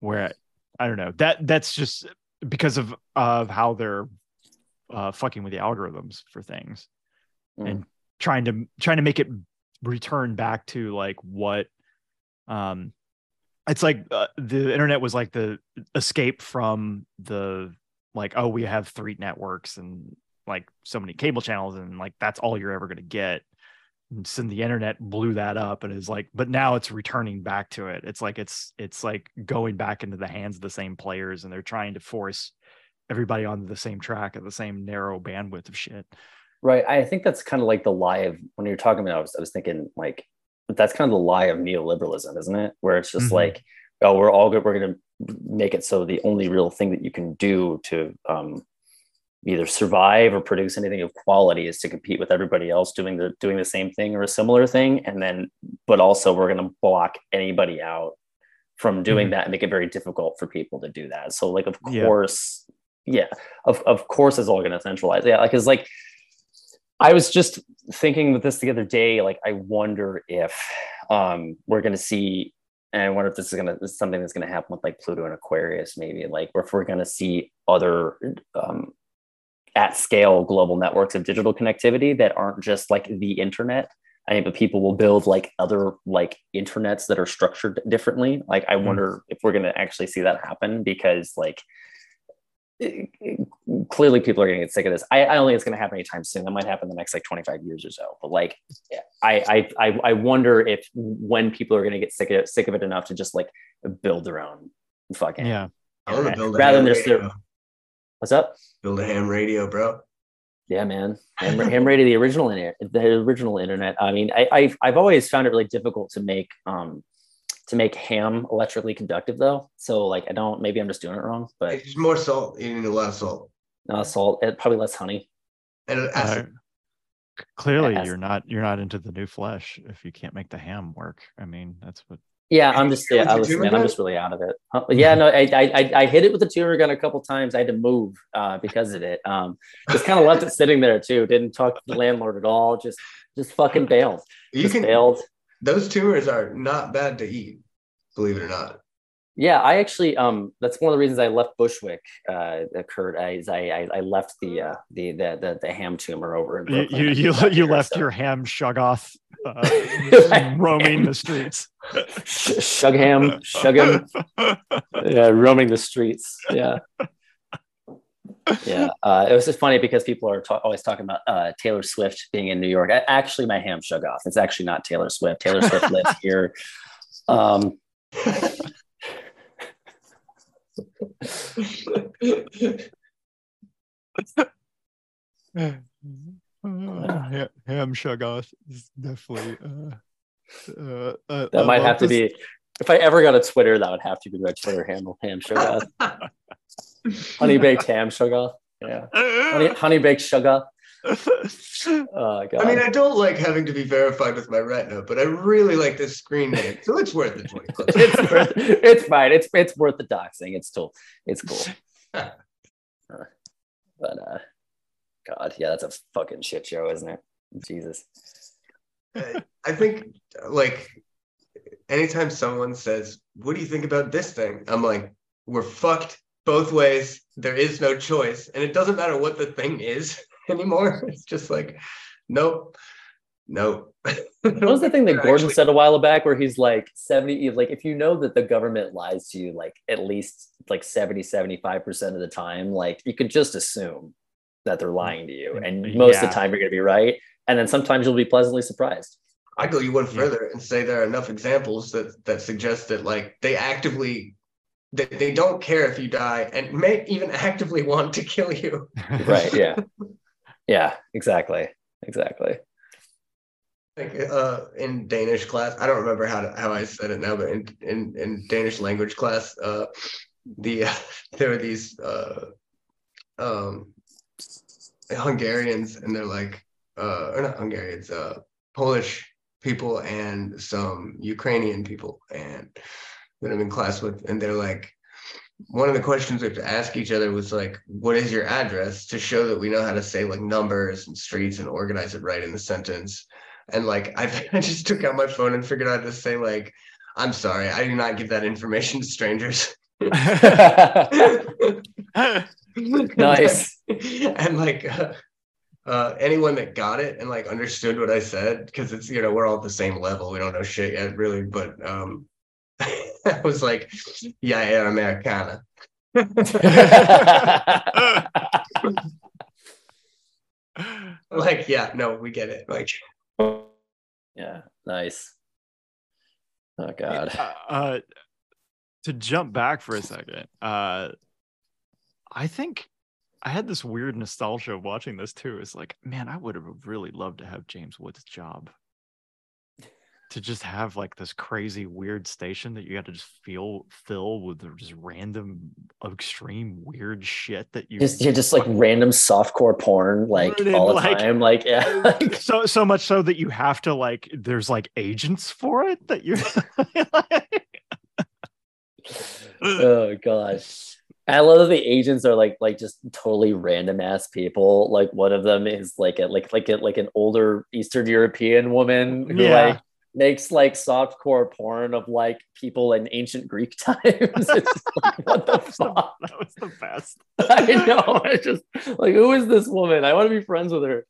where i don't know that that's just because of of how they're uh fucking with the algorithms for things and trying to trying to make it return back to like what um it's like uh, the internet was like the escape from the like oh we have three networks and like so many cable channels and like that's all you're ever going to get. And so the internet blew that up and is like but now it's returning back to it. It's like it's it's like going back into the hands of the same players and they're trying to force everybody on the same track at the same narrow bandwidth of shit Right. I think that's kind of like the lie of when you're talking about, I was, I was thinking like, that's kind of the lie of neoliberalism, isn't it? Where it's just Mhm. like, oh, we're all good. We're going to make it so the only real thing that you can do to um, either survive or produce anything of quality is to compete with everybody else doing the doing the same thing or a similar thing, and then, but also we're going to block anybody out from doing Mhm. that and make it very difficult for people to do that. So, like, of course, yeah, of of course, it's all going to centralize. Yeah, like, it's like I was just thinking with this the other day. Like, I wonder if um, we're going to see, and I wonder if this is going to this is something that's going to happen with like Pluto and Aquarius, maybe like, or if we're going to see other um, at scale global networks of digital connectivity that aren't just like the internet. I mean, but people will build like other like internets that are structured differently. Like, I wonder if we're going to actually see that happen because like it- it- clearly people are going to get sick of this. I, I don't think it's going to happen anytime soon. That might happen in the next like 25 years or so. But like, I I I, I wonder if when people are going to get sick of it, sick of it enough to just like build their own fucking yeah I want to internet. build a rather ham than just radio. their what's up? build a ham radio, bro. Yeah, man. Ham, ham radio, the original internet, the original internet. I mean, I, I've I've always found it really difficult to make um to make ham electrically conductive though. So like, I don't. Maybe I'm just doing it wrong, but It's more salt. You need a lot of salt uh, salt. It, probably less honey. and Uh, clearly Yes. you're not you're not into the new flesh if you can't make the ham work i mean that's what Yeah, I'm just yeah, I your was, tumor man, I'm just really out of it. Huh? Yeah, no, I, I I I hit it with the tumor gun a couple times. I had to move uh, because of it. Um, just kind of left it sitting there too. Didn't talk to the landlord at all. Just just fucking bailed. You Just can. bailed. Those tumors are not bad to eat, believe it or not. Yeah, I actually um that's one of the reasons I left Bushwick. Uh, occurred as I, I I left the uh the the the, the ham tumor over in you Brooklyn. you I you, you left so- your ham shoggoth uh, <laughs> roaming the streets Sh- shug ham shug him <laughs> yeah roaming the streets yeah yeah uh, it was just funny because people are ta- always talking about uh, taylor swift being in new york. I, actually my ham shug off. It's actually not taylor swift. Taylor swift <laughs> lives here. Um Uh, <laughs> ham shoggoth is definitely uh, uh, uh, that I might love have to this- be if i ever got a twitter that would have to be my twitter handle ham shug off <laughs> <laughs> honey baked ham sugar. Yeah, honey, <laughs> honey baked sugar. <laughs> Oh god. I mean, I don't like having to be verified with my retina, but I really like this screen name, so it's worth the 20 bucks. it's worth, it's fine. It's it's worth the doxing. It's still it's cool. Uh, but uh, God, yeah, that's a fucking shit show, isn't it? Jesus. I think like anytime someone says, "What do you think about this thing?" I'm like, "We're fucked both ways. There is no choice, and it doesn't matter what the thing is <laughs> anymore. It's just like, nope, nope." <laughs> What was the thing that Gordon said a while back where he's like 70 like if you know that the government lies to you like at least like 70 75% of the time like you could just assume that they're lying to you and mm, most of the time you're going to be right and then sometimes you'll be pleasantly surprised I go you one Yeah. further and say there are enough examples that that suggest that like they actively they, they don't care if you die and may even actively <laughs> want to kill you. right yeah <laughs> yeah exactly exactly Like uh in Danish class, I don't remember how to, how I said it now, but in in, in Danish language class, uh the <laughs> there were these uh um Hungarians and they're like uh or not Hungarians, uh Polish people and some Ukrainian people and that I'm in class with and they're like one of the questions we have to ask each other was like, what is your address to show that we know how to say like numbers and streets and organize it right in the sentence. And like <laughs> I, I just took out my phone and figured out how to say like, I'm sorry, I do not give that information to strangers. <laughs> Nice. and like uh, uh, anyone that got it and like understood what I said, because it's you know we're all at the same level. We don't know shit yet, really. But um, <laughs> <laughs> I was like, "Yeah, yeah, Americana." <laughs> Like, yeah, no, we get it. Like, yeah nice oh god uh, uh, to jump back for a second, uh, I think I had this weird nostalgia of watching this too. It's like, man, I would have really loved to have James Woods' job. To just have like this crazy weird station that you got to just feel fill with just random extreme weird shit that you just you're just like random softcore porn like all the like- time like yeah <laughs> <laughs> so so much so that you have to like there's like agents for it that you're <laughs> oh gosh I love that the agents are like like just totally random ass people. Like one of them is like a like like a, like an older Eastern European woman who Yeah. like makes like softcore porn of like people in ancient Greek <laughs> times. It's just like, what the <laughs> that, was the, fuck? that was the best <laughs> I know. It's just like who is this woman? I want to be friends with her.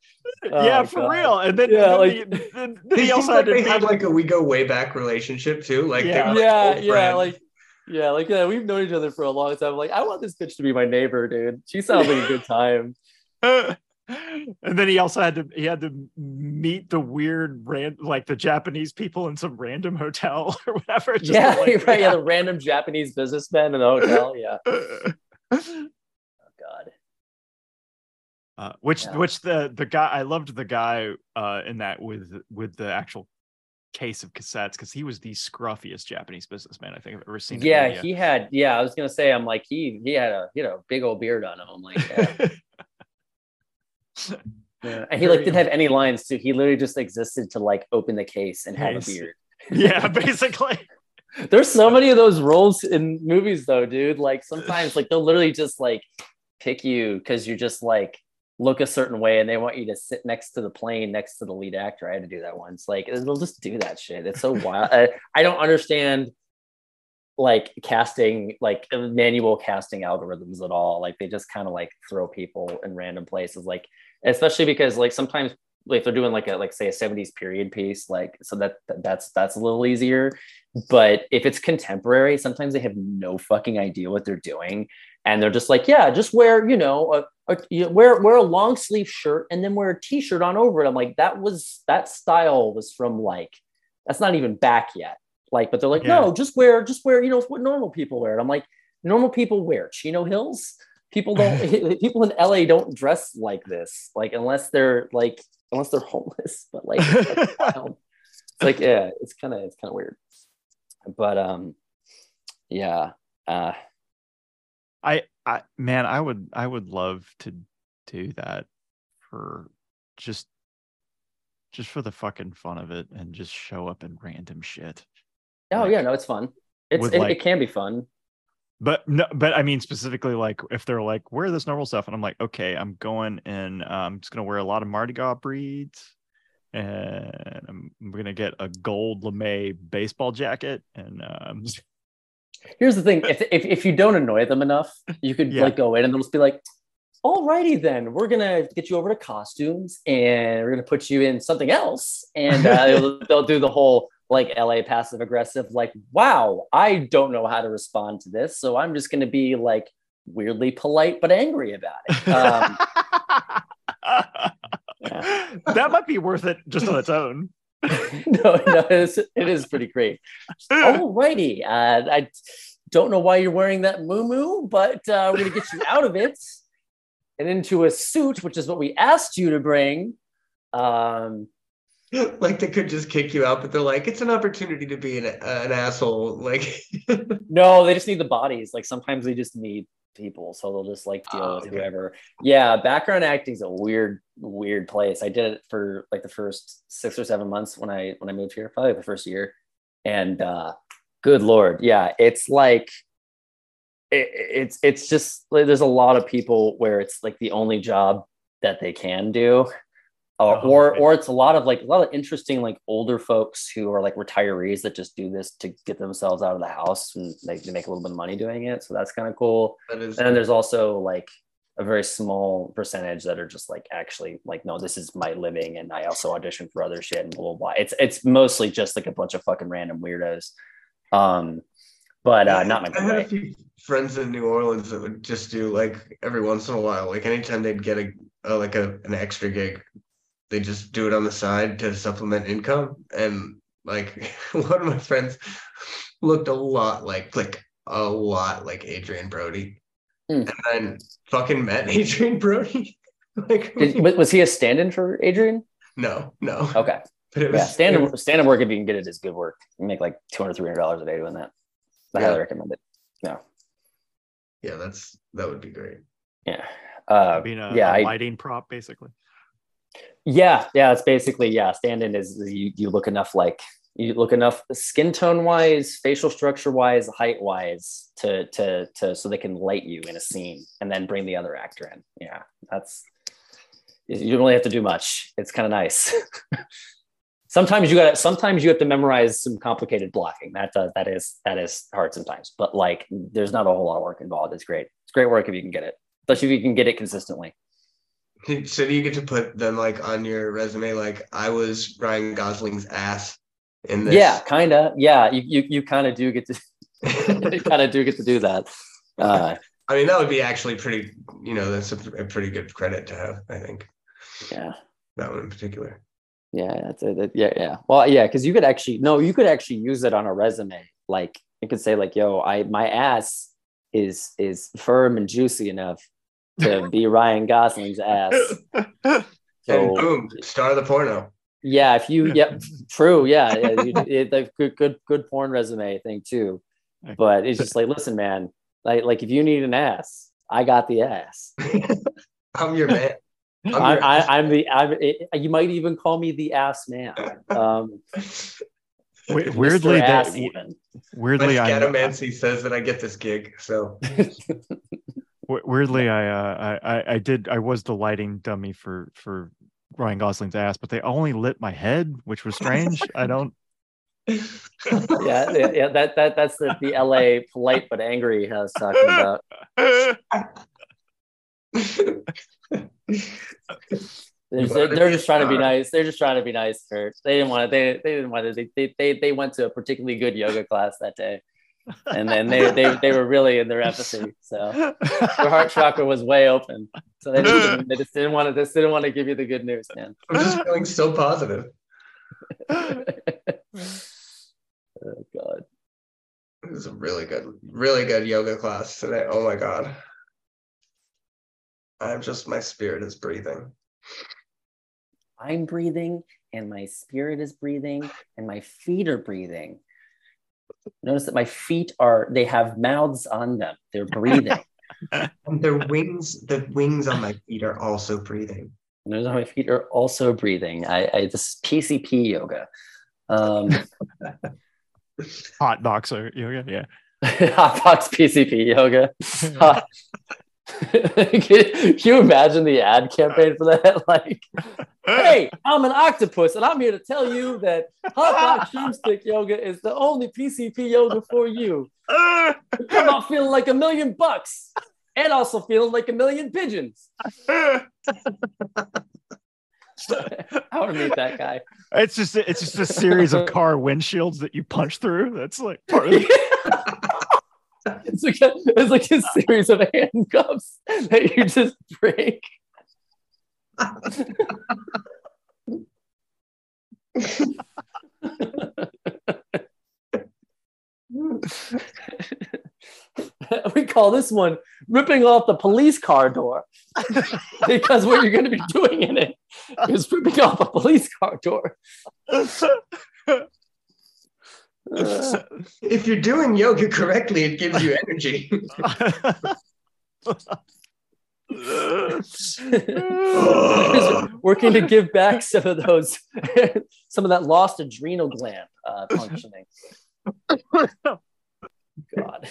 Oh, yeah for God. real and then, Yeah, then, like- he, then, then they he also had to they had like a we go way back relationship too. Like, they Yeah. like, yeah, yeah, like yeah, like yeah, we've known each other for a long time. Like, I want this bitch to be my neighbor, dude. She sounds like a good time. And then he also had to he had to meet the weird ran like the Japanese people in some random hotel <laughs> or whatever. just yeah, like, <laughs> right. Yeah, the random Japanese businessman in the hotel. Yeah. <laughs> Oh God. Uh, which Yeah. which the the guy I loved the guy uh, in that with with the actual case of cassettes because he was the scruffiest Japanese businessman I think I've ever seen. Yeah, he had. Yeah, I was gonna say. I'm like he he had a you know big old beard on him. I'm like, yeah. <laughs> yeah. and he like didn't have any lines too. He literally just existed to like open the case and have a Case. beard. <laughs> yeah, basically. <laughs> There's so many of those roles in movies though, dude. Like sometimes like they'll literally just like pick you because you're just like look a certain way and they want you to sit next to the plane next to the lead actor. I had to do that once. Like they'll just do that shit. It's so wild. I, I don't understand like casting like manual casting algorithms at all. Like they just kind of like throw people in random places. Like especially because like sometimes like they're doing like a like say a 70s period piece like so that that's that's a little easier. But if it's contemporary sometimes they have no fucking idea what they're doing. And they're just like yeah just wear you know a, a you know, wear wear a long sleeve shirt and then wear a t-shirt on over it. I'm like that was that style was from like that's not even back yet. Like but they're like Yeah. no just wear just wear you know what normal people wear. And i'm like normal people wear chino hills people <laughs> don't <laughs> people in la don't dress like this like unless they're like unless they're <laughs> homeless but like it's like yeah it's kind of it's kind of weird but um yeah uh I, I, man, I would, I would love to do that for just, just for the fucking fun of it, and just show up in random shit. Oh Like, yeah, no, it's fun. It's it, like- it can be fun. But no, but I mean specifically like if they're like wear this normal stuff, and I'm like, okay, I'm going and uh, I'm just gonna wear a lot of Mardi Gras breeds, and I'm, I'm gonna get a gold lame baseball jacket, and um, Here's the thing: <laughs> if if, if you don't annoy them enough, you could Yeah. like go in and they'll just be like, "Alrighty then, we're gonna get you over to costumes and we're gonna put you in something else," and uh, <laughs> they'll, they'll do the whole like LA passive aggressive, like, "Wow, I don't know how to respond to this, so I'm just gonna be like weirdly polite but angry about it." Um, <laughs> that might be worth it just on its own. <laughs> no, no, it's, it is pretty great. Alrighty, uh, I don't know why you're wearing that moo but uh, we're gonna get you out of it and into a suit, which is what we asked you to bring. Um, <laughs> like they could just kick you out, but they're like, it's an opportunity to be an, uh, an asshole. <laughs> Like, <laughs> no, they just need the bodies. Like sometimes they just need people, so they'll just like deal Oh, with okay. whoever. Yeah, background acting is a weird, weird place. I did it for like the first six or seven months when I when I moved here, probably the first year, and uh, good lord, yeah, it's like it, it's it's just like, there's a lot of people where it's like the only job that they can do. Or, Oh, or, okay. or it's a lot of like a lot of interesting like older folks who are like retirees that just do this to get themselves out of the house and like they make a little bit of money doing it. So that's kind of cool. And then there's also like a very small percentage that are just like actually like, no, this is my living, and I also audition for other shit and blah blah blah. It's it's mostly just like a bunch of fucking random weirdos. Um, but uh, not my I had a few friends in New Orleans that would just do like every once in a while, like anytime they'd get a, a like a an extra gig, they just do it on the side to supplement income. And like <laughs> one of my friends looked a lot like like a lot like Adrien Brody, Hmm. and then fucking met <laughs> Adrien Brody. <laughs> like Did, was- was he a stand-in for Adrien? no, no, Okay, but it was yeah, stand-in stand-in work if you can get it is good work. You make like 200 300 dollars a day doing that. I Yeah. highly recommend it. No. Yeah, that's that would be great. Yeah. Uh, Being a, yeah, a I- lighting prop, basically. Yeah, yeah, it's basically yeah. Stand-in is you, you look enough like you look enough skin tone wise, facial structure wise, height wise to to to so they can light you in a scene and then bring the other actor in. Yeah, that's you don't really have to do much. It's kind of nice. <laughs> sometimes you got sometimes you have to memorize some complicated blocking. That does that is that is hard sometimes, but like there's not a whole lot of work involved. It's great. It's great work if you can get it, especially if you can get it consistently. <laughs> So do you get to put them like on your resume? Like I was Ryan Gosling's ass in this. Yeah, kind of. Yeah, you you, you kind of do get to <laughs> you kind of do get to do that. Uh, I mean, that would be actually pretty. You know, that's a, a pretty good credit to have. I think yeah, that one in particular. yeah, that's it. That- yeah, yeah. Well, yeah, because you could actually no, you could actually use it on a resume. Like you could say like, "Yo, I my ass is is firm and juicy enough to <laughs> be Ryan Gosling's ass." <laughs> and boom, star of the porno. yeah, if you yep, <laughs> true, yeah, yeah you, it, the good good good porn resume thing too. But it's just like, listen, man, like like if you need an ass, I got the ass. I'm your man. I'm I, your I, ass. I'm the. I'm, it, you might even call me the ass man. Um, We- weirdly, ass that, even. My weirdly, I scatomancy says that I get this gig. So W- weirdly i uh I, I i did i was the lighting dummy for for ryan gosling's ass but they only lit my head which was strange i <laughs> don't yeah, yeah, yeah, that that that's the the LA polite but angry I was talking about. They're, they're, they're just trying to be nice. They're just trying to be nice, Kurt. They didn't want to. They, they didn't want to. They, they, they, they went to a particularly good yoga class that day, and then they, they, they were really in their empathy. So their heart chakra was way open. So they just, they just didn't want to. They just didn't want to give you the good news, man. I'm just feeling so positive. <laughs> oh God. It was a really good, really good yoga class today. Oh my god. I'm just my spirit is breathing. I'm breathing and my spirit is breathing and my feet are breathing. Notice that my feet are, they have mouths on them. They're breathing. <laughs> and their wings, the wings on my feet are also breathing. Notice how my feet are also breathing. I, I this PCP yoga. Um, Hot boxer yoga. Yeah. <laughs> hot box PCP yoga. <laughs> Uh, <laughs> Can you imagine the ad campaign for that? <laughs> Like, hey, I'm an octopus, and I'm here to tell you that hot box drumstick <laughs> yoga is the only PCP yoga for you. Come out feeling like a million bucks, and also feeling like a million pigeons. I want to meet that guy. It's just it's just a series of car windshields that you punch through. That's like part of the, It's like a, it's like a series of handcuffs that you just break. <laughs> we call this one ripping off the police car door <laughs> because what you're going to be doing in it is ripping off a police car door. <laughs> Uh, <laughs> If you're doing yoga correctly, it gives you energy. <laughs> working to give back some of those, <laughs> some of that lost adrenal gland uh, functioning. God.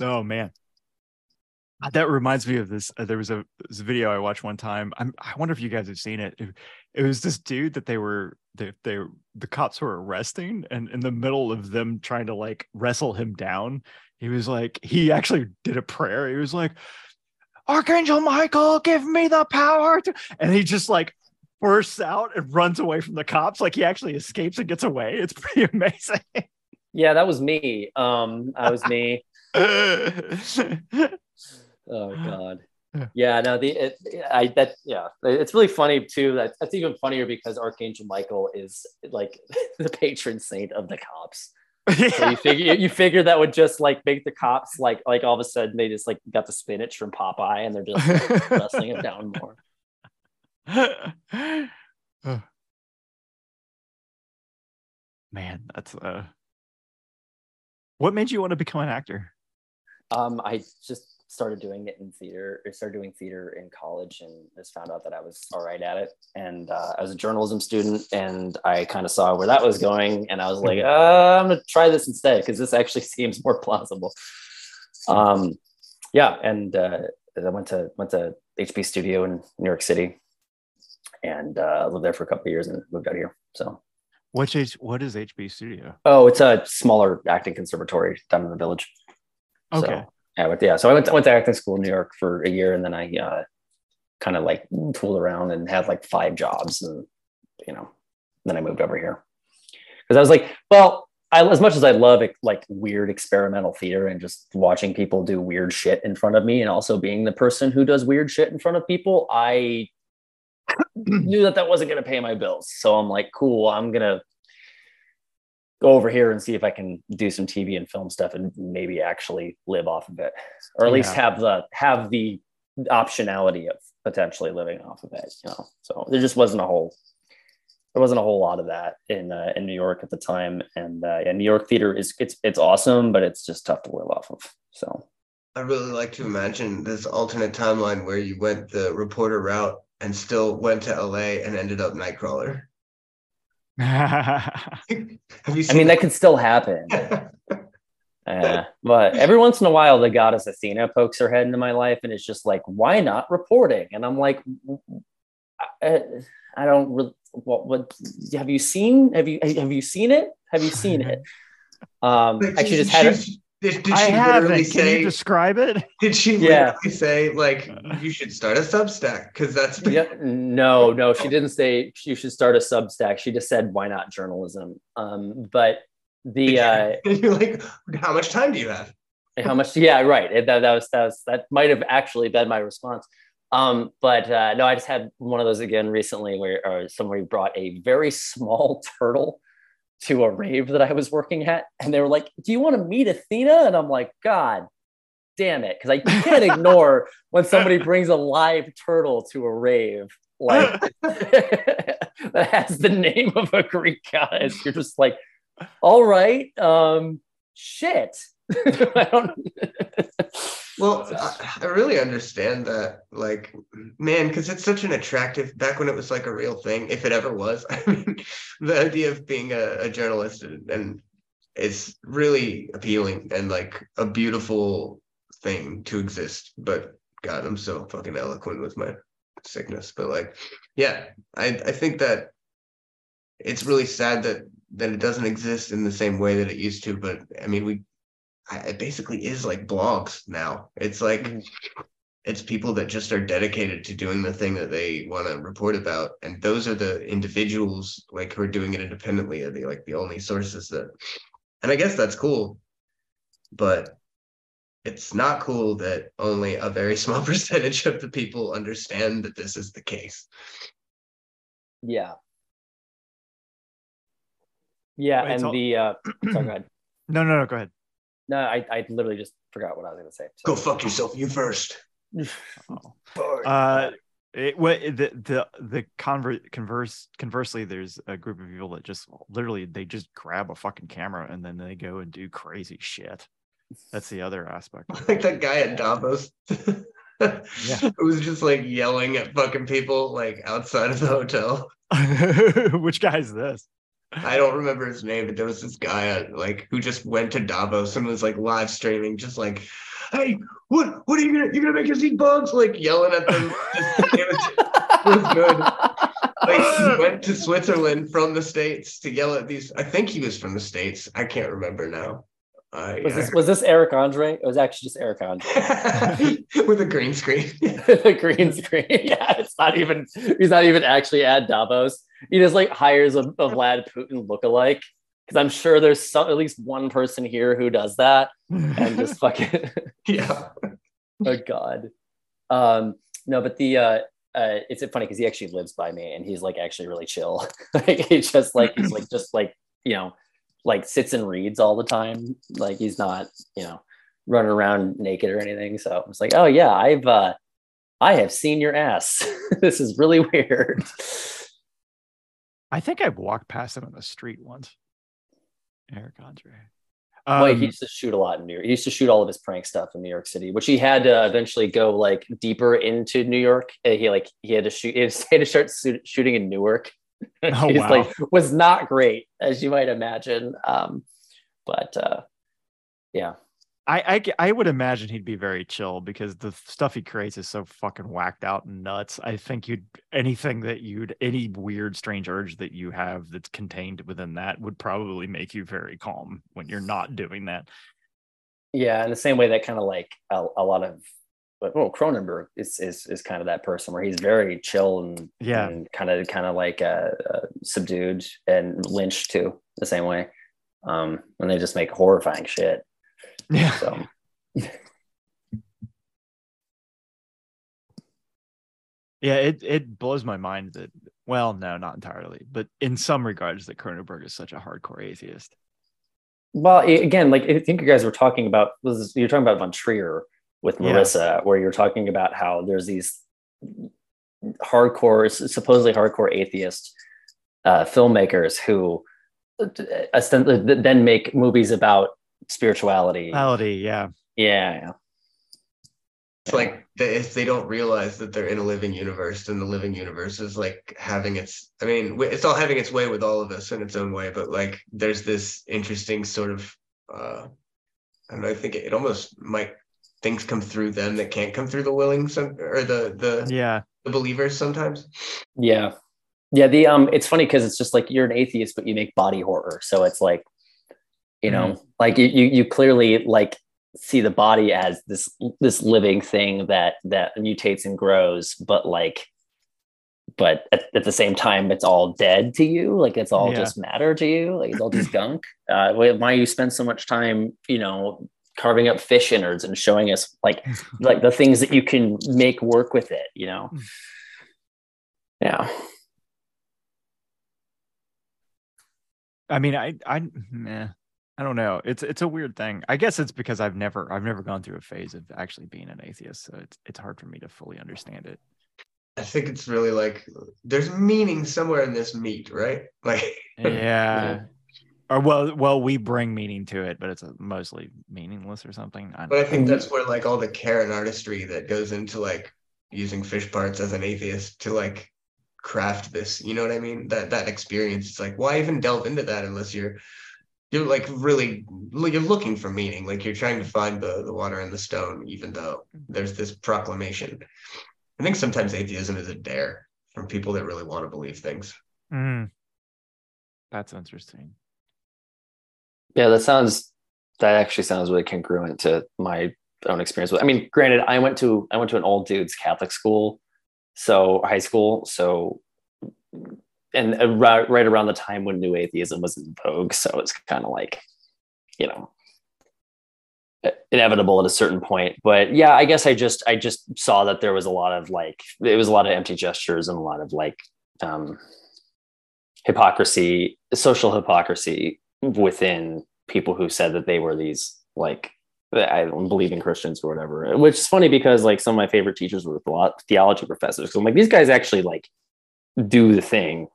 oh man. That reminds me of this. Uh, there was a, this video I watched one time. I'm, I wonder if you guys have seen it. it. It was this dude that they were they they the cops were arresting, and in the middle of them trying to like wrestle him down, he was like he actually did a prayer. He was like, "Archangel Michael, give me the power!" To, and he just like bursts out and runs away from the cops. Like he actually escapes and gets away. It's pretty <laughs> amazing. Yeah, that was me. Um, that was me. <laughs> Oh <gasps> God. Yeah. Yeah, no, the it, I that yeah, it's really funny too. That that's even funnier because Archangel Michael is like <laughs> the patron saint of the cops. So you figure you figure that would just like make the cops like like all of a sudden they just like got the spinach from Popeye and they're just like, wrestling him down more. <laughs> Man, that's uh what made you want to become an actor? Um, I just started doing it in theater. I started doing theater in college and just found out that I was all right at it. And uh, I was a journalism student and I kind of saw where that was going. And I was like, uh, I'm going to try this instead because this actually <laughs> seems more plausible. Um, yeah. And uh, I went to, went to HB Studio in New York City and uh, lived there for a couple of years and moved out here. So, What's H what is HB Studio? oh, it's a smaller acting conservatory down in the village. Okay. So, I went, yeah. So I went to, went to acting school in New York for a year, and then I uh, kind of like tooled around and had like five jobs, and you know, then I moved over here because I was like, well, I, as much as I love it, like weird experimental theater and just watching people do weird shit in front of me, and also being the person who does weird shit in front of people, I <clears throat> knew that that wasn't going to pay my bills. So I'm like, cool, I'm gonna go over here and see if I can do some TV and film stuff and maybe actually live off of it, or at least have the have the optionality of potentially living off of it. You know, so there just wasn't a whole there wasn't a whole lot of that in uh, in New York at the time, and uh, yeah, New York theater is it's it's awesome, but it's just tough to live off of. So I really like to imagine this alternate timeline where you went the reporter route and still went to LA and ended up Nightcrawler. <laughs> Have you I mean, that could still happen. <laughs> Uh, but every once in a while, the goddess Athena pokes her head into my life, and it's just like, why not reporting? And I'm like, I, I don't. Re- what, what have you seen? Have you have you seen it? Have you seen it? <laughs> Um, Like, actually, just had she- it. Did, did I she haven't. literally Can say? you describe it? Did she Yeah. literally say like you should start a Substack because that's Yeah, no, no, she didn't say you should start a Substack. She just said, why not journalism? Um, but the <laughs> uh, and you're like, how much time do you have? how much yeah right that, that was that was that might have actually been my response um but uh no i just had one of those again recently where uh, somebody brought a very small <laughs> turtle to a rave that i was working at and they were like do you want to meet athena? And i'm like god damn it because i can't ignore <laughs> when somebody brings a live turtle to a rave like <laughs> that has the name of a greek goddess. You're just like all right um shit. <laughs> I don't Well, <laughs> I, I really understand that, like, man, because it's such an attractive. Back when it was like a real thing, if it ever was. <laughs> I mean, the idea of being a, a journalist and, and it's really appealing and like a beautiful thing to exist. But God, I'm so fucking eloquent with my sickness. But like, yeah, I I think that it's really sad that that it doesn't exist in the same way that it used to. But I mean, we it basically is like blogs now. It's like Mhm. it's people that just are dedicated to doing the thing that they want to report about, and those are the individuals like who are doing it independently. Are the like the only sources that, and I guess that's cool, but it's not cool that only a very <laughs> small percentage of the people understand that this is the case. Yeah. Yeah, Wait, and so- the uh <clears throat> sorry, go ahead. No, no, no. Go ahead. No, I, I literally just forgot what I was gonna say. Go fuck yourself, you first. Oh. <laughs> Uh, it, what the the the conver- converse conversely, there's a group of people that just literally they just grab a fucking camera and then they go and do crazy shit. That's the other aspect. <laughs> like that guy at Davos. <laughs> Yeah. Who was just like yelling at fucking people like outside of the hotel. Which guy is this? I don't remember his name, but there was this guy uh, like who just went to Davos and was like live streaming, just like, "Hey, what? What are you gonna? You're gonna make us eat bugs?" Like yelling at them. <laughs> It, was, it was good. Like he <laughs> went to Switzerland from the states to yell at these. I think he was from the states. I can't remember now. I, Was this was this Eric Andre? It was actually just Eric Andre. <laughs> <laughs> with a green screen. <laughs> the green screen. Yeah, it's not even he's not even actually at Davos. He just like hires a, a Vlad Putin lookalike. Because I'm sure there's some, at least one person here who does that and just fucking yeah. oh god. Um no, but the uh uh it's funny because he actually lives by me and he's like actually really chill. like he's just like he's like just like you know like sits and reads all the time. Like he's not, you know, running around naked or anything. So it's like, oh yeah, I've uh I have seen your ass. <laughs> this is really weird. I think I've walked past him on the street once. Eric Andre. Um, he used to shoot a lot in New York. He used to shoot all of his prank stuff in New York City, which he had to eventually go like deeper into New York. Uh, He like he had to shoot. He had to start shooting in Newark. <laughs> Oh, wow. like was not great, as you might imagine. Um, but uh, yeah, I would imagine he'd be very chill because the stuff he creates is so fucking whacked out and nuts. I think you'd anything that you'd any weird strange urge that you have that's contained within that would probably make you very calm when you're not doing that. yeah. In the same way that kind of like a, a lot of, but well, Cronenberg is is is kind of that person where he's very chill and Yeah. and kind of kind of like uh, uh, subdued and Lynch too the same way. Um, and they just make horrifying shit. Yeah. So <laughs> Yeah, it it blows my mind that well, no, not entirely, but in some regards that Cronenberg is such a hardcore atheist. Well, again, like I think you guys were talking about was you're talking about Von Trier with Yeah. Marissa, where you're talking about how there's these hardcore, supposedly hardcore atheist uh, filmmakers who uh, then make movies about spirituality. Reality, yeah. yeah, yeah. It's like they, if they don't realize that they're in a living universe, then the living universe is like having its. I mean, it's all having its way with all of us in its own way. But like, there's this interesting sort of. uh I don't know. I think it, almost might things come through them that can't come through the willing some or the the, Yeah. the believers sometimes. Yeah. Yeah. The um it's funny because it's just like you're an atheist, but you make body horror. So it's like, you know, like you, you you clearly like see the body as this this living thing that that mutates and grows, but like but at, at the same time it's all dead to you like it's all Yeah. just matter to you like it's all just gunk uh why why you spend so much time you know carving up fish innards and showing us like <laughs> like the things that you can make work with it you know hmm. yeah I mean, I I meh, I don't know. It's it's a weird thing. I guess it's because I've never I've never gone through a phase of actually being an atheist, so it's it's hard for me to fully understand it. I think it's really like there's meaning somewhere in this meat, right? <laughs> Like, Yeah. Or well, well, we bring meaning to it, but it's mostly meaningless or something. I But I think that's where like all the care and artistry that goes into like using fish parts as an atheist to like craft this. You know what I mean? That that experience. It's like why even delve into that unless you're you're like really you're looking for meaning. Like you're trying to find the the water in the stone, even though there's this proclamation. I think sometimes atheism is a dare from people that really want to believe things. Mm. That's interesting. Yeah, that sounds that actually sounds really congruent to my own experience with. I mean, granted, I went to I went to an old dude's Catholic school, so high school, so and right, right around the time when New Atheism was in vogue, so it's kind of like, you know, inevitable at a certain point. But yeah, I guess I just I just saw that there was a lot of like it was a lot of empty gestures and a lot of like um, hypocrisy, social hypocrisy within people who said that they were these like I don't believe in Christians or whatever. Which is funny because like some of my favorite teachers were theology professors. So I'm like these guys actually like do the thing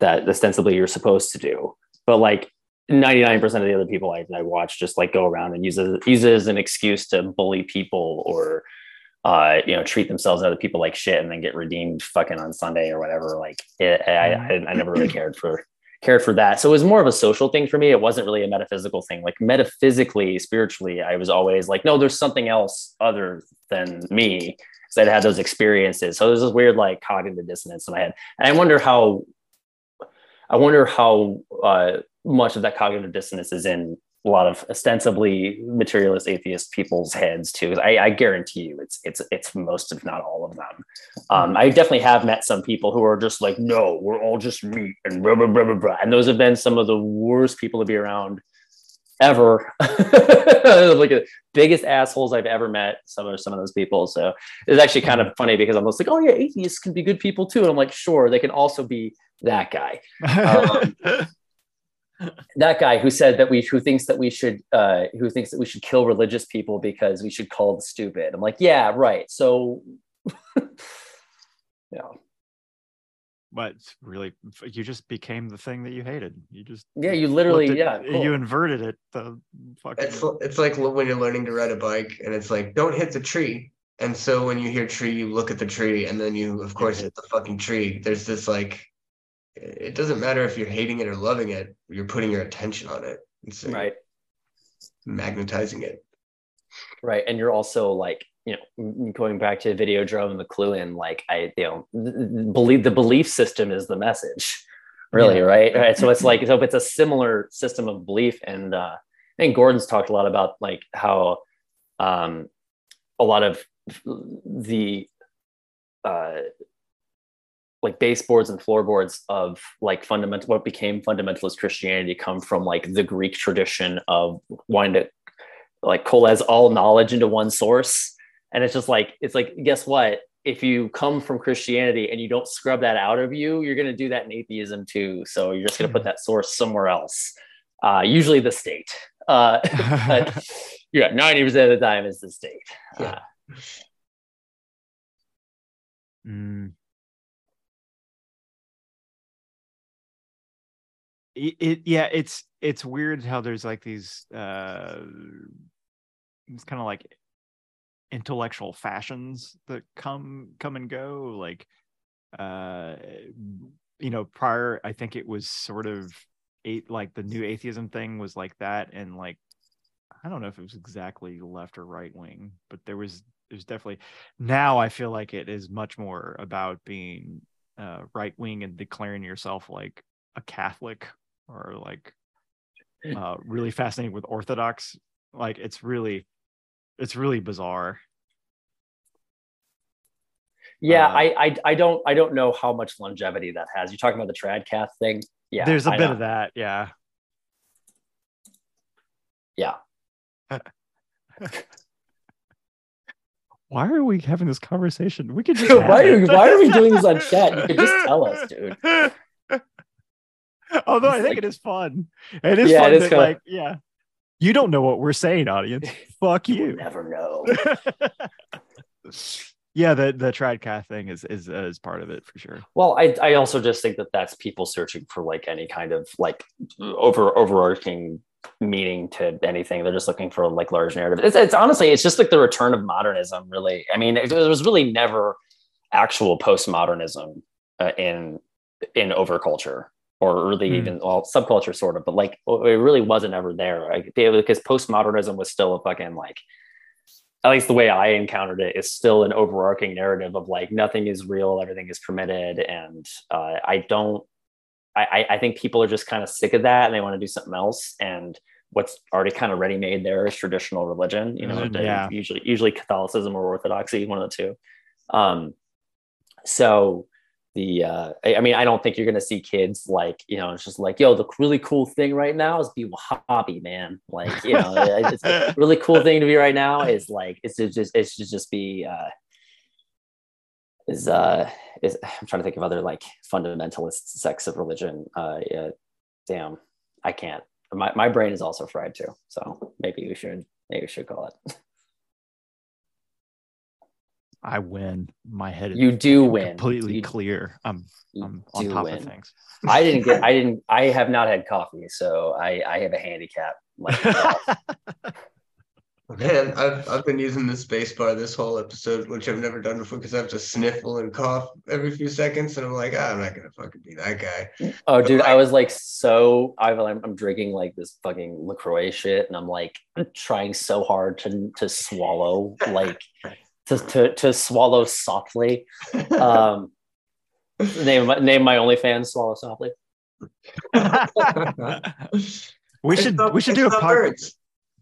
that ostensibly you're supposed to do, but like 99% of the other people I, I watch just like go around and use it, use it as an excuse to bully people or uh, you know, treat themselves and other people like shit and then get redeemed fucking on Sunday or whatever. Like it, I, I, I never really cared for cared for that. So it was more of a social thing for me. It wasn't really a metaphysical thing. Like metaphysically, spiritually, I was always like, no, there's something else other than me. That had those experiences. So there's this weird like cognitive dissonance in my head. And I wonder how I wonder how uh, much of that cognitive dissonance is in a lot of ostensibly materialist atheist people's heads too. I, I, guarantee you, it's it's it's most, if not all of them. Um, I definitely have met some people who are just like, no, we're all just meat and blah blah blah blah blah, and those have been some of the worst people to be around ever. <laughs> like the biggest assholes I've ever met. Some of some of those people. So it's actually kind of funny because I'm just like, oh yeah, atheists can be good people too, and I'm like, sure, they can also be that guy. <laughs> Um, that guy who said that we who thinks that we should uh, who thinks that we should kill religious people because we should call them stupid. I'm like, yeah, right. So, <laughs> yeah. But really, you just became the thing that you hated. You just yeah, you literally it, yeah, cool. you inverted it. The fucking... It's it's like when you're learning to ride a bike, and it's like don't hit the tree. And so when you hear tree, you look at the tree, and then you of course hit the fucking tree. There's this like it doesn't matter if you're hating it or loving it you're putting your attention on it. So right. magnetizing it. Right. And you're also like you know going back to Videodrome and McLuhan like i you know believe the belief system is the message <laughs> really yeah. right? Right. So it's like so if it's a similar system of belief and uh i think gordon's talked a lot about like how um a lot of the uh like baseboards and floorboards of like fundamental what became fundamentalist christianity come from like the greek tradition of wanting to like coalesce all knowledge into one source. And it's just like it's like guess what? If you come from christianity and you don't scrub that out of you you're going to do that in atheism too. So you're just going to put that source somewhere else. Uh, usually the state. Uh, <laughs> but, <laughs> yeah 90% of the time is the state. Yeah. Uh, mm. It, it, yeah it's it's weird how there's like these uh it's kind of like intellectual fashions that come come and go like uh you know prior i think it was sort of eight like the new atheism thing was like that and like i don't know if it was exactly left or right wing but there was there's definitely now i feel like it is much more about being uh right wing and declaring yourself like a catholic or like uh, really fascinating with Orthodox. Like it's really, it's really bizarre. Yeah, uh, I, I I don't I don't know how much longevity that has. You're talking about the tradcath thing. Yeah, there's a I bit know. of that. Yeah. Yeah. <laughs> why are we having this conversation? We could <laughs> just why, are, why are we doing this on chat? You could just <laughs> tell us, dude. Although I think it is fun. It is yeah, fun. It is that, like, yeah. You don't know what we're saying, audience. <laughs> Fuck you. never know. <laughs> Yeah, the the Tradcath thing is is uh, is part of it for sure. Well, I I also just think that that's people searching for like any kind of like over overarching meaning to anything. They're just looking for like large narrative. It's, it's honestly it's just like the return of modernism. Really, I mean, it, it was really never actual postmodernism uh, in in overculture or really Hmm. even well subculture sort of, but like it really wasn't ever there like, they- because postmodernism was still a fucking like at least the way I encountered it is still an overarching narrative of like nothing is real, everything is permitted, and uh, I don't. I, I- think people are just kind of sick of that and they want to do something else. And what's already kind of ready made there is traditional religion. You know, Religion, yeah. usually usually Catholicism or Orthodoxy, one of the two. Um, so the uh, I, I mean, I don't think you're gonna see kids like you know, it's just like yo, the really cool thing right now is be Wahhabi, man. Like you know, it's a <laughs> really cool thing to be right now is like it's just it's to just be uh is uh is I'm trying to think of other like fundamentalist sects of religion. Uh yeah, damn, I can't. My my brain is also fried too. So maybe we should maybe we should call it. <laughs> I win. My head is You do win. completely You- clear. I'm I'm on top win. of things. I didn't get <laughs> I didn't I have not had coffee, so I I have a handicap. Like <laughs> Man, I've I've been using the space bar this whole episode, which I've never done before because I have to sniffle and cough every few seconds, and I'm like, ah, I'm not gonna fucking be that guy. Oh, dude, I was like so. I, I'm, I'm drinking like this fucking LaCroix shit, and I'm like trying so hard to to swallow, like <laughs> to to, to swallow softly. Um, <laughs> name my- name my OnlyFans. Swallow softly. <laughs> we should not- we should do a not podcast.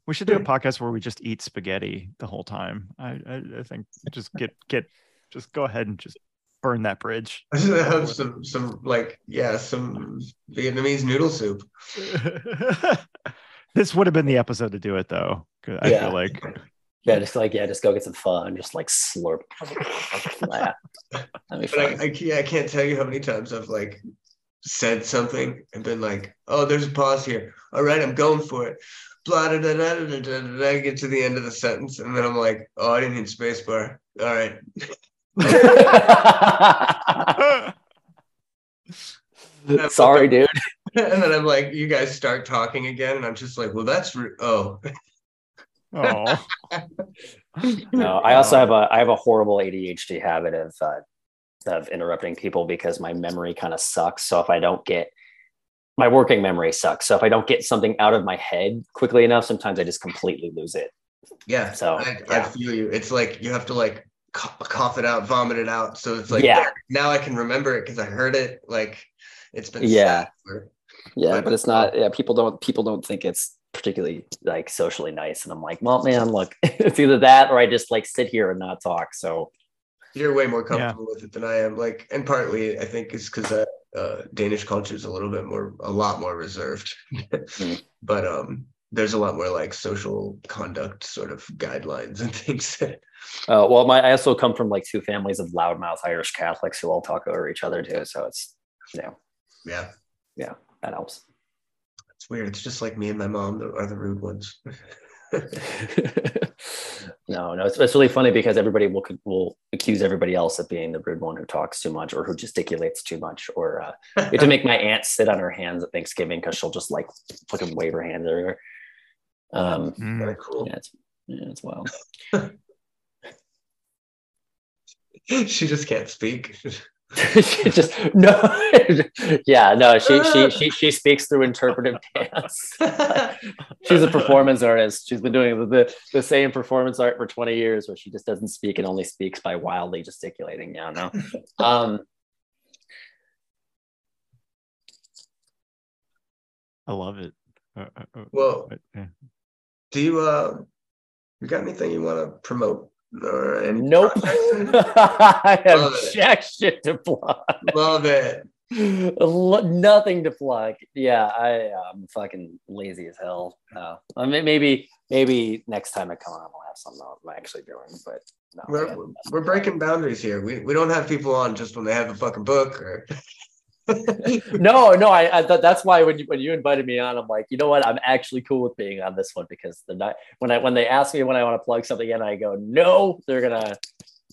We should do a podcast where we just eat spaghetti the whole time. I, I, I think just get get just go ahead and just burn that bridge. I <laughs> should have some some like yeah some Vietnamese noodle soup. this would have been the episode to do it though. I Yeah. feel like Yeah, just like yeah, just go get some fun. Just like slurp. yeah, <laughs> But I. I can't I can't tell you how many times I've like said something and been like, oh, there's a pause here. All right, I'm going for it. Blah da da da da da da da. Get to the end of the sentence, and then I'm like, oh, I didn't hit spacebar. All right. <laughs> Sorry, dude. <laughs> and then I'm like, you guys start talking again, and I'm just like, well, that's re- oh. Oh <laughs> No, I also have a I have a horrible ADHD habit of uh, of interrupting people because my memory kind of sucks. So if I don't get my working memory sucks. So if I don't get something out of my head quickly enough, sometimes I just completely lose it. Yeah. So, I, I feel you. It's like you have to like cough, cough it out, vomit it out. So it's like Yeah. now I can remember it because I heard it. Like it's been Yeah. sat for- Yeah, But- but it's not. Yeah, people don't people don't think it's particularly like socially nice. And I'm like, well, man, look, <laughs> it's either that or I just like sit here and not talk. So You're way more comfortable with it than I am. Like, and partly I think it's because uh, uh, Danish culture is a little bit more, a lot more reserved. Mm. <laughs> But um, there's a lot more like social conduct sort of guidelines and things. Uh, well, my I also come from like two families of loudmouth Irish Catholics who all talk over each other too. So it's you know yeah, that helps. It's weird. It's just like me and my mom are the rude ones. <laughs> no, no, it's, it's really funny because everybody will will accuse everybody else of being the rude one who talks too much or who gesticulates too much. Or uh, we have to make my <laughs> aunt sit on her hands at Thanksgiving because she'll just like fucking wave her hands everywhere. Um, Mm. Very cool. yeah, it's yeah, it's wild. <laughs> she just can't speak. She <laughs> just no, <laughs> yeah, no. She she <laughs> she she speaks through interpretive dance. She's a performance artist. She's been doing the, the, the same performance art for 20 years where she just doesn't speak and only speaks by wildly gesticulating. Yeah, no. Um, I love it. Uh, uh, uh, Well, do you uh, you got anything you want to promote or any nope. <laughs> I have Love it. jack shit to plug. Love it. Nothing to plug. Yeah, I am fucking lazy as hell. Uh, I mean, maybe maybe next time I come on, I'll have something I'm actually doing. But no, We're, we're breaking boundaries here. We, we don't have people on just when they have a fucking book or <laughs> no, no, I, I thought that's why when you when you invited me on, I'm like, you know what, I'm actually cool with being on this one because the night when I when they ask me when I want to plug something in, I go, no, they're gonna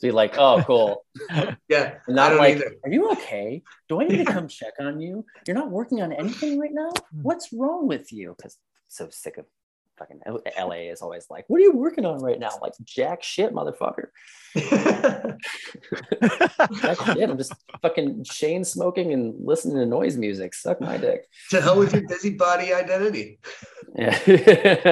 Be like, oh, cool. <laughs> Yeah, And not like, either. are you okay? Do I need to <laughs> come check on you? You're not working on anything right now? Hmm. What's wrong with you? Because so sick of fucking LA is always like, what are you working on right now? Like jack shit, motherfucker. Jack <laughs> shit. I'm just fucking chain smoking and listening to noise music. Suck my dick. to hell with your busybody identity. Yeah, <laughs>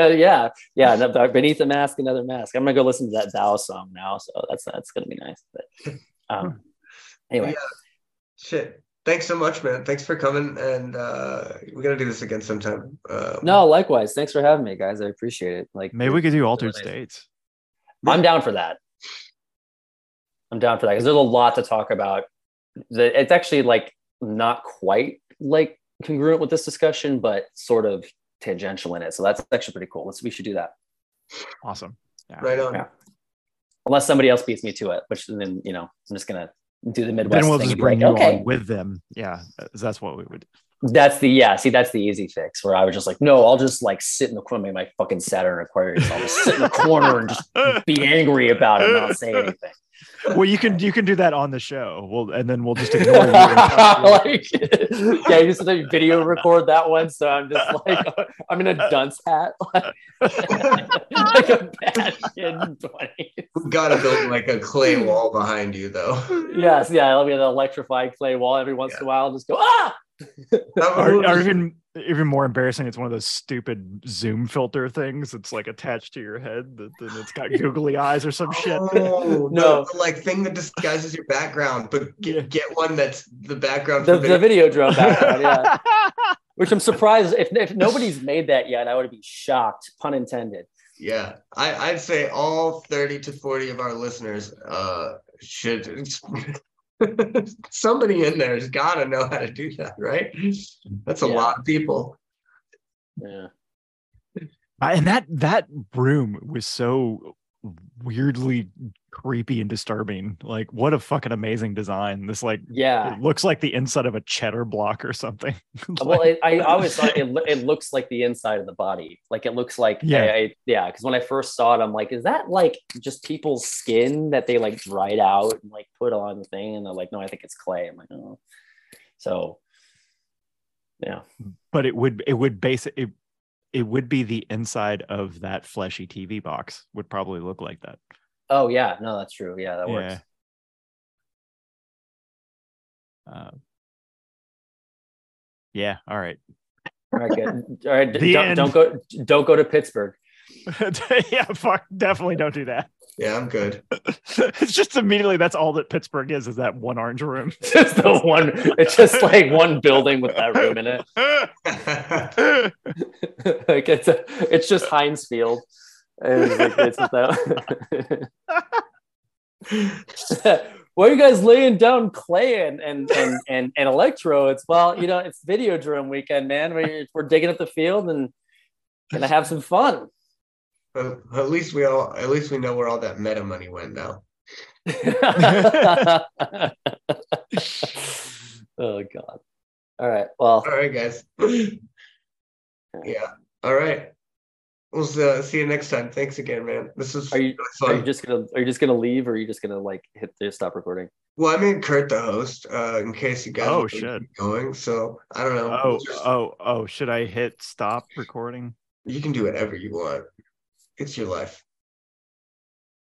yeah, yeah. no, Beneath the mask, another mask. I'm gonna go listen to that Thou song now, so that's that's gonna be nice. But um, <laughs> anyway, Yeah. Shit. Thanks so much, man. Thanks for coming, and uh, we're gonna do this again sometime. Um, no, likewise. Thanks for having me, guys. I appreciate it. Like, Maybe we could do altered nice. states. I'm down for that. I'm down for that because there's a lot to talk about. The, it's actually like not quite like congruent with this discussion, but sort of tangential in it. So that's actually pretty cool. Let's we should do that. Awesome. Yeah. Right on. Yeah. Unless somebody else beats me to it, which then you know I'm just gonna do the Midwest Then we'll thing just bring like, you okay, on with them. Yeah, that's what we would. That's the yeah. See, that's the easy fix. Where I was just like, no, I'll just like sit in the corner, my fucking Saturn Aquarius. I'll just sit in the corner and just be angry about it and not say anything. Well, you can you can do that on the show. Well, and then we'll just ignore you. and talk <laughs> to you. like, yeah, you just have to video record that one. So I'm just like, I'm in a dunce hat, <laughs> like, like a bad kid in 20. We gotta build like a clay wall behind you, though. Yes, yeah, I'll be an electrified clay wall every once in a while. I'll just go, ah, or, or even even more embarrassing, it's one of those stupid Zoom filter things. It's like attached to your head. That then it's got <laughs> googly eyes or some shit. Oh, No. no, like thing that disguises your background, but Yeah. get, get one that's the background. the, for the video. Videodrome background, yeah. <laughs> Which I'm surprised if, if nobody's made that yet, I would be shocked, pun intended. Yeah, I, I'd say all 30 to 40 of our listeners uh, should. <laughs> Somebody in there's got to know how to do that, right? That's a Yeah. lot of people. Yeah. And that that room was so weirdly creepy and disturbing. Like, what a fucking amazing design! This like Yeah. it looks like the inside of a cheddar block or something. <laughs> well it, i always thought it, it looks like the inside of the body like it looks like Yeah. yeah I, yeah because when i first saw it i'm like is that like just people's skin that they like dried out and like put on the thing and they're like no i think it's clay i'm like oh so yeah but it would it would base it it would be the inside of that fleshy TV box would probably look like that. oh yeah no that's true yeah that works Uh, yeah. All right. all right good all right <laughs> don't, don't go don't go to pittsburgh <laughs> yeah. Fuck. Definitely don't do that. Yeah, I'm good. <laughs> it's just immediately that's all that Pittsburgh is is that one orange room. <laughs> just the one it's just like one building with that room in it <laughs> like it's a, it's just Heinz Field. It's like- it's that- Why are you guys laying down clay and and and and, and electrodes? Well, you know, it's Videodrome weekend, man. We're, we're digging up the field and gonna have some fun. Well, at least we all, at least we know where all that meta money went now. <laughs> oh God. All right. Well, All right, guys. <laughs> yeah. All right. We'll uh, see you next time. Thanks again, man. This was are you really are you just gonna are you just gonna leave or are you just gonna like hit the stop recording? Well, I mean, Kurt the host uh, in case you guys Oh, shit. going. So I don't know. oh, Just- oh, oh, should I hit stop recording? you can do whatever you want. It's your life.